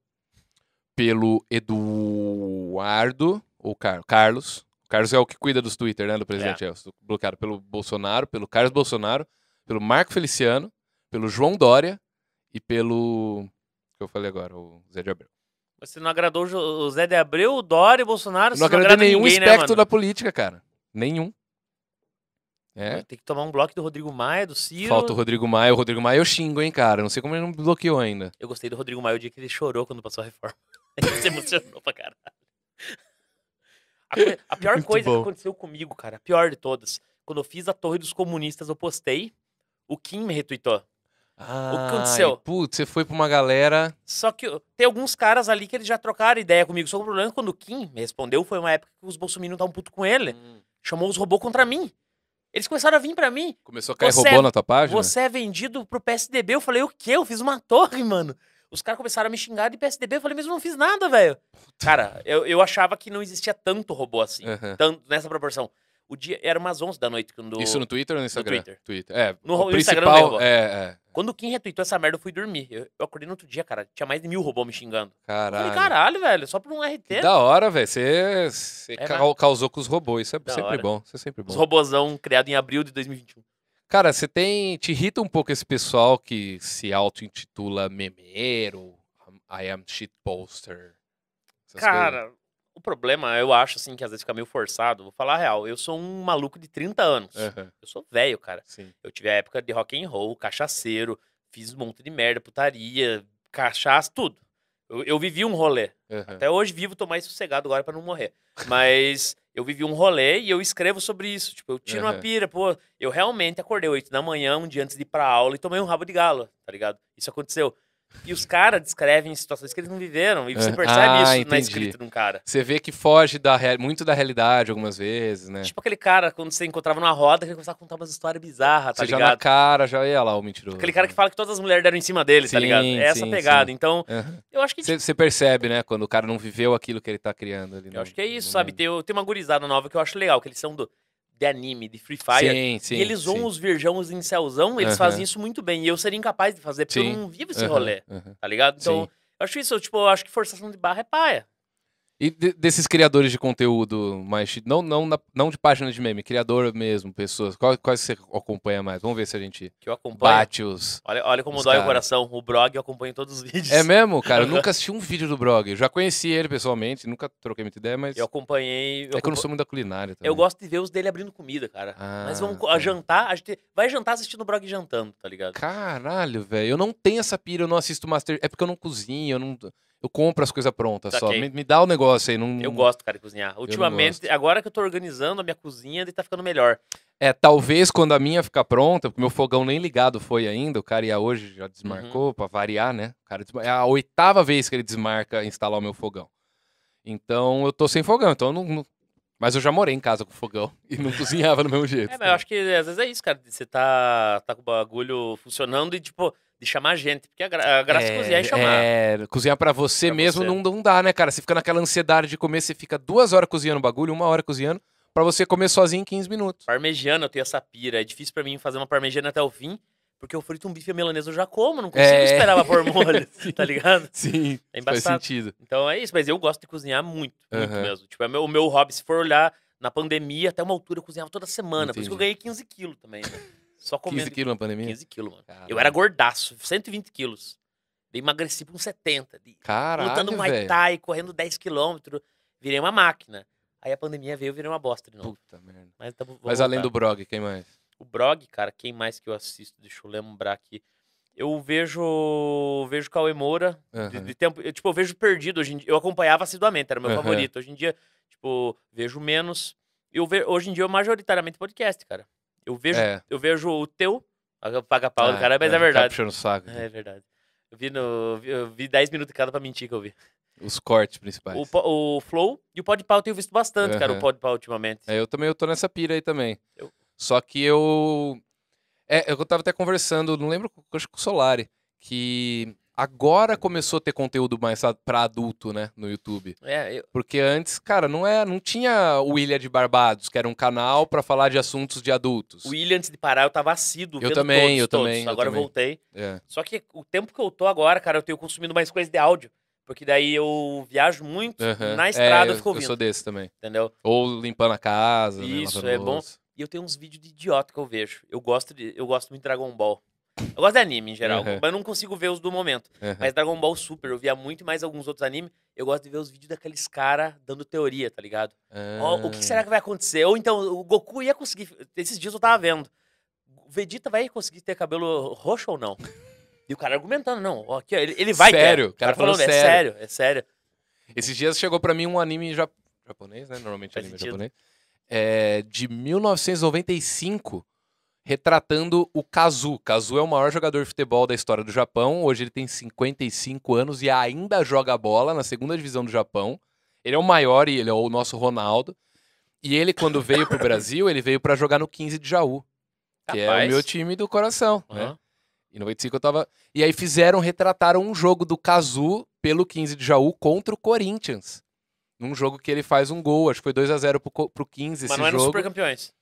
pelo Eduardo, ou Car Carlos. O Carlos é o que cuida dos Twitter, né, do presidente. É. sou bloqueado pelo Bolsonaro, pelo Carlos Bolsonaro, pelo Marco Feliciano, pelo João Dória e pelo. que eu falei agora, o Zé de Abreu. Você não agradou o Zé de Abreu, o Dória, o Bolsonaro? Não agradei agrada nenhum ninguém, né, espectro mano? da política, cara. Nenhum. É. Tem que tomar um bloco do Rodrigo Maia, do Ciro. Falta o Rodrigo Maia. O Rodrigo Maia eu xingo, hein, cara. Não sei como ele não me bloqueou ainda. Eu gostei do Rodrigo Maia o dia que ele chorou quando passou a reforma. Ele se emocionou pra caralho. A, a pior Muito coisa bom. que aconteceu comigo, cara, a pior de todas, quando eu fiz a Torre dos Comunistas, eu postei, o Kim me retweetou. Ah, aconteceu? Putz, você foi pra uma galera. Só que tem alguns caras ali que eles já trocaram ideia comigo. Só que o problema é que quando o Kim me respondeu, foi uma época que os bolsominions estavam puto com ele. Chamou os robôs contra mim. Eles começaram a vir pra mim. Começou a cair Você robô é- na tua página? Você é vendido pro PSDB. Eu falei, o quê? Eu fiz uma torre, mano. Os caras começaram a me xingar de PSDB. Eu falei, mas eu não fiz nada, velho. Cara, eu, eu achava que não existia tanto robô assim. Aham. Tanto, nessa proporção. O dia era umas 11 da noite quando. Isso no Twitter ou no Instagram? Twitter. É, No- o no Instagram principal é, é. Quando o Kim retweetou essa merda, eu fui dormir. Eu, eu acordei no outro dia, cara. Tinha mais de mil robôs me xingando. Eu Caralho. falei, caralho, velho, só por um RT. Que da hora, velho. Você, É cau- causou com os robôs. Isso é Da sempre hora. bom. Isso é sempre bom. Os robôzão criado em abril de 2021. Cara, você tem. Te irrita um pouco esse pessoal que se auto-intitula memeiro, I am shitposter. essas Cara, o problema, eu acho, assim, que às vezes fica meio forçado. Vou falar a real. Eu sou um maluco de 30 anos. Aham, Eu sou velho, cara. sim. Eu tive a época de rock and roll, cachaceiro, fiz um monte de merda, putaria, cachaça, tudo. Eu, eu vivi um rolê. aham. Até hoje vivo, tô mais sossegado agora pra não morrer. Mas eu vivi um rolê e eu escrevo sobre isso. Tipo, eu tiro uma Aham. pira, pô. Eu realmente acordei 8 da manhã, um dia antes de ir pra aula, e tomei um rabo de galo, tá ligado? Isso aconteceu. E os caras descrevem situações que eles não viveram. E você Ah, percebe ah, isso na entendi. escrita de um cara. Você vê que foge da rea- muito da realidade algumas vezes, né? Tipo aquele cara, quando você encontrava numa roda, que ele começava a contar umas histórias bizarras, tá você já ligado? na cara, já ia lá o mentiroso. Aquele cara que fala que todas as mulheres deram em cima dele, tá ligado? Sim, É essa sim, pegada. sim. Então, Aham. eu acho que Você você percebe, né? Quando o cara não viveu aquilo que ele tá criando ali. Eu no- acho que é isso, sabe? Tem, tem uma gurizada nova que eu acho legal, que eles são do, de anime, de Free Fire. Sim, sim. e eles zoam os virgãos em Celzão, eles fazem isso muito bem. E eu seria incapaz de fazer, porque Sim. eu não vivo esse rolê, tá ligado? Então, eu acho isso, tipo, eu acho que forçação de barra é paia. E de- desses criadores de conteúdo mais. chi- Não, não, na- não de página de meme, criador mesmo, pessoas. Qual- Quais você acompanha mais? Vamos ver se a gente Que eu acompanho. bate os. Olha, olha como dói cara. o coração. O blog eu acompanho todos os vídeos. É mesmo, cara? Eu nunca assisti um vídeo do blog. Eu já conheci ele pessoalmente, nunca troquei muita ideia, mas. Eu acompanhei. Eu, é que eu não sou muito da culinária também. eu gosto de ver os dele abrindo comida, cara. Mas Ah, vamos co- tá. jantar, a gente vai jantar assistindo o blog jantando, tá ligado? Caralho, velho. Eu não tenho essa pira, eu não assisto Master. É porque eu não cozinho, eu não. Eu compro as coisas prontas só. Saquei. Me, me dá o negócio aí. Não... Eu gosto, cara, de cozinhar. Ultimamente, agora que eu tô organizando a minha cozinha, ele tá ficando melhor. É, talvez quando a minha ficar pronta, porque meu fogão nem ligado foi ainda, o cara ia hoje, já desmarcou, pra variar, né? O cara desma- É a oitava vez que ele desmarca instalar o meu fogão. Então eu tô sem fogão, então eu não. não- Mas eu já morei em casa com fogão e não cozinhava do mesmo jeito. É, mas eu acho que às vezes é isso, cara. Você tá, tá com o bagulho funcionando e, tipo, de chamar gente. Porque a, gra a graça é, cozinhar e chamar. É, cozinhar pra você Pra mesmo você. Não, não dá, né, cara? Você fica naquela ansiedade de comer, você fica duas horas cozinhando o bagulho, uma hora cozinhando, pra você comer sozinho em 15 minutos. Parmegiana, eu tenho essa pira. É difícil pra mim fazer uma parmegiana até o fim, porque eu frito um bife milanesa eu já como, não consigo É. esperar pra pôr molho, tá ligado? Sim, É faz sentido. Então é isso, mas eu gosto de cozinhar muito, muito mesmo. Tipo, é meu, o meu hobby, se for olhar na pandemia, até uma altura eu cozinhava toda semana. Por isso que eu Entendi. ganhei 15 quilos também, né? Só 15 comendo. quilos na pandemia? 15 quilos, mano. Eu era gordaço, 120 quilos. Daí emagreci pra uns 70. de- Caralho, lutando Muay velho. Thai, correndo 10 quilômetros. Virei uma máquina. Aí a pandemia veio, eu virei uma bosta de novo. Puta merda. Mas, Mas além do. Brog, quem mais? O Brog, cara, quem mais que eu assisto? Deixa eu lembrar aqui. Eu vejo vejo Cauê Moura. De, Aham. de tempo, eu, tipo, eu vejo perdido hoje em dia. Eu acompanhava assiduamente, era meu Aham. favorito. Hoje em dia, tipo, vejo menos. Eu ve, hoje em dia, eu majoritariamente podcast, cara. Eu vejo, É. eu vejo o teu, paga pau do Ah, cara, mas é, Tá verdade. o saco. É verdade. Eu vi, no, eu vi 10 minutos cada pra mentir que eu vi. Os cortes principais. O, o Flow e o Podpah eu tenho visto bastante, cara, o. Podpah ultimamente. É, eu também eu tô nessa pira aí também. Eu- Só que eu. É, eu tava até conversando, não lembro, acho que com o Solari, que agora começou a ter conteúdo mais a- pra adulto, né, no YouTube. É, eu- Porque antes, cara, não é, não tinha o Ilha de Barbados, que era um canal pra falar de assuntos de adultos. o William, antes de parar, eu tava assíduo Eu vendo também, todos, eu todos. também, eu Agora também. voltei. É. Só que o tempo que eu tô agora, cara, eu tenho consumindo mais coisa de áudio. Porque daí eu viajo muito, aham. na É, estrada eu eu, fico eu ouvindo, sou desse também. entendeu? Ou limpando a casa, né, Isso, lavando é bom. E eu tenho uns vídeos de idiota que eu vejo. Eu gosto, de, eu gosto muito de Dragon Ball. Eu gosto de anime em geral, Aham. mas eu não consigo ver os do momento. Aham. Mas Dragon Ball Super, eu via muito mais alguns outros animes. Eu gosto de ver os vídeos daqueles caras dando teoria, tá ligado? Ó, o que Ah. será que vai acontecer? Ou então, o Goku ia conseguir. Esses dias eu tava vendo. O Vegeta vai conseguir ter cabelo roxo ou não? E o cara argumentando, não. Aqui, ó, ele, ele vai ter. Sério? O cara O cara falou falando, é sério. sério, é sério. Esses dias chegou pra mim um anime ja- japonês, né? Normalmente Faz anime sentido. japonês. É, de 1995, retratando o Kazu. Kazu é o maior jogador de futebol da história do Japão. Hoje ele tem 55 anos e ainda joga bola na segunda divisão do Japão. Ele é o maior e ele é o nosso Ronaldo. E ele, quando veio pro Brasil, ele veio pra jogar no 15 de Jaú, que é o Rapaz. meu time do coração, né? Aham. Em 95 eu tava. E aí fizeram, retrataram um jogo do Kazu pelo 15 de Jaú contra o Corinthians. Num jogo que ele faz um gol, acho que foi 2x0 pro, co- pro 15 Mas esse não é no jogo. Super Campeões.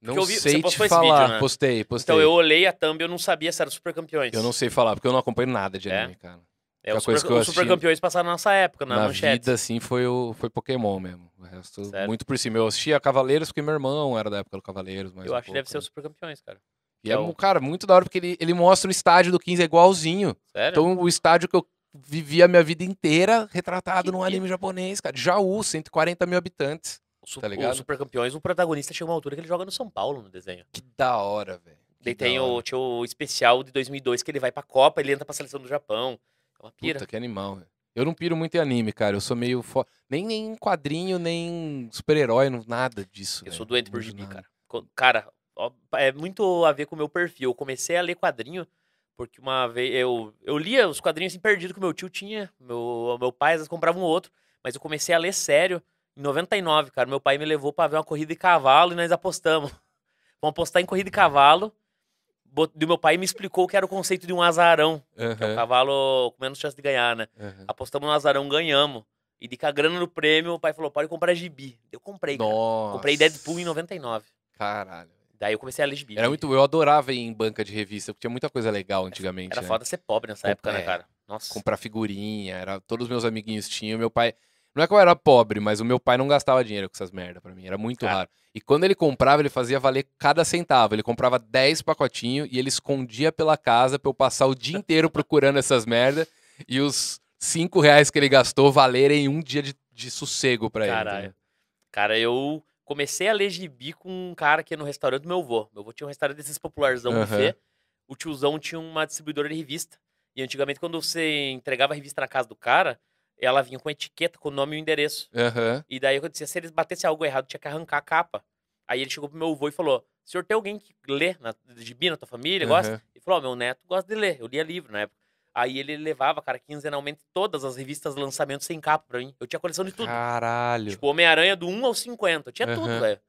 Não eu vi- sei te falar. vídeo, né? Postei, postei. Então eu olhei a thumb e eu não sabia se era Super Campeões. Eu não sei falar, porque eu não acompanho nada de É? anime, cara. É, a os Super, que eu os Super Campeões passaram na nossa época, na, Na manchete. vida, assim, foi, o, foi Pokémon mesmo. O resto, Sério? muito por cima. Eu assistia Cavaleiros porque meu irmão era da época do Cavaleiros. mais Eu um acho que deve pouco, ser né? os Super Campeões, cara. E é, é um cara, muito da hora, porque ele, ele mostra o estádio do 15 é igualzinho. Sério? Então, o estádio que eu vivi a minha vida inteira retratado Que num que- anime japonês, cara. Jaú, 140 mil habitantes. Su- tá ligado? o Super Campeões, o protagonista chega uma altura que ele joga no São Paulo no desenho. Que da hora, velho. Daí da tem o, tinha o especial de 2002 que ele vai pra Copa, ele entra pra seleção do Japão. É uma pira. Puta, que animal, velho. Eu não piro muito em anime, cara. Eu sou meio. Fo... Nem, nem quadrinho, nem super-herói, nada disso. Eu velho. sou doente por gibi, cara. Cara, ó, é muito a ver com o meu perfil. Eu comecei a ler quadrinho porque uma vez eu, eu lia os quadrinhos assim perdido que meu tio tinha. Meu, meu pai às vezes comprava um outro, mas eu comecei a ler sério em 99, cara. Meu pai me levou pra ver uma corrida de cavalo e nós apostamos. Vamos apostar em corrida de cavalo. Do meu pai me explicou o que era o conceito de um azarão, que é um cavalo com menos chance de ganhar, né? aham. Apostamos no azarão, ganhamos. E de com a grana no prêmio, o pai falou: pode comprar gibi. Eu comprei, cara. Nossa. Comprei Deadpool em 99. Caralho. Daí eu comecei a ler gibi. Era muito. Eu adorava ir em banca de revista, porque tinha muita coisa legal antigamente. Era né? foda ser pobre nessa Com- época, né, é. cara? Nossa. comprar figurinha, era todos os meus amiguinhos tinham, meu pai, não é que eu era pobre, mas o meu pai não gastava dinheiro com essas merda pra mim, era muito Cara. raro. E quando ele comprava, ele fazia valer cada centavo. Ele comprava 10 pacotinhos e ele escondia pela casa pra eu passar o dia inteiro procurando essas merda e os 5 reais que ele gastou valerem um dia de, de sossego pra ele. Caralho. Cara, eu comecei a ler gibi com um cara que ia no restaurante do meu avô. Meu avô tinha um restaurante desses popularzão Aham. buffet. O tiozão tinha uma distribuidora de revista. E antigamente, quando você entregava a revista na casa do cara, ela vinha com etiqueta, com o nome e o endereço. Aham. E daí eu disse, se eles batessem algo errado, tinha que arrancar a capa. Aí ele chegou pro meu avô e falou: senhor tem alguém que lê na, gibi na tua família, gosta? Aham. Ele falou: ó, meu neto gosta de ler, eu lia livro na época. Aí ele levava, cara, quinzenalmente todas as revistas lançamentos sem capa pra mim. Eu tinha coleção de tudo. Caralho. Tipo, Homem-Aranha do 1 ao 50. Eu tinha tudo, Aham. velho.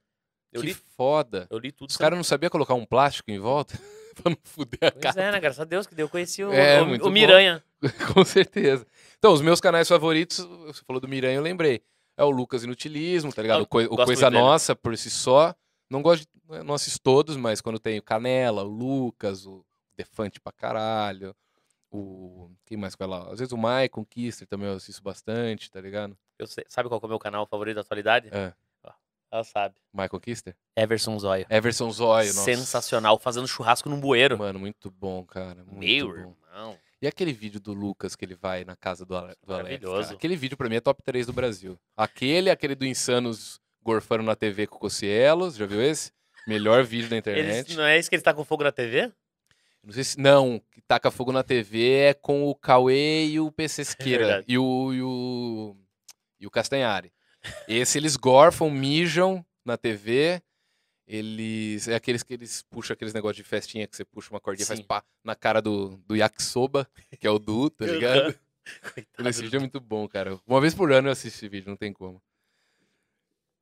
Eu que li, foda. eu li tudo. Os caras não sabiam colocar um plástico em volta pra não fuder a Pois cara. é, né? Graças a Deus que eu conheci o, É, o- o. Miranha. Com certeza. Então, os meus canais favoritos, você falou do Miranha, eu lembrei. é o Lucas Inutilismo, tá ligado? O, coi- o Coisa dele. Nossa, por si só. Não gosto, de, não assisto todos, mas quando tem o Canela, o Lucas, o Defante pra caralho, o... Quem mais vai lá? Às vezes o Michael Kister também eu assisto bastante, tá ligado? Eu sei- sabe qual é o meu canal favorito da atualidade? É. Ela sabe. Michael Kister? Everson Zóio. Everson Zóio, nossa. Sensacional, fazendo churrasco num bueiro. Mano, muito bom, cara. Muito Meu bom. irmão. E aquele vídeo do Lucas que ele vai na casa do, Ale- do Alex? Cara? Aquele vídeo pra mim é top 3 do Brasil. Aquele, aquele do Insanos gorfando na TV com o Cocielos, já viu esse? Melhor vídeo da internet. Eles, não é isso que ele tá com fogo na TV? Não sei se. Não, que taca fogo na TV é com o Cauê e o PC Siqueira. verdade. e, o, e, o, e o Castanhari. Esse eles gorfam, mijam na TV. Eles. É aqueles que eles puxam aqueles negócios de festinha que você puxa uma cordinha e faz pá na cara do, do yakisoba, que é o Du, tá ligado? Coitado Esse do- vídeo é muito bom, cara. Uma vez por ano eu assisto esse vídeo, não tem como.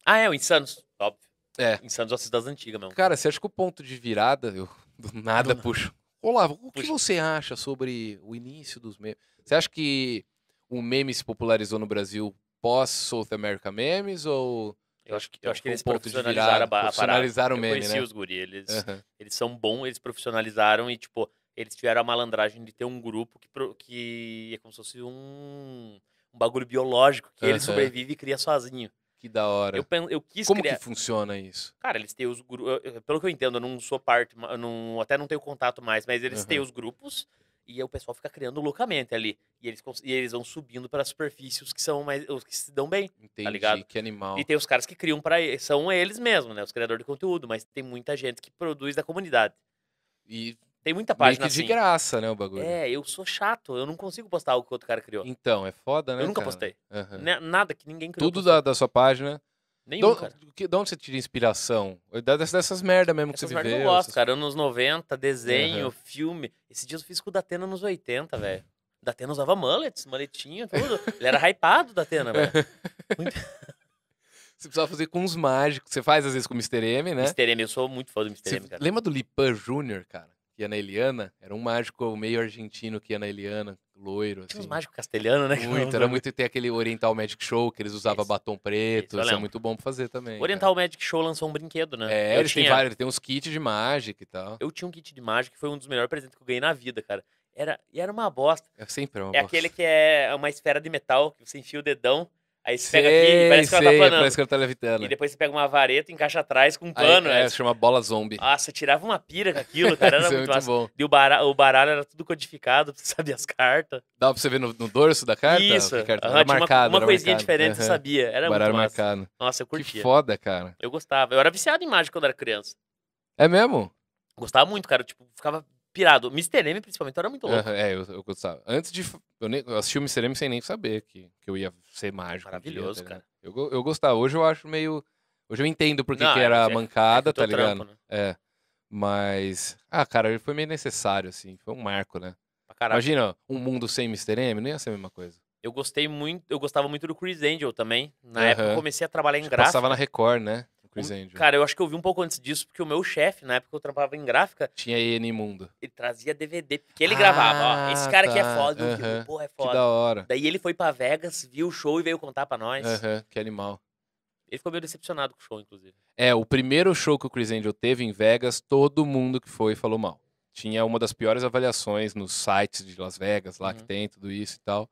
Ah, é, o Insanos. Óbvio. É. Insanos eu assisto das antigas mesmo. Cara, você acha que o ponto de virada, eu do nada nada. puxo. Olá, o que Puxa. você acha sobre o início dos memes? Você acha que o meme se popularizou no Brasil pós South America Memes ou Eu acho que, eu acho que um eles profissionalizaram virada, a, ba- a parada. profissionalizaram o Eu meme, conheci né? os guri, eles, Aham. eles são bons, eles profissionalizaram e, tipo, eles tiveram a malandragem de ter um grupo que, que é como se fosse um, um bagulho biológico, que ele Aham. sobrevive e cria sozinho. que da hora? Eu, eu quis Como criar... que funciona isso? Cara, eles têm os grupos. Pelo que eu entendo, eu não sou parte, eu não, até não tenho contato mais, mas eles têm Aham. os grupos e aí o pessoal fica criando loucamente ali. E eles, e eles vão subindo para superfícies que são mais. os que se dão bem. Entendi, ligado? que animal. E tem os caras que criam para são eles mesmos, né? Os criadores de conteúdo, mas tem muita gente que produz da comunidade. E Tem muita meio página que de assim. graça, né, o bagulho. É, eu sou chato, eu não consigo postar algo que outro cara criou. Então, é foda, né, eu nunca cara? postei. Né- Nada que ninguém criou. Tudo da, da sua página. Nenhum, De cara. onde, que- de onde você tira inspiração? Dessas, dessas merda mesmo que Essas você merda viveu. eu gosto, essas- cara. Anos 90, desenho, Aham. filme. Esses dias eu fiz com o Datena nos 80, velho. O Datena usava mullets, maletinha, tudo. Ele era hypado, Datena, velho. Você precisava fazer com uns mágicos. Você faz às vezes com o Mr. M, né? Mr. M, eu sou muito fã do Mr. Você M, cara. lembra do Lipan Jr., cara? Que ia na Eliana? Era um mágico meio argentino que ia na Eliana, loiro, Tinha uns assim. mágicos castelhanos, né? Muito, era muito. Tem aquele Oriental Magic Show que eles usavam Isso, batom preto. isso Isso, é muito bom pra fazer também. O Oriental Magic Show lançou um brinquedo, né? cara. É, eu eles têm tinha, vários, tem uns kits de mágica e tal. Eu tinha um kit de mágica que foi um dos melhores presentes que eu ganhei na vida, cara. Era, e era uma bosta. É sempre uma É bosta. aquele que é uma esfera de metal, que você enfia o dedão, aí você pega Sei, aqui e parece que ela sei, tá planando. parece que ela tá levitando. E depois você pega uma vareta, encaixa atrás com um Aí, pano. é, aí- se chama bola zombie. Nossa, eu tirava uma pira com aquilo, cara. Era é muito muito massa. bom. E o baralho, o baralho era tudo codificado, pra você saber as cartas. Dá pra você ver no, no dorso da carta? Isso. Que carta? aham, Era tinha uma- marcado, uma, era coisinha marcado. diferente, você Aham. sabia. Era Baralho muito massa. marcado. Nossa, eu Que curtia. foda, cara. Eu gostava. Eu era viciado em mágica quando era criança. É mesmo? Gostava muito, cara. Tipo, ficava pirado. Mr. M, principalmente, era muito louco. É, eu, eu gostava. Antes de. Eu, nem, eu assisti o Mr. M sem nem saber que, que eu ia ser mágico. Maravilhoso, tá cara. Eu, eu gostava. Hoje eu acho meio. Hoje eu entendo porque Não, que é, era é- mancada, É que tá ligado? trampo, né? É. Mas. Ah, cara, ele foi meio necessário, assim. Foi um marco, né? Imagina um mundo sem Mr. M, não ia ser a mesma coisa. Eu gostei muito, eu gostava muito do Chris Angel também. Na Aham. época eu comecei a trabalhar em que gráfica. Passava na Record, né? O Chris Angel. Cara, eu acho que eu vi um pouco antes disso, porque o meu chefe, na época que eu trabalhava em gráfica, Tinha EN Mundo. ele trazia DVD, porque ele gravava, ó, esse Ah, cara aqui é tá. foda, Aham. vi, porra, é Que foda. da hora. Daí ele foi pra Vegas, viu o show e veio contar pra nós. Aham, que animal. Ele ficou meio decepcionado com o show, inclusive. É, o primeiro show que o Chris Angel teve em Vegas, todo mundo que foi falou mal. Tinha uma das piores avaliações nos sites de Las Vegas, lá que Uhum. tem tudo isso e tal.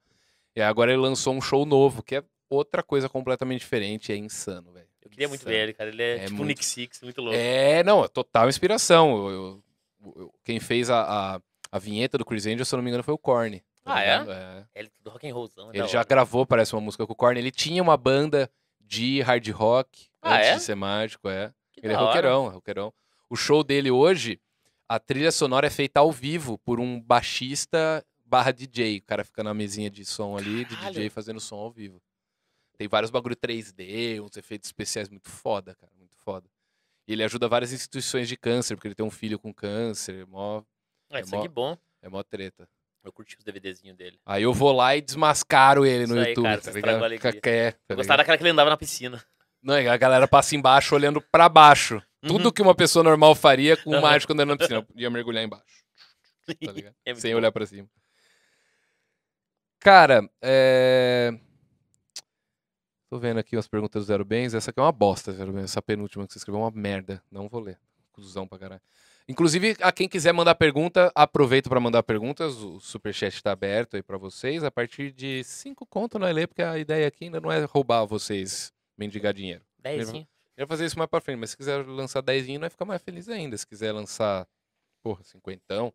E agora ele lançou um show novo, que é outra coisa completamente diferente, é insano, velho. Eu queria muito ver ele, cara. Ele é, É tipo muito- Nick Six, muito louco. É, não, é total inspiração. Eu- eu- eu- quem fez a, a, a vinheta do Chris Angel, se eu não me engano, foi o Korn. tá Ah, é? é? Ele do rock and rollzão. é Ele já hora. gravou, parece, uma música com o Korn. Ele tinha uma banda de hard rock Ah, antes é? de ser mágico, é. Que Ele é roqueirão, é roqueirão. O show dele hoje, a trilha sonora é feita ao vivo por um baixista barra DJ. O cara fica na mesinha de som ali, de Caralho. DJ fazendo som ao vivo. Tem vários bagulho 3D, uns efeitos especiais muito foda, cara, muito foda. E ele ajuda várias instituições de câncer, porque ele tem um filho com câncer, é mó, é isso mó- bom. é mó treta. Eu curti os DVDzinhos dele. Aí eu vou lá e desmascaro ele no aí, YouTube, cara, tá ligado? Fica- é, tá Eu gostava daquela que ele andava na piscina. Não, a galera passa embaixo olhando pra baixo. Tudo Uhum. que uma pessoa normal faria com o Aham. mágico andando na piscina. Ia mergulhar embaixo, tá ligado? É Sem olhar pra cima. Cara, é... Tô vendo aqui umas perguntas do Zero Bens. Essa aqui é uma bosta, Zero Bens. Essa penúltima que você escreveu é uma merda. Não vou ler. Cusão pra caralho. Inclusive, a quem quiser mandar pergunta, aproveita para mandar perguntas. O superchat está aberto aí para vocês. A partir de cinco conto não é ler, porque a ideia aqui ainda não é roubar vocês, mendigar dinheiro. Dezinho. Eu ia fazer isso mais pra frente, mas se quiser lançar dezinho, vai ficar mais feliz ainda. Se quiser lançar, porra, cinquentão,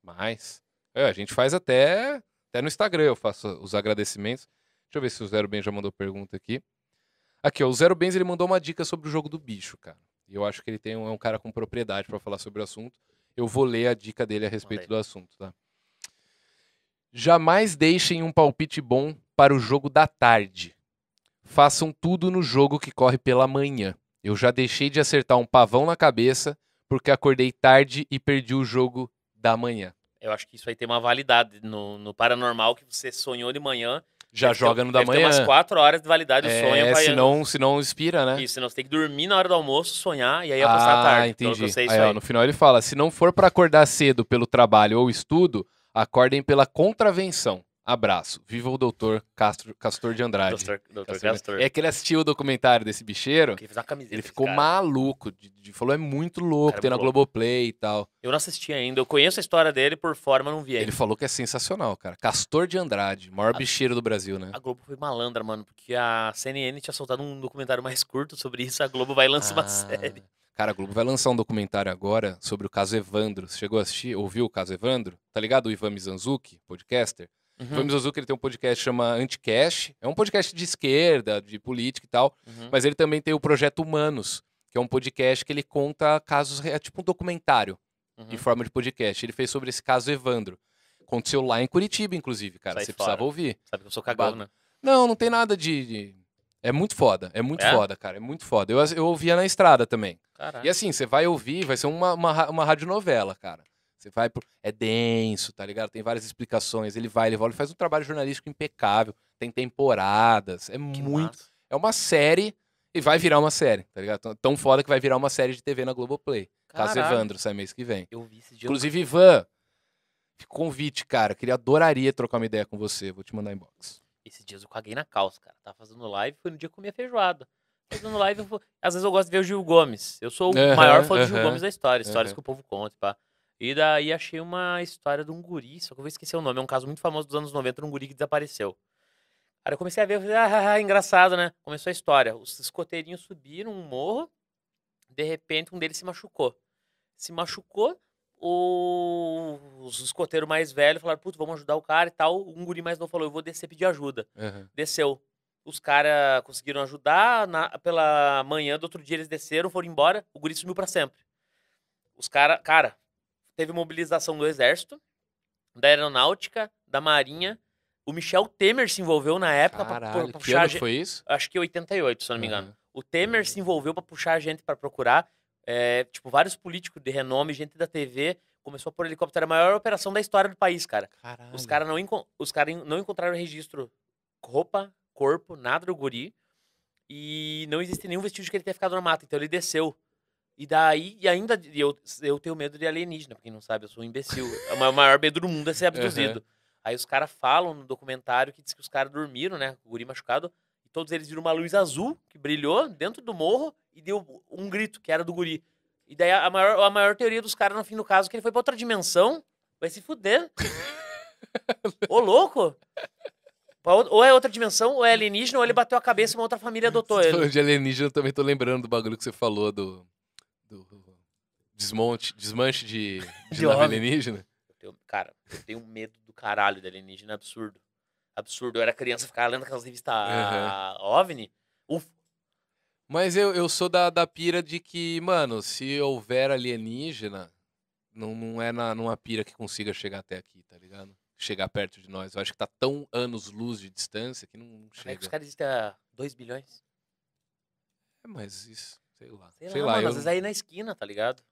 mais. É, a gente faz até, até no Instagram, eu faço os agradecimentos. Deixa eu ver se o Zero Bens já mandou pergunta aqui. Aqui, ó, o Zero Bens ele mandou uma dica sobre o jogo do bicho, cara. E eu acho que ele tem um, é um cara com propriedade para falar sobre o assunto. Eu vou ler a dica dele a respeito do assunto, tá? Jamais deixem um palpite bom para o jogo da tarde. Façam tudo no jogo que corre pela manhã. Eu já deixei de acertar um pavão na cabeça porque acordei tarde e perdi o jogo da manhã. Eu acho que isso aí tem uma validade no, no paranormal que você sonhou de manhã. Já Deve joga no da manhã. umas quatro horas de validade o sonho. é, senão, senão inspira, né? Isso, senão você tem que dormir na hora do almoço, sonhar e aí apostar ah, tarde. Que entendi. Aí, isso ó, aí. no final ele fala: se não for para acordar cedo pelo trabalho ou estudo, acordem pela contravenção. Abraço. Viva o doutor Castro, Castor de Andrade. Doutor, doutor Castor- Castor. É que ele assistiu o documentário desse bicheiro. Uma camiseta Ele ficou maluco. De, de- falou, é muito louco, Cara, tem na louco. Globoplay e tal. Eu não assisti ainda. Eu conheço a história dele por fora, mas não vi ainda. Ele falou que é sensacional, cara. Castor de Andrade, maior A- bicheiro do Brasil, né? A Globo foi malandra, mano, porque a CNN tinha soltado um documentário mais curto sobre isso. A Globo vai lançar uma Ah, série. Cara, a Globo vai lançar um documentário agora sobre o caso Evandro. Você chegou a assistir? Ouviu o caso Evandro? Tá ligado? O Ivan Mizanzuki, podcaster? O Uhum, Mizanzuki ele tem um podcast que chama Anticash. É um podcast de esquerda, de política e tal. uhum. Mas ele também tem o Projeto Humanos, que é um podcast que ele conta casos, é tipo um documentário uhum. em forma de podcast. Ele fez sobre esse caso Evandro. Aconteceu lá em Curitiba, inclusive, cara. Sai Você fora. precisava ouvir. Sabe que eu sou cagão, né? Não, não tem nada de. de- É muito foda. É muito É? foda, cara. É muito foda. Eu, eu ouvia na estrada também. Caralho. E assim, você vai ouvir, vai ser uma, uma, uma radionovela, cara. Você vai pro... É denso, tá ligado? Tem várias explicações. Ele vai, ele volta, ele faz um trabalho jornalístico impecável. Tem temporadas. É Que muito. massa. É uma série e vai virar uma série, tá ligado? Tão- foda que vai virar uma série de TV na Globoplay. Caso Caralho. Evandro sai mês que vem. Eu vi esse dia. Inclusive, Ivan, convite, cara. Queria adoraria trocar uma ideia com você. Vou te mandar inbox. Esses dias eu caguei na calça, cara. Tava fazendo live, foi no dia que eu comia feijoada. Fazendo live, vou... às vezes eu gosto de ver o Gil Gomes. Eu sou o maior fã do Gil Gomes da história, histórias que o povo conta, pá. E daí achei uma história de um guri, só que eu vou esquecer o nome, é um caso muito famoso dos anos 90, de um guri que desapareceu. Cara, eu comecei a ver, eu falei, ah, engraçado, né? Começou a história. Os escoteirinhos subiram um morro, de repente um deles se machucou. Se machucou, o- os escoteiros mais velhos falaram, putz, vamos ajudar o cara e tal. Um guri mais novo falou, eu vou descer pedir ajuda Aham. desceu. Os caras conseguiram ajudar. na- pela manhã do outro dia eles desceram, foram embora. O guri sumiu pra sempre. Os caras, cara, teve mobilização do exército, da aeronáutica, da marinha. O Michel Temer se envolveu na época que puxar a ano gente. foi isso? Acho que 88, se não me engano. Aham. O Temer se envolveu pra puxar a gente pra procurar. é, tipo, vários políticos de renome, gente da TV, começou a pôr helicóptero. A maior operação da história do país, cara. Caralho. Os caras não, os cara não encontraram registro roupa, corpo, nada do guri. E não existe nenhum vestígio de que ele tenha ficado na mata. Então ele desceu. E daí, e ainda, e eu, eu tenho medo de alienígena, pra quem não sabe, eu sou um imbecil. O ma- maior medo do mundo é ser abduzido. Aí os caras falam no documentário que diz que os caras dormiram, né? O guri machucado. E todos eles viram uma luz azul que brilhou dentro do morro e deu um grito, que era do guri. E daí a maior, a maior teoria dos caras, no fim do caso, é que ele foi pra outra dimensão. Vai se fuder. Ô, louco! Ou- é outra dimensão, ou é alienígena, ou ele bateu a cabeça e uma outra família adotou ele. de alienígena, eu também tô lembrando do bagulho que você falou do, do desmonte, desmanche de, de, De nave alienígena. Eu tenho- cara, eu tenho medo do caralho de alienígena, absurdo. Absurdo. Eu era criança, ficava lendo aquelas revistas Aham. OVNI. Uf, Mas eu, eu sou da, da pira de que, mano, se houver alienígena, não, não é na, numa pira que consiga chegar até aqui, tá ligado? Chegar perto de nós. Eu acho que tá tão anos-luz de distância que não, não como é que chega. os caras existem há 2 bilhões? É, mas isso, sei lá. Sei, Sei, lá, mano, eu... às vezes aí na esquina, tá ligado?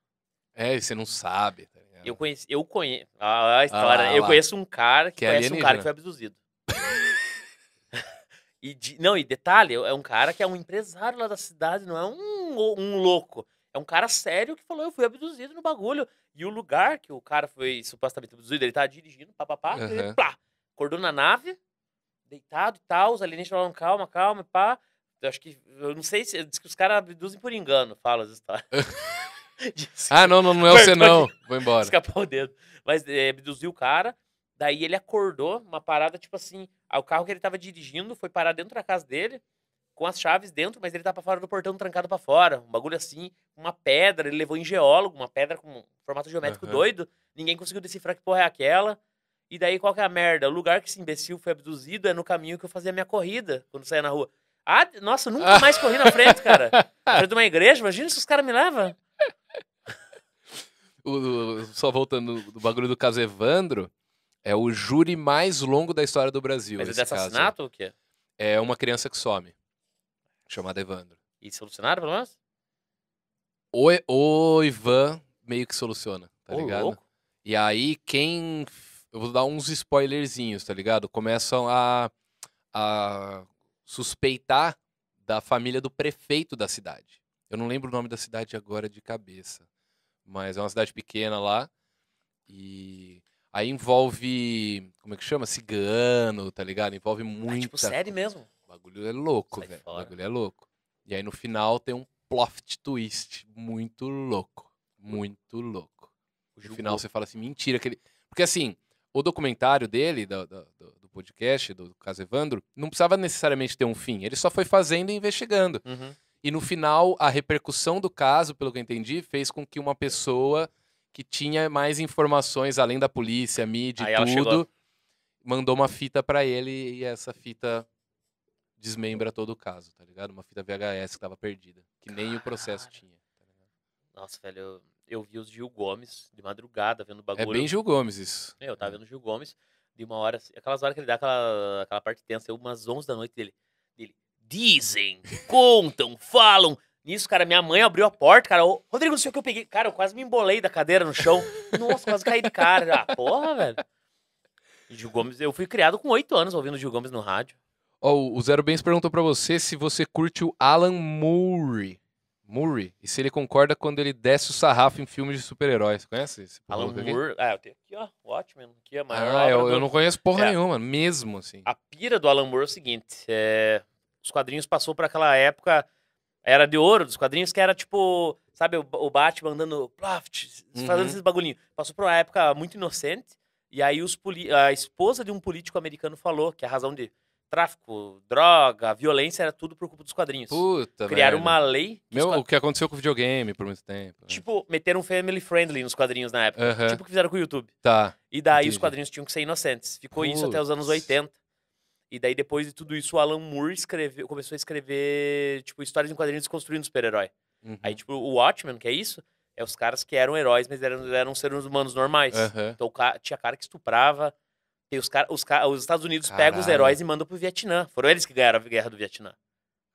É, e você não sabe, tá ligado? Eu conheço, eu conheço, a, a história, lá, eu conheço um cara que, Que é conhece um cara alienígena. que foi abduzido. e de- não, e detalhe, é um cara que é um empresário lá da cidade, não é um, um louco. É um cara sério que falou, eu fui abduzido no bagulho. E o lugar que o cara foi supostamente abduzido, ele tá dirigindo, papapá, ele, Aham. plá, acordou na nave, deitado e tal, os alienígenas falaram, calma, calma, pá. Eu acho que, eu não sei se, diz que os caras abduzem por engano, fala as histórias. Ah, não, não, não é você não. Vou embora. Escapou o dedo. Mas é, abduziu o cara, daí ele acordou, uma parada tipo assim, ah, o carro que ele tava dirigindo foi parar dentro da casa dele, com as chaves dentro, mas ele tá pra fora do portão trancado pra fora, um bagulho assim, uma pedra, ele levou em geólogo, uma pedra com um formato geométrico Aham. doido, ninguém conseguiu decifrar que porra é aquela. E daí qual que é a merda? O lugar que esse imbecil foi abduzido é no caminho que eu fazia minha corrida, quando saía na rua. Ah, nossa, eu nunca mais corri na frente, cara. Frente de uma igreja, imagina se os caras me levam. O- o- só voltando do bagulho do caso Evandro, é o júri mais longo da história do Brasil. Mas é de esse caso. assassinato ou o quê? É uma criança que some, chamada Evandro. E solucionaram, pelo menos? O, o Ivan meio que soluciona, tá Ô, ligado? louco. E aí, quem. Eu vou dar uns spoilerzinhos, tá ligado? Começam a, a suspeitar da família do prefeito da cidade. Eu não lembro o nome da cidade agora de cabeça. Mas é uma cidade pequena lá. E aí envolve. Como é que chama? Cigano, tá ligado? Envolve Ah, muita. tipo, série mesmo. O bagulho é louco, velho. O bagulho é louco. E aí no final tem um plot twist muito louco. Muito louco. No final você fala assim, mentira. Que ele... Porque assim, o documentário dele, do- do podcast, do caso Evandro, não precisava necessariamente ter um fim. Ele só foi fazendo e investigando. Uhum. E no final, a repercussão do caso, pelo que eu entendi, fez com que uma pessoa que tinha mais informações, além da polícia, mídia e tudo, chegou. mandou uma fita pra ele e essa fita desmembra todo o caso, tá ligado? Uma fita VHS que tava perdida, que nem o processo tinha. tá? Nossa, velho, eu, eu vi os Gil Gomes de madrugada vendo o É bagulho. bem Gil Gomes isso. Meu, eu tava vendo o Gil Gomes de uma hora, aquelas horas que ele dá aquela, aquela parte tensa, eu, umas 11 da noite dele. dele Dizem, contam, falam. Nisso, cara, minha mãe abriu a porta, cara. Ô, Rodrigo, não sei o que eu peguei. Cara, eu quase me embolei da cadeira no chão. Nossa, quase caí de cara. Ah, porra, velho. Gil Gomes, eu fui criado com 8 anos ouvindo Gil Gomes no rádio. Ó, o Zero Bens perguntou pra você se você curte o Alan Murray. Murray. E se ele concorda quando ele desce o sarrafo em filmes de super-heróis. Conhece esse Alan? Moore. Ah, eu tenho aqui, ó. Watchmen. Aqui, a maior Ah, eu, do- eu não conheço porra É. nenhuma, mesmo assim. A pira do Alan Moore é o seguinte: é, os quadrinhos passou por aquela época, era de ouro dos quadrinhos, que era tipo, sabe, o, o Batman andando, ploft, fazendo Uhum. esses bagulhinhos. Passou por uma época muito inocente, e aí os poli- a esposa de um político americano falou que a razão de tráfico, droga, violência era tudo por culpa dos quadrinhos. Puta, Criaram velho. uma lei, os Meu, qua- o que aconteceu com o videogame por muito tempo. né? tipo, meteram family friendly nos quadrinhos na época. Aham. Tipo o que fizeram com o YouTube. Tá. E daí os Entendi. quadrinhos tinham que ser inocentes. Ficou isso até os anos Putz. 80. E daí, depois de tudo isso, o Alan Moore escreveu, começou a escrever, tipo, histórias em quadrinhos desconstruindo super-herói. Uhum. Aí, tipo, o Watchmen, que é isso, é os caras que eram heróis, mas eram, eram seres humanos normais. Aham. Então, tinha cara que estuprava. Tem os, cara, os, os Estados Unidos pegam os Caralho. heróis e mandam pro Vietnã. Foram eles que ganharam a guerra do Vietnã.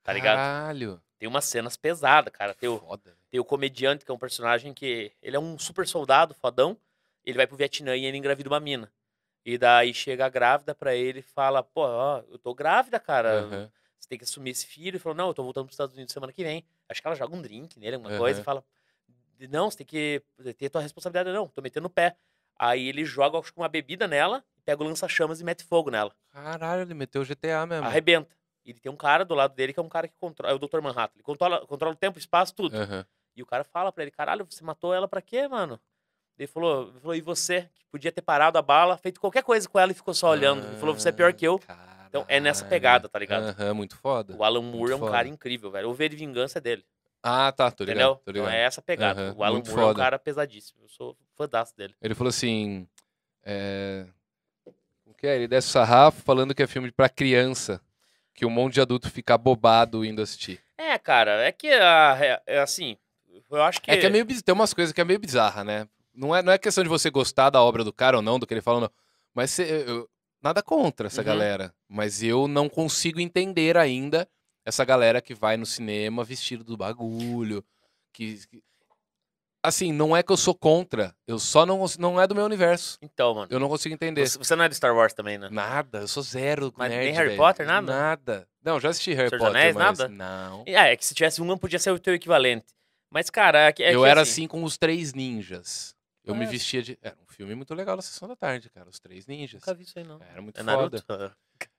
Tá ligado? Caralho. Tem umas cenas pesadas, cara. Tem o, Foda. tem o comediante, que é um personagem que. Ele é um super soldado, fodão. Ele vai pro Vietnã e ele engravida uma mina. E daí chega a grávida pra ele e fala: Pô, ó, eu tô grávida, cara. Aham. Você tem que assumir esse filho. Ele falou: Não, eu tô voltando pros Estados Unidos semana que vem. Acho que ela joga um drink nele, alguma coisa, Aham. e fala: Não, você tem que ter tua responsabilidade. Não, tô metendo o pé. Aí ele joga acho que uma bebida nela, pega o lança-chamas e mete fogo nela. Caralho, ele meteu o GTA mesmo. Arrebenta. E ele tem um cara do lado dele que é um cara que controla. É o Dr. Manhattan. Ele controla, controla o tempo, espaço, tudo. Aham. E o cara fala pra ele, caralho, você matou ela pra quê, mano? Ele falou, ele falou, e você, que podia ter parado a bala, feito qualquer coisa com ela e ficou só olhando. Ele falou, você é pior que eu. Então é nessa Caralho. pegada, tá ligado? Aham, muito foda. O Alan Moore é um foda. cara incrível, velho. O V de Vingança é dele, Ah, tá, tô ligado. entendeu? Tô ligado. Então é essa pegada. Aham, O Alan muito Moore é um foda. cara pesadíssimo. Eu sou fãzaço dele. Ele falou assim. É... Que é? Ele desce o sarrafo falando que é filme pra criança. Que um monte de adulto fica bobado indo assistir. É, cara, é que, a- é, é assim, eu acho que... É que é meio tem umas coisas que é meio bizarra, né? Não é, não é questão de você gostar da obra do cara ou não, do que ele fala não. Mas cê- eu- nada contra essa Uhum. galera. Mas eu não consigo entender ainda essa galera que vai no cinema vestido do bagulho. Que, que- Assim, não é que eu sou contra. Eu só não, não é do meu universo. Então, mano, Eu não consigo entender. você, você não é de Star Wars também, né? Nada, eu sou zero Mas nerd, nem Harry. Potter, nada? Nada. Não, já assisti Harry Senhor Potter, Anéis, mas nada? não. Ah, é que se tivesse um, não podia ser o teu equivalente. Mas, cara, é que, é eu era assim com os Três Ninjas. Eu me é? vestia de... Era um filme muito legal na Sessão da Tarde, cara. Os Três Ninjas. Nunca vi isso aí, não. Era muito É foda. Naruto? É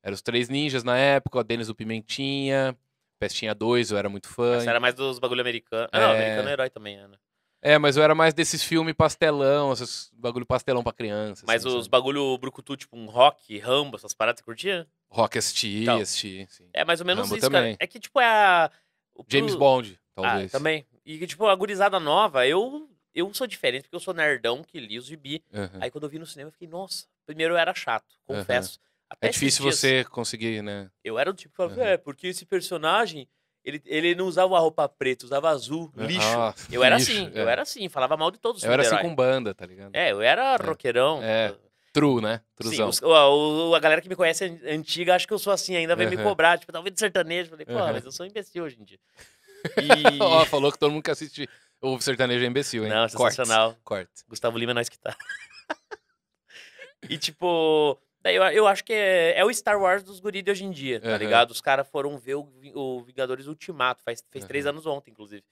Eram os três ninjas na época, o Denis do Pimentinha, Pestinha 2, eu era muito fã. Essa era mais dos bagulho americano. Ah, não, É. americano é herói também, né? É, mas eu era mais desses filmes pastelão, esses bagulho pastelão pra criança. Mas assim, os sabe? bagulho brucutu, tipo um rock, Rambo, essas paradas, você curtia? Rock assisti, Então. assisti, sim. É mais ou menos Rambo isso, também. cara. É que, tipo, é a... o James Bond, Ah, talvez. também. E, tipo, a gurizada nova, eu... Eu sou diferente, porque eu sou nerdão que li os gibi. Aham. Aí quando eu vi no cinema, eu fiquei, nossa, primeiro eu era chato, confesso. Até É difícil dias, você conseguir, né? Eu era o tipo que falava, Aham. é, porque esse personagem, ele, ele não usava a roupa preta, usava azul, lixo. Ah, eu era lixo, assim, é. eu era assim, falava mal de todos os Eu era assim com banda, tá ligado? É, eu era roqueirão. É, True, né? Sim, Truzão. os- o- o- a galera que me conhece an- antiga, acho que eu sou assim, ainda vem me Aham. cobrar, tipo, tá ouvindo sertanejo. Falei, pô, Aham. mas eu sou imbecil hoje em dia. E... Ó, falou que todo mundo que assiste o sertanejo é imbecil, hein? Não, Corte, sensacional. Corte. Gustavo Lima é nós que tá. e tipo, daí eu, eu acho que é, é o Star Wars dos guris de hoje em dia, tá Aham. ligado? Os caras foram ver o, o Vingadores Ultimato, faz, fez três Aham. anos ontem, inclusive.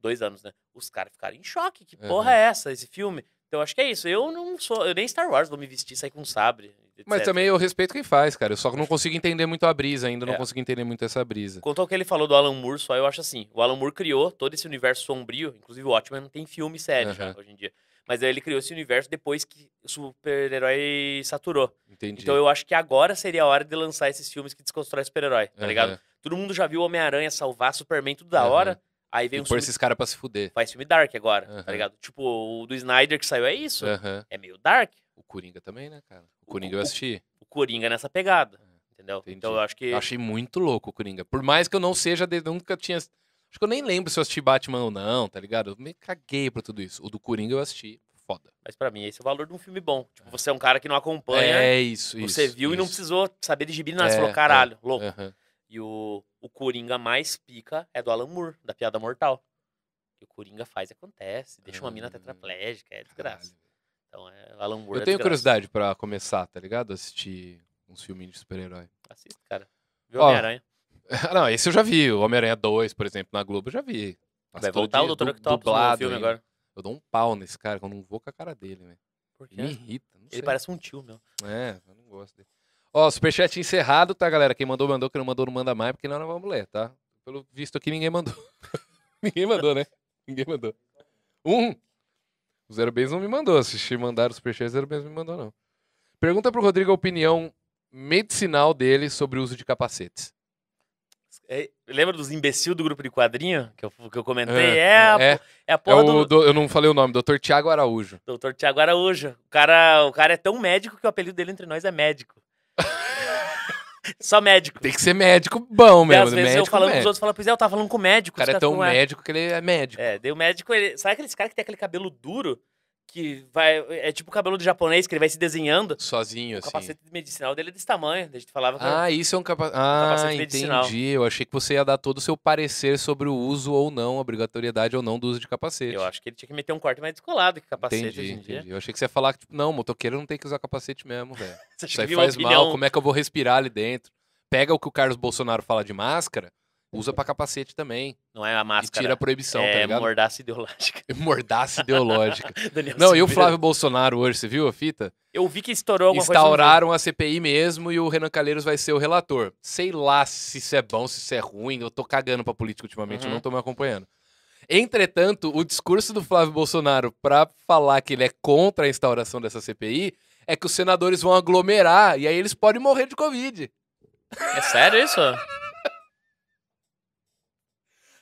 Dois anos, né? Os caras ficaram em choque. Que porra é essa, esse filme? Então eu acho que é isso. Eu não sou. Eu nem Star Wars vou me vestir, sair com um sabre. Mas etc. também eu respeito quem faz, cara. Eu só não consigo entender muito a brisa ainda, não É. consigo entender muito essa brisa. Quanto ao que ele falou do Alan Moore, só eu acho assim. O Alan Moore criou todo esse universo sombrio, inclusive o Watchmen tem filme e série já, Aham. hoje em dia. Mas aí ele criou esse universo depois que o super-herói saturou. Entendi. Então eu acho que agora seria a hora de lançar esses filmes que desconstrói super-herói, tá Aham. ligado? Todo mundo já viu Homem-Aranha salvar Superman, tudo da Aham. hora. Aí vem E um pôr esses caras pra se fuder. faz filme dark agora, Aham. tá ligado? Tipo, o do Snyder que saiu é isso. É meio dark. O Coringa também, né, cara? O O- Coringa eu o- assisti. O Coringa nessa pegada, entendeu? Entendi. Então eu acho que... Eu achei muito louco o Coringa. Por mais que eu não seja, de... nunca tinha. Acho que eu nem lembro se eu assisti Batman ou não, tá ligado? Eu me caguei pra tudo isso. O do Coringa eu assisti. Foda. Mas pra mim, esse é o valor de um filme bom. Tipo, você é um cara que não acompanha, É isso, isso. você viu e não isso. precisou saber de gibi, nada. Você É, falou, caralho, louco. Aham. E o, o Coringa mais pica é do Alan Moore, da Piada Mortal. O que o Coringa faz e acontece. Deixa uma mina tetraplégica, é desgraça. Caralho. Então, é, o Alan Moore Eu é tenho desgraça. curiosidade pra começar, tá ligado? Assistir uns filminhos de super-herói. Assista, cara. Viu Homem-Aranha. não, esse eu já vi. O Homem-Aranha 2, por exemplo, na Globo, eu já vi. Vai Mas voltar o dia, Octopus no filme agora. Eu dou um pau nesse cara, que eu não vou com a cara dele, quê? Me irrita. Não Ele sei. parece um tio, meu. É, eu não gosto dele. Ó, superchat encerrado, tá, galera? Quem mandou, mandou. Quem não mandou, não manda mais, porque nós não vamos ler, tá? Pelo visto aqui, ninguém mandou. ninguém mandou, né? Ninguém mandou. Um. O Zero Bens não me mandou. Se mandaram o superchat, o Zero Bens não me mandou, não. Pergunta pro Rodrigo a opinião medicinal dele sobre o uso de capacetes. É, lembra dos imbecil do grupo de quadrinho que eu, que eu comentei? É, É, a, é. é a É porra o do do- eu não falei o nome, Dr. Tiago Araújo. Dr. Tiago Araújo. O cara, o cara é tão médico que o apelido dele entre nós é médico. Só médico. Tem que ser médico bom E mesmo. às vezes médico, eu falando com os outros, fala, pois é, eu tava falando com o médico. O cara é caras tão "Ué". médico que ele é médico. É, o médico, ele... sabe aqueles caras que tem aquele cabelo duro? Que vai. É tipo o cabelo do japonês, que ele vai se desenhando. Sozinho, O assim. capacete medicinal dele é desse tamanho. A gente falava que Ah, isso é um capa... Ah, capacete medicinal. entendi. Eu achei que você ia dar todo o seu parecer sobre o uso ou não, obrigatoriedade ou não do uso de capacete. eu acho que ele tinha que meter um corte mais descolado que capacete entendi, hoje em dia. entendi. Eu achei que você ia falar que, tipo, não, motoqueiro não tem que usar capacete mesmo, velho. Isso aí faz mal, como é que eu vou respirar ali dentro? Pega o que o Carlos Bolsonaro fala de máscara, usa pra capacete também. Não é a E máscara. tira a proibição, é tá ligado? mordaça ideológica. Mordaça ideológica. Daniel Não, e o. Flávio Bolsonaro hoje, você viu a fita? Eu vi que estourou alguma coisa. no Instauraram a CPI mesmo e o Renan Calheiros vai ser o relator. Sei lá se isso é bom, se isso é ruim. Eu tô cagando pra política ultimamente, eu Uhum. não tô me acompanhando. Entretanto, o discurso do Flávio Bolsonaro pra falar que ele é contra a instauração dessa CPI é que os senadores vão aglomerar e aí eles podem morrer de Covid. É sério isso?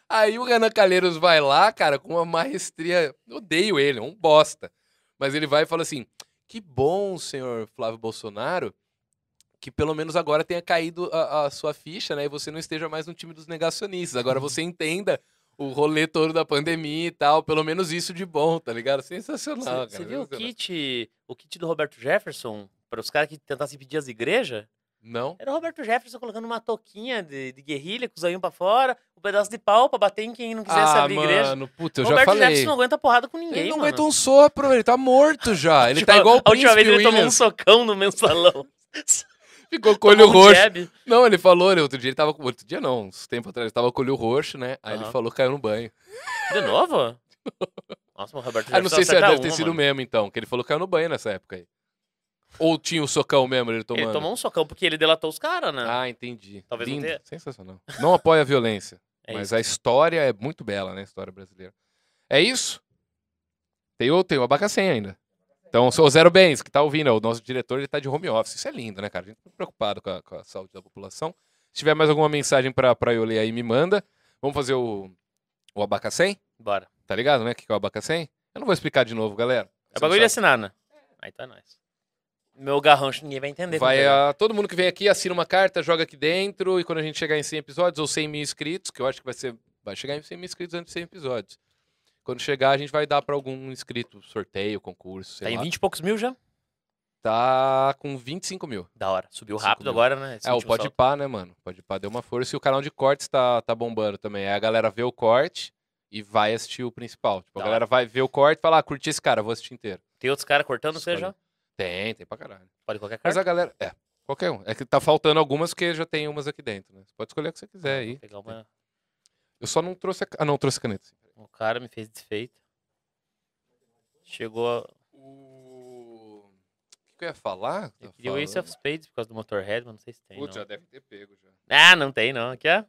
Aí o Renan Calheiros vai lá, cara, com uma maestria. Odeio ele, é um bosta. Mas ele vai e fala assim: que bom, senhor Flávio Bolsonaro, que pelo menos agora tenha caído a, a sua ficha, né? E você não esteja mais no time dos negacionistas. Agora você entenda o rolê todo da pandemia e tal. Pelo menos isso de bom, tá ligado? Sensacional, Você viu o kit, o kit do Roberto Jefferson para os caras que tentassem pedir as igrejas? Não? Era o Roberto Jefferson colocando uma touquinha de, de guerrilha com os olhinhos pra fora, um pedaço de pau pra bater em quem não quisesse Ah, abrir igreja. mano, puta, eu o já Roberto falei. Jefferson não aguenta porrada com ninguém, Ele não mano. aguenta um sopro, ele tá morto já. Ele tá Tipo, igual o A última vez ele tomou um socão no mensalão. Ficou com o olho um roxo. jab. Não, ele falou, ele, outro dia ele tava com. Outro dia não, uns tempos atrás, ele tava com o olho roxo, né? Aí ele Aham. falou caiu no banho. De novo? Nossa, o Roberto Ah, não Jefferson sei se deve ter uma, sido mano. mesmo, então, que ele falou caiu no banho nessa época aí. Ou tinha o socão mesmo, ele tomando? Ele tomou um socão porque ele delatou os caras, né? Ah, entendi. Talvez não Lindo, tenha. sensacional. Não apoia a violência, É mas isso. a história é muito bela, né? A história brasileira. É isso? Tem o, tem o Abacacém ainda. Então, o Zero Bens, que tá ouvindo, o nosso diretor, ele tá de home office. Isso é lindo, né, cara? A gente tá preocupado com a, com a saúde da população. Se tiver mais alguma mensagem pra, pra eu ler aí, me manda. Vamos fazer o, o Abacacém? Bora. Tá ligado, né? O que é o Abacacém? Eu não vou explicar de novo, galera. É Você bagulho de não assinar, né? Aí tá nós. Meu garrancho ninguém vai entender. Vai, como que é. ah, todo mundo que vem aqui assina uma carta, joga aqui dentro, e quando a gente chegar em 100 episódios, ou 100 mil inscritos, que eu acho que vai ser. Vai chegar em 100 mil inscritos antes de 100 episódios. Quando chegar, a gente vai dar pra algum inscrito, sorteio, concurso, Tá em lá. 20 e poucos mil já? Tá com 25 mil. Da hora. Subiu 25 rápido mil. agora, né? Esse é, o Pode. Pá, né, mano? Pode Pá deu uma força. E o canal de cortes tá, tá bombando também. Aí a galera vê o corte e vai assistir o principal. Tipo, a galera vai ver o corte e fala, ah, curti esse cara, vou assistir inteiro. Tem outros caras cortando você já? Tem, tem pra caralho. Pode qualquer Mas cara. a galera. É, qualquer um. É que tá faltando algumas porque já tem umas aqui dentro, né? Você pode escolher o que você quiser aí. Pegar uma... Eu só não trouxe a. Ah, não, trouxe a caneta. O cara me fez desfeito. Chegou. a- O. O que, que eu ia falar? Eu queria o Ace of Spades por causa do Motorhead, mas não sei se tem. Putz, já deve ter pego já. Ah, não tem não. Aqui, ó.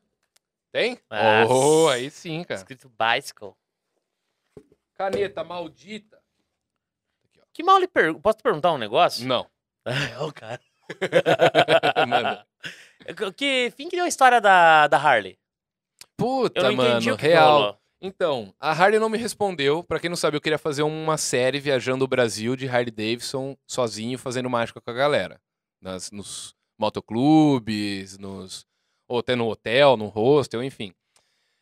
Tem? Nossa. Oh, aí sim, cara. Escrito Bicycle. Caneta maldita. Que mal lhe pergunto. Posso te perguntar um negócio? Não. É o cara. Manda. Que fim que deu a história da, da Harley? Puta, mano, real. Então, a Harley não me respondeu. Pra quem não sabe, eu queria fazer uma série viajando o Brasil de Harley Davidson sozinho, fazendo mágica com a galera. Nas, nos motoclubes, nos, ou até no hotel, no hostel, enfim.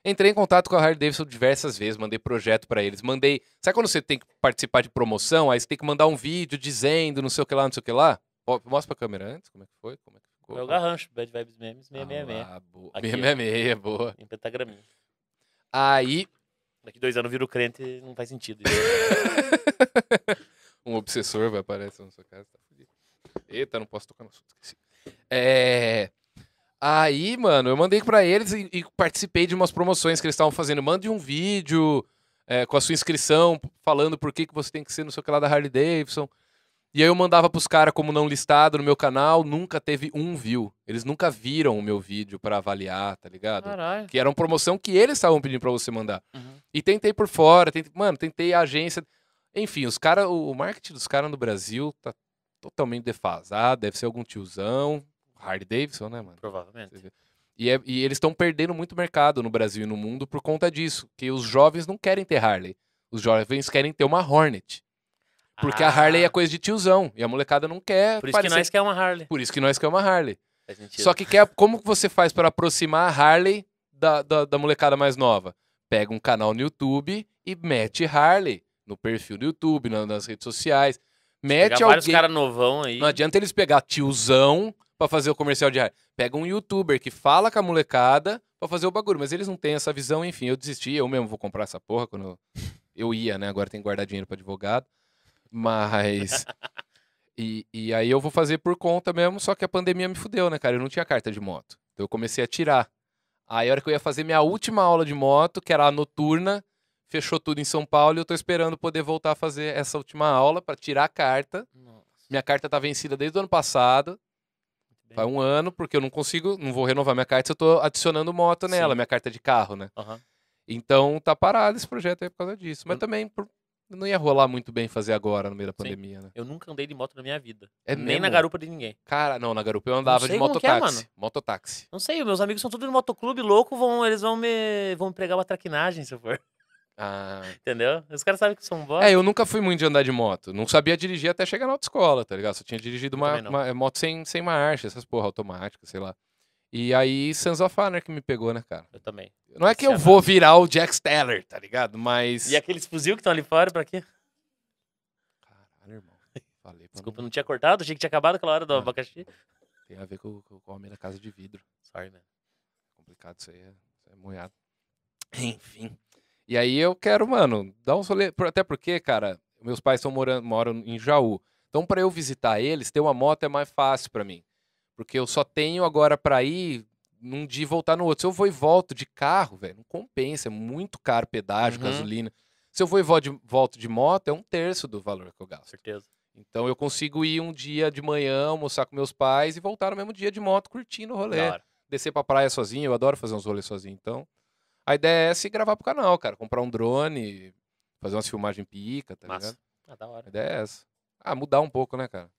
Entrei em contato com a Harley Davidson diversas vezes, mandei projeto pra eles. Mandei. Sabe quando você tem que participar de promoção? Aí você tem que mandar um vídeo dizendo não sei o que lá, não sei o que lá? Mostra pra câmera antes, como é que foi? Como é que ficou? Meu garrancho, Bad Vibes Memes, 666. Ah, boa. Aqui, ó. 666, boa. Em pentagraminha. Aí, Daqui dois anos vira o crente e não faz sentido. um obsessor vai aparecer na sua casa. Tá fudido. Eita, não posso tocar no assunto. Esqueci. É... Aí, mano, eu mandei pra eles e, e participei de umas promoções que eles estavam fazendo. Mande um vídeo é, com a sua inscrição, falando por que, que você tem que ser no seu que lá da Harley Davidson. E aí eu mandava pros caras como não listado no meu canal, nunca teve um view. Eles nunca viram o meu vídeo pra avaliar, tá ligado? Caralho. Que era uma promoção que eles estavam pedindo pra você mandar. Uhum. E tentei por fora, tentei, mano, tentei a agência. Enfim, os cara, o, o marketing dos caras no Brasil tá totalmente defasado, deve ser algum tiozão, Harley Davidson, né, mano? Provavelmente. E, é- e eles estão perdendo muito mercado no Brasil e no mundo por conta disso, que os jovens não querem ter Harley. Os jovens querem ter uma Hornet. Porque a Harley é Ah, coisa de tiozão e a molecada não quer. Por isso que parecer- nós quer uma Harley. Por isso que nós quer uma Harley. Só que quer, como que você faz para aproximar a Harley da, da, da molecada mais nova? Pega um canal no YouTube e mete Harley no perfil do YouTube, na- nas redes sociais. Mete Pegar vários alguém. caras novão aí. Não adianta eles pegar tiozão pra fazer o comercial de Harley. Pega um youtuber que fala com a molecada pra fazer o bagulho. Mas eles não têm essa visão, enfim. Eu desisti, eu mesmo vou comprar essa porra quando eu, ia, né? Agora tem que guardar dinheiro pra advogado. Mas. E, e aí eu vou fazer por conta mesmo, só que a pandemia me fudeu, né, cara? Eu não tinha carta de moto. Então eu comecei a tirar. Aí a hora que eu ia fazer minha última aula de moto, que era a noturna, fechou tudo em São Paulo e eu tô esperando poder voltar a fazer essa última aula pra tirar a carta. Nossa, Minha carta tá vencida desde o ano passado. Faz um ano, porque eu não consigo, não vou renovar minha carta se eu tô adicionando moto nela, Sim. minha carta de carro, né? Aham. Então tá parado esse projeto aí por causa disso. Mas Hum. também por- não ia rolar muito bem fazer agora no meio da pandemia, né? Eu nunca andei de moto na minha vida. É Nem mesmo? na garupa de ninguém. Cara, não, na garupa eu andava de é, mototáxi. mano. mototáxi. Não sei, meus amigos são todos no motoclube louco, vão, eles vão me, vão me pregar uma traquinagem, se eu for. Ah. Entendeu? Os caras sabem que são bosta. É, eu nunca fui muito de andar de moto. Não sabia dirigir até chegar na autoescola, tá ligado? Só tinha dirigido uma, uma moto sem, sem marcha, essas porra automáticas, sei lá. E aí, Sons of Honor que me pegou, né, cara? Eu também. Não é que eu vou virar o Jack Steller, tá ligado? Mas. E aqueles fuzil que estão ali fora, pra quê? Caralho, irmão. Falei Desculpa, não... não tinha cortado, achei que tinha acabado aquela hora do Ah. abacaxi. Tem a ver com, com o homem da casa de vidro. Sorry, man. Complicado isso aí, é, é moiado. Enfim. E aí eu quero, mano, dar uns rolê. Até porque, cara, meus pais estão morando, moram em Jaú. Então, pra eu visitar eles, ter uma moto é mais fácil pra mim. Porque eu só tenho agora pra ir num dia e voltar no outro. Se eu vou e volto de carro, velho, não compensa. É muito caro pedágio, Uhum. gasolina. Se eu vou e volto de moto, é um terço do valor que eu gasto. certeza. Então eu consigo ir um dia de manhã, almoçar com meus pais e voltar no mesmo dia de moto curtindo o rolê. Hora. Descer pra praia sozinho, eu adoro fazer uns rolês sozinho. Então, a ideia é essa e gravar pro canal, cara. Comprar um drone, fazer umas filmagens pica, tá Massa. ligado? Ah, da hora. A ideia é essa. Ah, mudar um pouco, né, cara?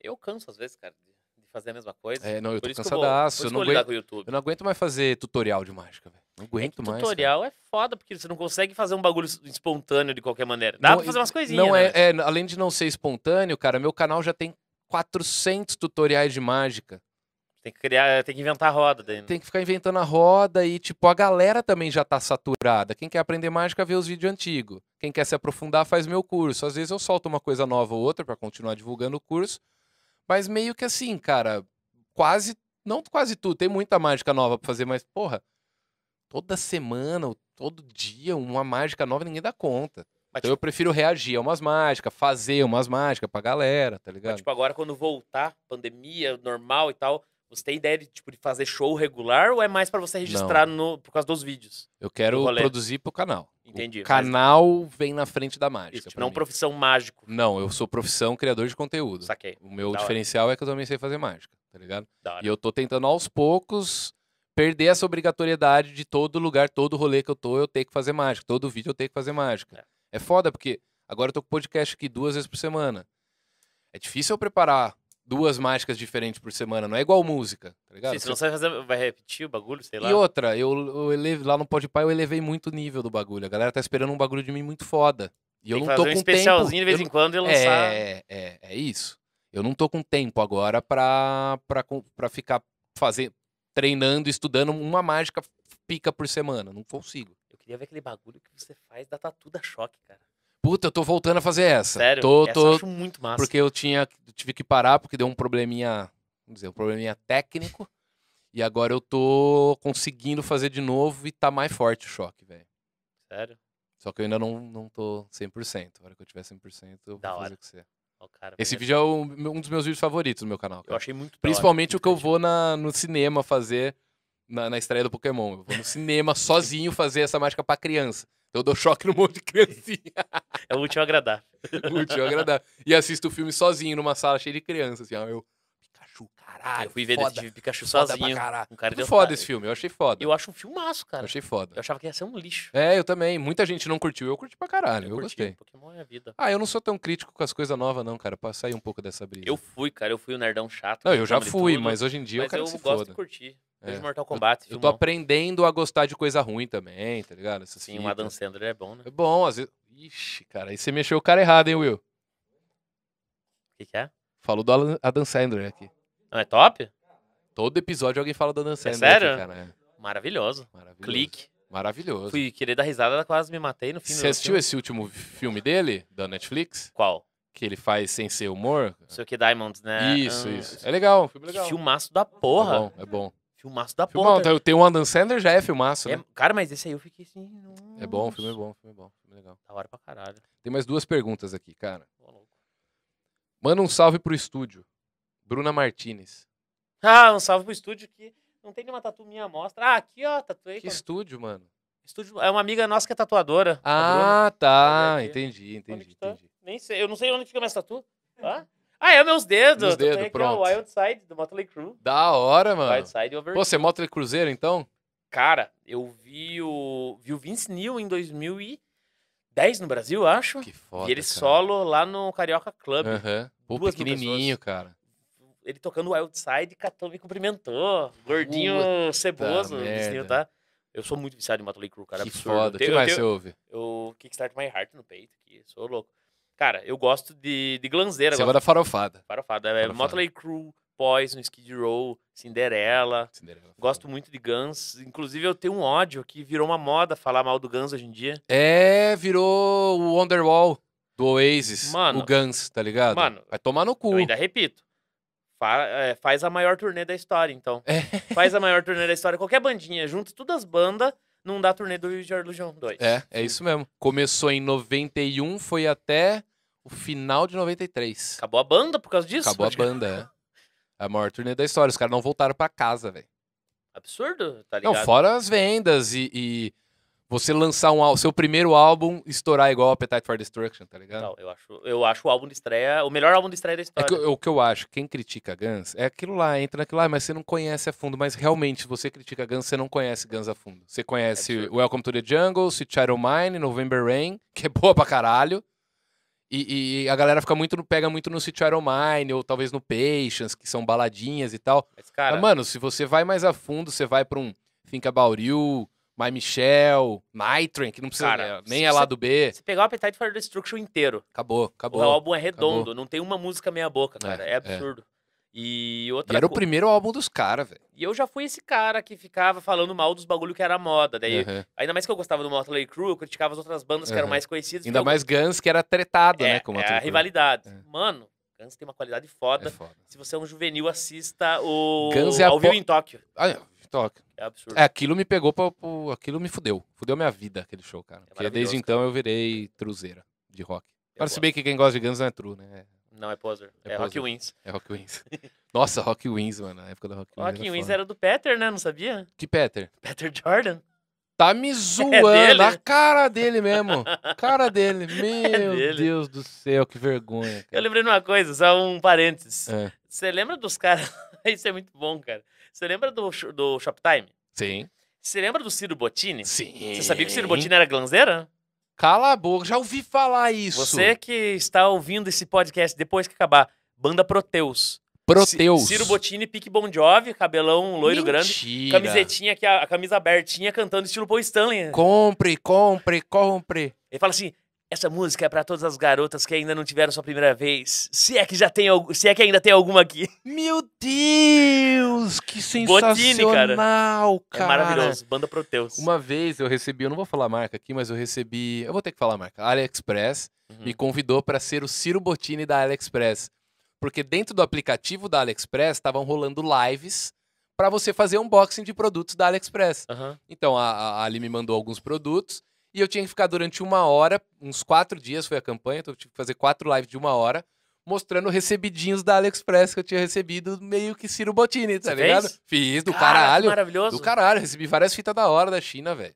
Eu canso às vezes, cara, de fazer a mesma coisa. É, não, eu tô eu vou- cansadaço. Eu não eu lidar aguento, eu não aguento mais fazer tutorial de mágica, velho. Não É aguento mais. cara. tutorial é foda, porque você não consegue fazer um bagulho espontâneo de qualquer maneira. Dá Não, pra fazer umas coisinhas, Não né? é, é, além de não ser espontâneo, cara, meu canal já tem 400 tutoriais de mágica. Tem que criar, tem que inventar a roda. Daí, né? Tem que ficar inventando a roda e, tipo, a galera também já tá saturada. Quem quer aprender mágica vê os vídeos antigos. Quem quer se aprofundar faz meu curso. Às vezes eu solto uma coisa nova ou outra pra continuar divulgando o curso. Mas meio que assim, cara, quase, não quase tudo. Tem muita mágica nova pra fazer, mas, porra, toda semana, ou todo dia, uma mágica nova, ninguém dá conta. Mas, Então eu prefiro reagir a umas mágicas, fazer umas mágicas pra galera, tá Mas, ligado? tipo, agora quando voltar, pandemia, normal e tal, você tem ideia de, tipo, de fazer show regular ou é mais pra você registrar no, por causa dos vídeos? Eu quero produzir pro canal. Entendi, O mas- canal vem na frente da mágica. Isso, tipo, não mim. profissão mágico. Não, eu sou profissão criador de conteúdo. Saquei. O meu Da hora. diferencial é que eu também sei fazer mágica, tá ligado? Hora. E eu tô tentando aos poucos perder essa obrigatoriedade de todo lugar, todo rolê que eu tô, eu tenho que fazer mágica. Todo vídeo eu tenho que fazer mágica. É, foda porque agora eu tô com podcast aqui duas vezes por semana. É difícil eu preparar duas mágicas diferentes por semana, não é igual música, tá ligado? Sim, senão você vai, fazer, vai repetir o bagulho, sei lá. E outra, eu, eu eleve, lá no Podpah eu elevei muito o nível do bagulho. A galera tá esperando um bagulho de mim muito foda. E eu tem que não tô fazer um com especialzinho tempo. de vez eu em quando e lançar. É, é, é isso. Eu não tô com tempo agora pra, pra, pra ficar fazer, treinando, estudando uma mágica pica por semana. Não consigo. Eu queria ver aquele bagulho que você faz da tatu da choque, cara. Puta, eu tô voltando a fazer essa. Sério? Tô, Essa tô, eu acho muito massa. porque eu tinha, tive que parar porque deu um probleminha, vamos dizer, um probleminha técnico. E agora eu tô conseguindo fazer de novo e tá mais forte o choque, velho. Sério? Só que eu ainda não, não tô 100%. A hora que eu tiver 100%, eu Da vou hora. fazer com você. Ó, cara, Esse vídeo é o- um dos meus vídeos favoritos do meu canal. Eu cara. achei muito Principalmente o que eu vou na, no cinema fazer na, na estreia do Pokémon. Eu vou no cinema sozinho fazer essa mágica pra criança. Então eu dou choque no monte de criancinha. É o último agradável. Muito agradável. E assisto o filme sozinho numa sala cheia de crianças. Assim, ó, eu, Pikachu, caralho. eu fui ver foda, Detetive Pikachu foda pra sozinho. caralho. Um cara de foda otário. esse filme, eu achei foda. Eu acho um filmaço, Eu cara. achei foda. Eu achava que ia ser um lixo. É, eu também. Muita gente não curtiu. Eu curti pra caralho, eu, curti. gostei. Pokémon é a vida. Ah, eu não sou tão crítico com as coisas novas, não, cara. Pra sair um pouco dessa brisa. Eu fui, cara. Eu fui o nerdão chato. Não, eu já fui, mas hoje em dia mas eu quero eu que se gosto foda. de curtir. É. Vejo Mortal Kombat, Eu tô filmão. aprendendo a gostar de coisa ruim também, tá ligado? Essas Sim, o. Adam Sandler é bom, né? É bom, às vezes. Ixi, cara, aí você mexeu o cara errado, hein, Will? O que, que é? Falou do Adam Sandler aqui. Não, é top? Todo episódio alguém fala do Adam Sandler. sério? Aqui, cara. É Maravilhoso. maravilhoso. Clique. Maravilhoso. Fui querer dar risada, quase me matei no fim Você assistiu filme. esse último filme dele, da Netflix? Qual? Que ele faz sem ser humor? Não sei o que, Diamonds, né? Isso, Ah, isso. É legal, um filme Que legal. filmaço da porra. É bom, é bom. Filmaço da Filmão, porra. tá- tem um Adam Sandler, já é filmaço, É- né? cara, mas esse aí eu fiquei assim. É bom, o filme é nossa, bom, o filme é bom, filme é legal. Da hora pra caralho. Tem mais duas perguntas aqui, cara. Manda um salve pro estúdio. Bruna Martinez. Ah, um salve pro estúdio que não tem nenhuma tatu minha amostra. Ah, aqui, ó, tatuei. Que quando- estúdio, mano? Estúdio, é uma amiga nossa que é tatuadora. Ah, tá. Entendi, entendi, tá? entendi. Nem sei, eu não sei onde fica minhas tatu. Hã? Ah, é meus dedos. Tatuei dedos, aqui, pronto. ó, Wild Side, do Motley Crue. Da hora, mano. Wild Side Over. Pô, você é moto cruzeiro, então? Cara, eu vi o, vi o Vince Neil em 2010 no Brasil, acho. Que foda, vi ele cara. solo lá no Carioca Club. Aham. Pô, Duas mil pequenininho, cara. Ele tocando Wild Side, catou, me cumprimentou. Gordinho, ceboso, o Vince Neil, merda. tá? Eu sou muito viciado em Motley Crue, cara. que absurdo. foda. O que mais tenho- você ouve? Eu Kickstart My Heart no peito aqui, sou louco. Cara, eu gosto de, de glanzeira. Você gosta da farofada. Farofada. É Farofada. Motley Crue, Poison, Skid Row, Cinderella. Cinderela. Gosto muito de Guns. Inclusive, eu tenho um ódio que virou uma moda falar mal do Guns hoje em dia. É, virou o Wonderwall do Oasis. Mano. o Guns, tá ligado? Mano, Vai tomar no cu. Eu ainda repito. Fa- é, faz a maior turnê da história, então. É. Faz a maior turnê da história. Qualquer bandinha, junta todas as bandas, não dá turnê do Your Illusion 2. É, é isso mesmo. Começou em 91, foi até o final de 93. Acabou a banda por causa disso? Acabou a banda, é. A maior turnê da história. Os caras não voltaram pra casa, velho. Absurdo, tá ligado? Não, fora as vendas e, e você lançar um, seu primeiro álbum estourar igual Appetite for Destruction, tá ligado? Não, eu acho, eu acho o álbum de estreia, o melhor álbum de estreia da história. É que, o que eu acho, quem critica Guns, é aquilo lá, entra naquilo lá, mas você não conhece a fundo. Mas realmente, se você critica Guns, você não conhece Guns a fundo. Você conhece É Welcome to the Jungle, Sweet Child of Mine, November Rain, que é boa pra caralho. E, e a galera fica muito, pega muito no Child of Mine, ou talvez no Patience, que são baladinhas e tal. Mas, cara, Mas, mano, se você vai mais a fundo, você vai pra um Think About You, My Michelle, Nitren, que não precisa, Cara, nem é você- lado B. se pegar o Appetite for Destruction inteiro, Acabou, o acabou. álbum é redondo, não tem uma música meia boca, cara. É, É, é. absurdo. E E outra era o co- primeiro álbum dos caras, velho. E eu já fui esse cara que ficava falando mal dos bagulho que era moda. Daí, Uhum. ainda mais que eu gostava do Motley Crue, eu criticava as outras bandas que eram Uhum. mais conhecidas. Ainda eu- mais Guns, que era tretado, é, né? Com é Motley a rivalidade. É. Mano, Guns tem uma qualidade É foda. foda. Se você é um juvenil, assista o Guns é a Ao Vivo po- em Tóquio. Ah, é, toca. É absurdo. É, aquilo me pegou pra, Aquilo me fudeu. Fudeu minha vida, aquele show, cara. Porque desde então eu virei truzeira de rock. Eu Agora, se gosto. bem que quem gosta de Guns não é true, né? Não é poser. É É, Rock. Wins. É Rock Wins. Nossa, Rock Wins, mano. Na época do Rock Wins. Rock era Wins foda. era do Peter, né? Não sabia? Que Peter? Peter Jordan. Tá me zoando. dele? a cara dele mesmo. Cara dele. Meu dele. Deus do céu, que vergonha. Eu Cara. lembrei de uma coisa, só um parênteses. É. Você lembra dos caras... Isso é muito bom, cara. Você lembra do, do Shoptime? Sim. Você lembra do Ciro Bottini? Sim. Você sabia que o Ciro Bottini era glanzeira? Cala a boca, já ouvi falar isso. Você que está ouvindo esse podcast depois que acabar, banda Proteus. Proteus. Ci- Ciro Bottini, pique Bon Jovi, cabelão loiro grande, Mentira. camisetinha aqui, a, a camisa abertinha, cantando estilo Paul Stanley. Compre, compre, compre. Ele fala assim: essa música é pra todas as garotas que ainda não tiveram sua primeira vez. Se é que já tem, se é que ainda tem alguma aqui. Meu Deus, que sensacional, É cara. maravilhoso. Banda Proteus. Uma vez eu recebi, eu não vou falar a marca aqui, mas eu recebi, eu vou ter que falar a marca, a AliExpress Uhum. me convidou para ser o Ciro Bottini da AliExpress. Porque dentro do aplicativo da AliExpress estavam rolando lives para você fazer unboxing de produtos da AliExpress. Aham. Então a, a Ali me mandou alguns produtos e eu tinha que ficar durante uma hora, uns quatro dias foi a campanha, então eu tive que fazer quatro lives de uma hora, mostrando recebidinhos da AliExpress que eu tinha recebido, meio que Ciro Bottini, tá Você ligado? fez? Fiz, do Cara, caralho. maravilhoso. Do caralho, recebi várias fitas da hora da China, velho.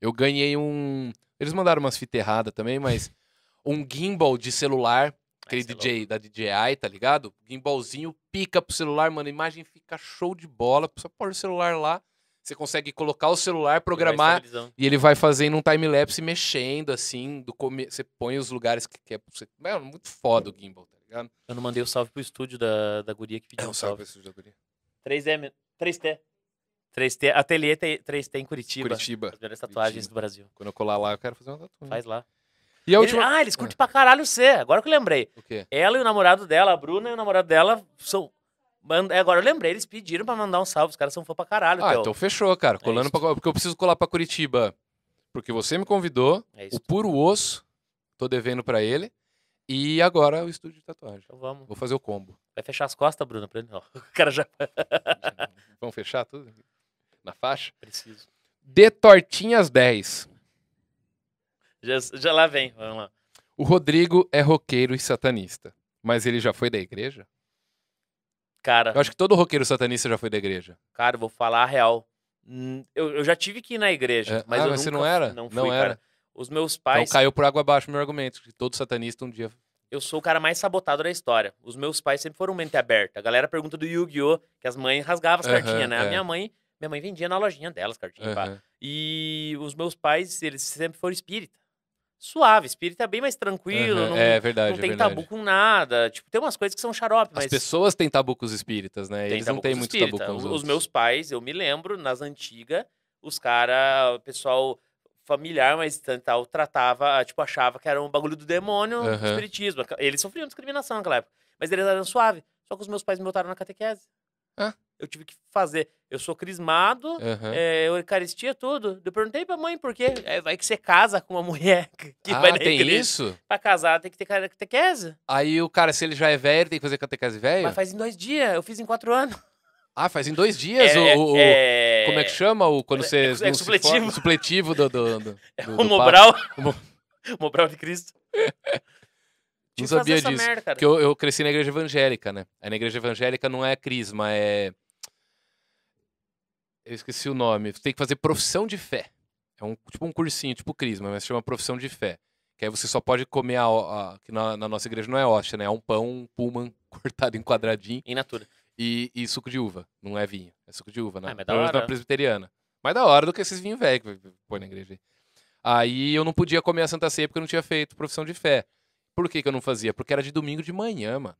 Eu ganhei um. Eles mandaram umas fitas erradas também, mas um gimbal de celular, aquele é DJ da DJI, tá ligado? Gimbalzinho, pica pro celular, mano. A imagem fica show de bola. Só pôr o celular lá. Você consegue colocar o celular, programar e ele vai fazendo um time-lapse mexendo, assim. Do come... Você põe os lugares que quer. Você... Mano, muito foda o gimbal, tá ligado? Eu não mandei o salve pro estúdio da, da guria que pediu um salve. esse jogador. 3D, me- 3T. 3T, Ateliê T- 3T em Curitiba. Curitiba. As melhores tatuagens Curitiba. do Brasil. Quando eu colar lá, eu quero fazer uma tatuagem. Faz lá. E a Ele- última. ah, eles curtem pra caralho você. Agora que eu lembrei. O quê? Ela e o namorado dela, a Bruna e o namorado dela são. É, Agora eu lembrei, eles pediram pra mandar um salve. Os caras são fã pra caralho. Ah, teu. então fechou, cara. É Colando isso. pra... Porque eu preciso colar pra Curitiba. Porque você me convidou, É o puro osso, tô devendo pra ele. E agora o estúdio de tatuagem. Então vamos. Vou fazer o combo. Vai fechar as costas, Bruna, pra ele. Ó, o cara já Vamos fechar tudo? Na faixa? precisa. De Tortinhas 10. Já, já lá vem, vamos lá. O Rodrigo é roqueiro e satanista. Mas ele já foi da igreja? Cara, Eu acho que todo roqueiro satanista já foi da igreja. cara, vou falar a real. Hum, Eu, eu já tive que ir na igreja, É. mas Ah, eu mas você nunca não era? Não, Não fui, era. cara. Os meus Então pais, caiu por água abaixo meu argumento. Que todo satanista um dia. eu sou o cara mais sabotado da história. Os meus pais sempre foram mente aberta. A galera pergunta do Yu-Gi-Oh! que as mães rasgavam as Aham, cartinhas, né? A é. minha mãe, minha mãe vendia na lojinha delas cartinhas. Aham. E os meus pais, eles sempre foram espírita. Suave, espírita é bem mais tranquilo, Aham. não, É verdade. não é tem verdade. tabu com nada. Tipo, tem umas coisas que são xarope, As mas pessoas têm tabu com os espíritas, né? Eles não têm os muito espírita. tabu com os, Os outros. meus pais, eu me lembro, nas antigas, os caras, o pessoal familiar, mas tal, tratava, tipo, achava que era um bagulho do demônio, do Aham. espiritismo. Eles sofriam discriminação naquela época. Mas eles eram suaves. Só que os meus pais me botaram na catequese. Eu tive que fazer. Eu sou crismado, Aham. é, Eucaristia, tudo. Eu perguntei pra mãe por quê. É, vai que você casa com uma mulher que ah, vai na tem igreja. isso? Pra casar tem que ter catequese. Aí o cara, se ele já é velho, tem que fazer catequese velho? Mas faz em dois dias. Eu fiz em quatro anos. Ah, faz em dois dias é, o, o- é- Como é que chama o quando é- você é não se supletivo. forma? O supletivo do, do, do, É do- o do Mobral. O Mo- Mobral de Cristo. Não sabia essa disso. merda, cara. Porque eu, eu cresci na igreja evangélica, né? Aí na igreja evangélica não é crisma, é. Eu esqueci o nome. Você tem que fazer profissão de fé. É um tipo um cursinho, tipo crisma, mas chama profissão de fé. Que aí você só pode comer a, a- que na, na nossa igreja não é hóstia, né? É um pão, um pullman cortado em quadradinho In natura. e, e suco de uva. Não é vinho, é suco de uva, né? Ah, mas da menos na hora. presbiteriana. Mais da hora do que esses vinhos velhos que põe na igreja aí. Aí eu não podia comer a Santa Ceia porque eu não tinha feito profissão de fé. Por que, que eu não fazia? Porque era de domingo de manhã, mano.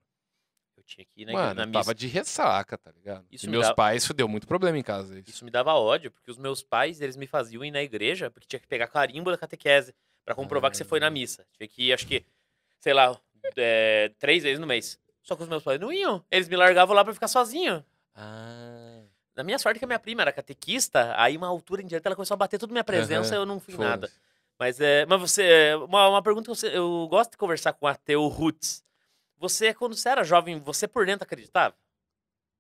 Eu tinha que ir na, igreja- Mano, na missa. tava de ressaca, tá ligado? Isso e me meus dá- pais, deu muito problema em casa. Isso. Isso me dava ódio, porque os meus pais, eles me faziam ir na igreja, porque tinha que pegar carimbo da catequese pra comprovar que você foi na Ah. missa. Tinha que ir, acho que, sei lá, é, três vezes no mês. Só que os meus pais não iam. Eles me largavam lá pra ficar sozinho. Ah, Na minha sorte que a minha prima era catequista, aí uma altura em diante ela começou a bater tudo minha presença Aham, eu não fui nada. Mas, é, mas você, uma, uma pergunta que você, eu gosto de conversar com o ateu Roots. Você, quando você era jovem, você por dentro acreditava?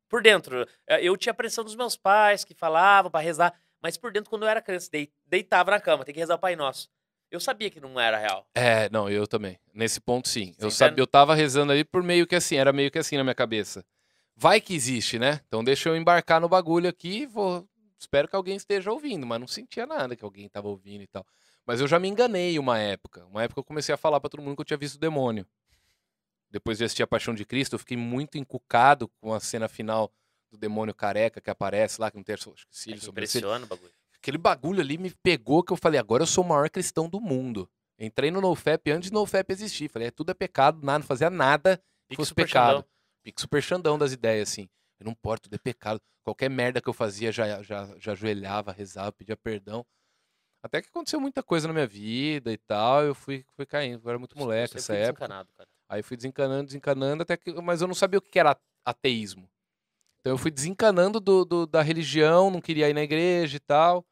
Por dentro. eh, Eu tinha a pressão dos meus pais que falavam pra rezar, mas por dentro, quando eu era criança, dei- deitava na cama, tem que rezar o Pai Nosso. Eu sabia que não era real. É, não, eu também. Nesse ponto, sim. Eu, Você sabia, entende? eu tava rezando ali por meio que assim, era meio que assim na minha cabeça. Vai que existe, né? Então deixa eu embarcar no bagulho aqui e vou. Espero que alguém esteja ouvindo, mas não sentia nada que alguém tava ouvindo e tal. Mas eu já me enganei uma época. Uma época eu comecei a falar pra todo mundo que eu tinha visto o demônio. Depois de assistir A Paixão de Cristo, eu fiquei muito encucado com a cena final do demônio careca que aparece lá, que não tem acho que É cílio que sobrancelha. impressiona o bagulho. Aquele bagulho ali me pegou que eu falei, agora eu sou o maior cristão do mundo. Entrei no NoFap antes do NoFap existir. Falei, é, tudo é pecado, nada, não fazia nada que Pique fosse Super pecado. Xandão. Pique super xandão das ideias, assim. Eu não importa, tudo é pecado. Qualquer merda que eu fazia, já, já, já ajoelhava, rezava, pedia perdão. Até que aconteceu muita coisa na minha vida e tal, eu fui, fui caindo. Eu era muito moleque Você foi época. desencanado, cara. Aí fui desencanando, desencanando, até que. Mas eu não sabia o que era ateísmo. Então eu fui desencanando do, do- da religião, não queria ir na igreja e tal.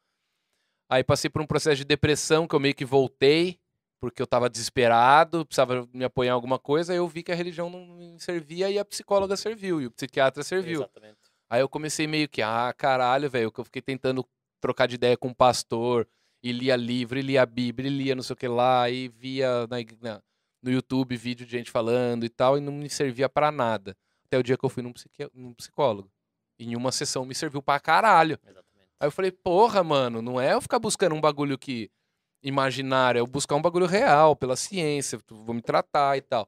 Aí passei por um processo de depressão que eu meio que voltei, porque eu tava desesperado, precisava me apoiar em alguma coisa. Aí eu vi que a religião não me servia e a psicóloga serviu, e o psiquiatra serviu. Exatamente. Aí eu comecei meio que, ah, caralho, velho, que eu fiquei tentando trocar de ideia com um pastor, e lia livro, e lia a Bíblia, e lia não sei o que lá, e via na no YouTube vídeo de gente falando e tal, e não me servia pra nada. Até o dia que eu fui num, psiqui- num psicólogo. E em uma sessão me serviu pra caralho. Exatamente. Aí eu falei, porra, mano, não é eu ficar buscando um bagulho que imaginário, é eu buscar um bagulho real, pela ciência, vou me tratar e tal.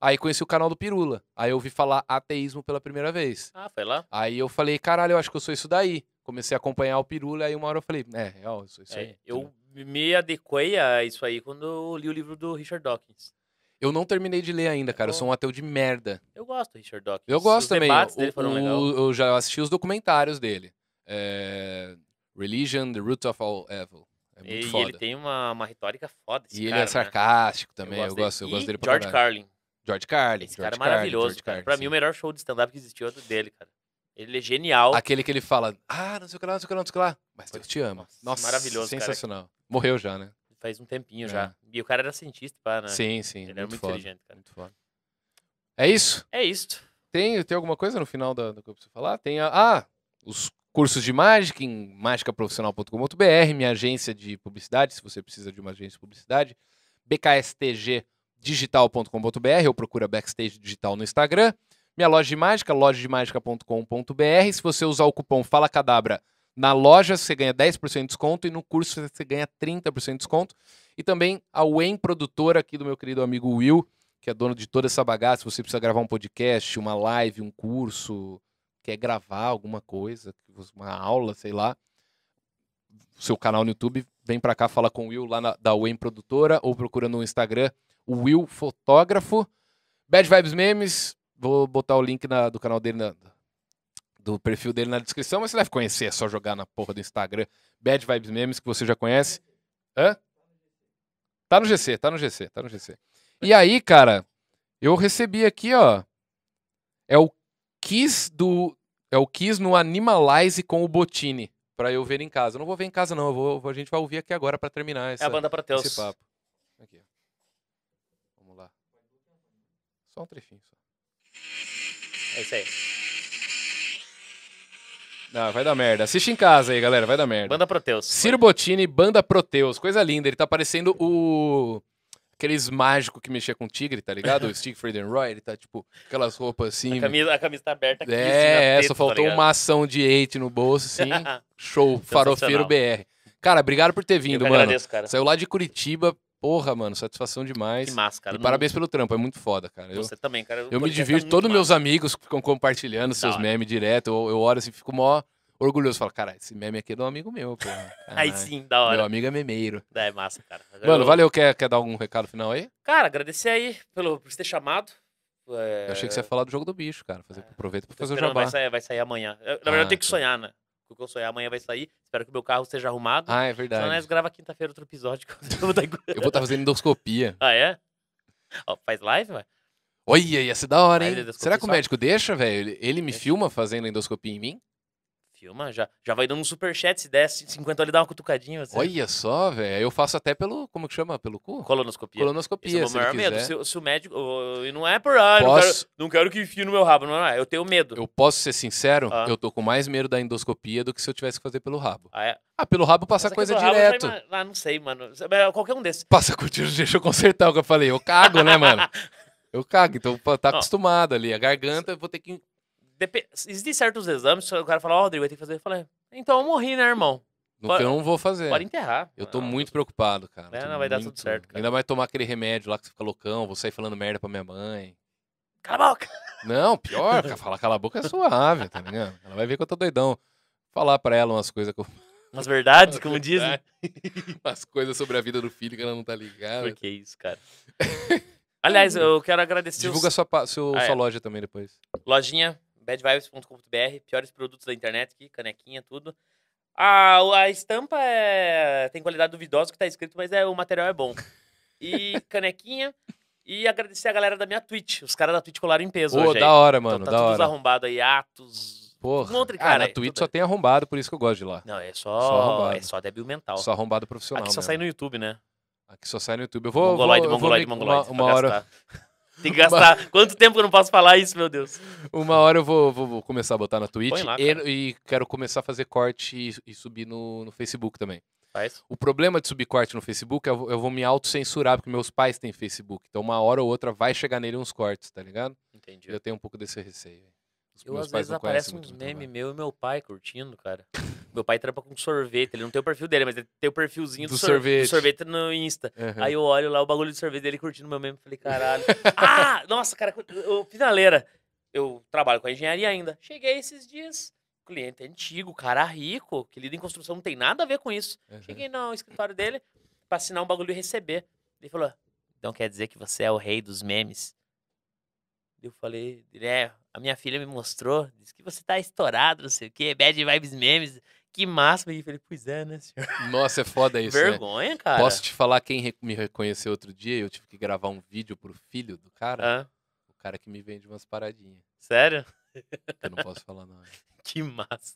Aí conheci o canal do Pirula. Aí eu ouvi falar ateísmo pela primeira vez. Ah, foi lá? Aí eu falei, caralho, eu acho que eu sou isso daí. Comecei a acompanhar o Pirula, aí uma hora eu falei, é, real, eu sou isso É, aí. eu me adequei a isso aí quando eu li o livro do Richard Dawkins. Eu não terminei de ler ainda, cara. Eu sou um ateu de merda. Eu gosto do Richard Dawkins. Eu gosto Os também. debates O- dele foram o- legais. Eu já assisti os documentários dele. É, Religion, The Root of All Evil. É muito E foda. ele tem uma, uma retórica foda. E ele cara, é né? sarcástico também. Eu, dele. gosto, eu gosto E dele pra George caralho. Carlin. George Carlin. Esse George cara é maravilhoso, cara. Carlin, Pra sim. mim, o melhor show de stand-up que existiu é o dele, cara. Ele é genial. Aquele que ele fala, ah, não sei o que lá, não sei o que lá, não sei o que lá. Mas Deus te ama. Nossa, Nossa, maravilhoso, cara. sensacional. Morreu já, né? Faz um tempinho É. já. E o cara era cientista, pá, né? Sim, sim. Ele era muito foda, inteligente, cara. Muito foda. É isso? É isto. Tem, tem alguma coisa no final da, do que eu preciso falar? Tem a, ah, os cursos de mágica em mágicaprofissional.com.br, minha agência de publicidade, se você precisa de uma agência de publicidade, bkstgdigital.com.br ou procura Backstage Digital no Instagram. Minha loja de mágica, lojademagica.com.br. Se você usar o cupom Fala Cadabra na loja, você ganha 10% de desconto e no curso você ganha 30% de desconto. E também a Wayne Produtora aqui do meu querido amigo Will, que é dono de toda essa bagaça. Se você precisa gravar um podcast, uma live, um curso, quer gravar alguma coisa, uma aula, sei lá, seu canal no YouTube, vem pra cá, fala com o Will lá na, da Wayne Produtora ou procura no Instagram o Will Fotógrafo. Bad Vibes Memes, vou botar o link na- do canal dele, na- do perfil dele na descrição, mas você deve conhecer, é só jogar na porra do Instagram. Bad Vibes Memes, que você já conhece. Hã? Tá no GC, tá no GC, tá no GC. E aí, cara, eu recebi aqui, ó. É o Kiss do. É o Kiss no Animalize com o Botini. Pra eu ver em casa. Eu não vou ver em casa, não. Vou, a gente vai ouvir aqui agora pra terminar essa, É a banda Proteus. esse papo. Aqui, ó. Vamos lá. Só um trefinho. Só. É isso aí. Não, vai dar merda. Assiste em casa aí, galera. Vai dar merda. Banda Proteus. Ciro Bottini, Banda Proteus. Coisa linda. Ele tá parecendo o. Aqueles mágicos que mexia com tigre, tá ligado? o Siegfried and Roy. Ele tá, tipo, aquelas roupas assim. A camisa, a camisa tá aberta aqui. assim, É, teta, só tá faltou ligado? uma ação de hate no bolso, assim. Show, farofeiro. BR. Cara, obrigado por ter Eu vindo, que mano. agradeço, cara. Saiu lá de Curitiba. Porra, mano, satisfação demais. Que massa, cara. e parabéns pelo trampo, é muito foda, cara. Eu, Você também, cara. Eu me tá divirto, muito todos meus massa. amigos ficam compartilhando seus memes direto. Eu, eu olho assim, fico mó orgulhoso. Falo, cara, esse meme aqui é um amigo meu, pô. Aí sim, da hora. Meu amigo é memeiro. É massa, cara. Mano, Eu- valeu. Quer, quer dar algum recado final aí? Cara, agradecer aí pelo, por você ter chamado. É, Eu achei que você ia falar do jogo do bicho, cara. Fazer, aproveita pra fazer o jabá. vai sair, vai sair amanhã. Eu- na verdade, eu Ah, tenho que tá. sonhar, né? O que eu sonhar amanhã vai sair. Espero que o meu carro esteja arrumado. Ah, é Senão nós verdade. grava quinta-feira outro episódio. eu vou tá- estar fazendo endoscopia. Ah, é? Ó, faz live, ué? Olha, ia ser da hora, hein? Será que o médico deixa, velho? Ele, me filma fazendo endoscopia em mim? Filma, já, já vai dando um superchat. Se der 50 ali, dá uma cutucadinha. Olha só, velho. Eu faço até pelo. Como que chama? Pelo cu? Colonoscopia. Esse é Colonoscopia, o meu maior medo. Se, o- se o médico. E não é por. Ah, não, quero, Posso, não quero que enfie no meu rabo. Não é. Eu tenho medo. eu posso ser sincero? Ah. Eu tô com mais medo da endoscopia do que se eu tivesse que fazer pelo rabo. Ah, é? Ah, pelo rabo passa Essa coisa rabo direto. ima- Ah, não sei, mano. É Qualquer um desses. Passa com tiro, deixa eu consertar o que eu falei. Eu cago, né, mano? Eu cago, então tá acostumado ali. A garganta, eu vou ter que. Depe... Existem certos exames, o cara fala, ó, Rodrigo, vai ter que fazer. Eu falei, então eu morri, né, irmão? No Pode- que eu não vou fazer. Pode enterrar. Eu tô Ah, muito preocupado, cara. É, não, vai dar tudo muito- certo, cara. Ainda mais tomar aquele remédio lá que você fica loucão, vou sair falando merda pra minha mãe. Cala a boca! Não, pior, falar cala a boca é suave, tá ligado? Ela vai ver que eu tô doidão. Falar pra ela umas coisas que eu... Umas verdades, como dizem. umas coisas sobre a vida do filho que ela não tá ligada. Por que isso, cara? Aliás, eu quero agradecer Divulga os... sua, seu, Ah, é. sua loja também depois. lojinha badvibes.com.br, piores produtos da internet aqui, canequinha, tudo. A, a estampa é... tem qualidade duvidosa que tá escrito, mas é, o material é bom. E canequinha. E agradecer a galera da minha Twitch. Os caras da Twitch colaram em peso Pô, hoje aí. da hora, Então mano, tá da tudo hora. aí, Atos. Porra. Um de ah, cara na aí, Twitch só aí. tem arrombado, por isso que eu gosto de lá. Não, é Só só, arrombado. é só débil mental. Só arrombado profissional Aqui só mesmo. sai no YouTube, né? Aqui só sai no YouTube. Eu vou, mongoloide, vou, eu vou mongoloide, mongoloide. Uma, uma hora, gastar. Tem que gastar. Quanto tempo que eu não posso falar isso, meu Deus? uma hora eu vou, vou- vou começar a botar na Twitch lá, e, e quero começar a fazer corte e, e subir no, no Facebook também. Faz. O problema de subir corte no Facebook é eu, vou- eu vou me autocensurar, porque meus pais têm Facebook. Então, uma hora ou outra vai chegar nele uns cortes, tá ligado? Entendi. Eu tenho um pouco desse receio. Os Eu, às vezes, aparece muito uns meu e meu pai curtindo, cara. meu pai trampa com sorvete. Ele não tem o perfil dele, mas ele tem o perfilzinho do, Do sor- sorvete. do sorvete no Insta. Aham. Aí eu olho lá o bagulho de sorvete dele curtindo meu meme. Falei, caralho. ah, nossa, cara, eu, finaleira. Eu trabalho com a engenharia ainda. Cheguei esses dias. Cliente antigo, cara rico, que lida em construção, não tem nada a ver com isso. Aham. Cheguei no escritório dele pra assinar um bagulho e receber. Ele falou: Então quer dizer que você é o rei dos memes? Eu falei: É, a minha filha me mostrou, disse que você tá estourado, não sei o quê, bad vibes memes. Que massa. E eu falei: Pois é, né, senhor? Nossa, é foda isso, né? Vergonha, cara. Posso te falar quem me reconheceu outro dia? Eu tive que gravar um vídeo pro filho do cara. Hã? O cara que me vende umas paradinhas. Sério? Eu não posso falar não. Que massa.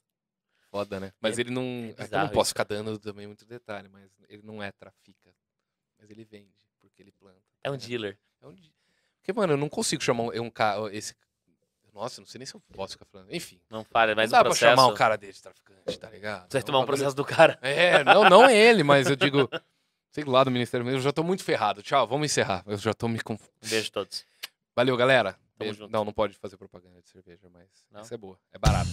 Foda, né? Mas É- ele não. é é eu não posso isso, ficar dando também muito detalhe, mas ele não é trafica. Mas ele vende, porque ele planta. É um ligado? dealer. É um di- Porque, mano, eu não consigo chamar um, um cara. Esse. Nossa, não sei nem se eu posso ficar falando. Enfim. Não fale, mas não dá processo. pra chamar o cara dele de traficante, tá ligado? Você vai É tomar um processo do cara. É, não, não ele, mas eu digo. Sei lá, do Ministério Eu já tô muito ferrado. Tchau, vamos encerrar. Eu já tô me conf... Um beijo a todos. Valeu, galera. Tamo Beijo. junto. Não, não pode fazer propaganda de cerveja, mas Não? essa é boa. É barato.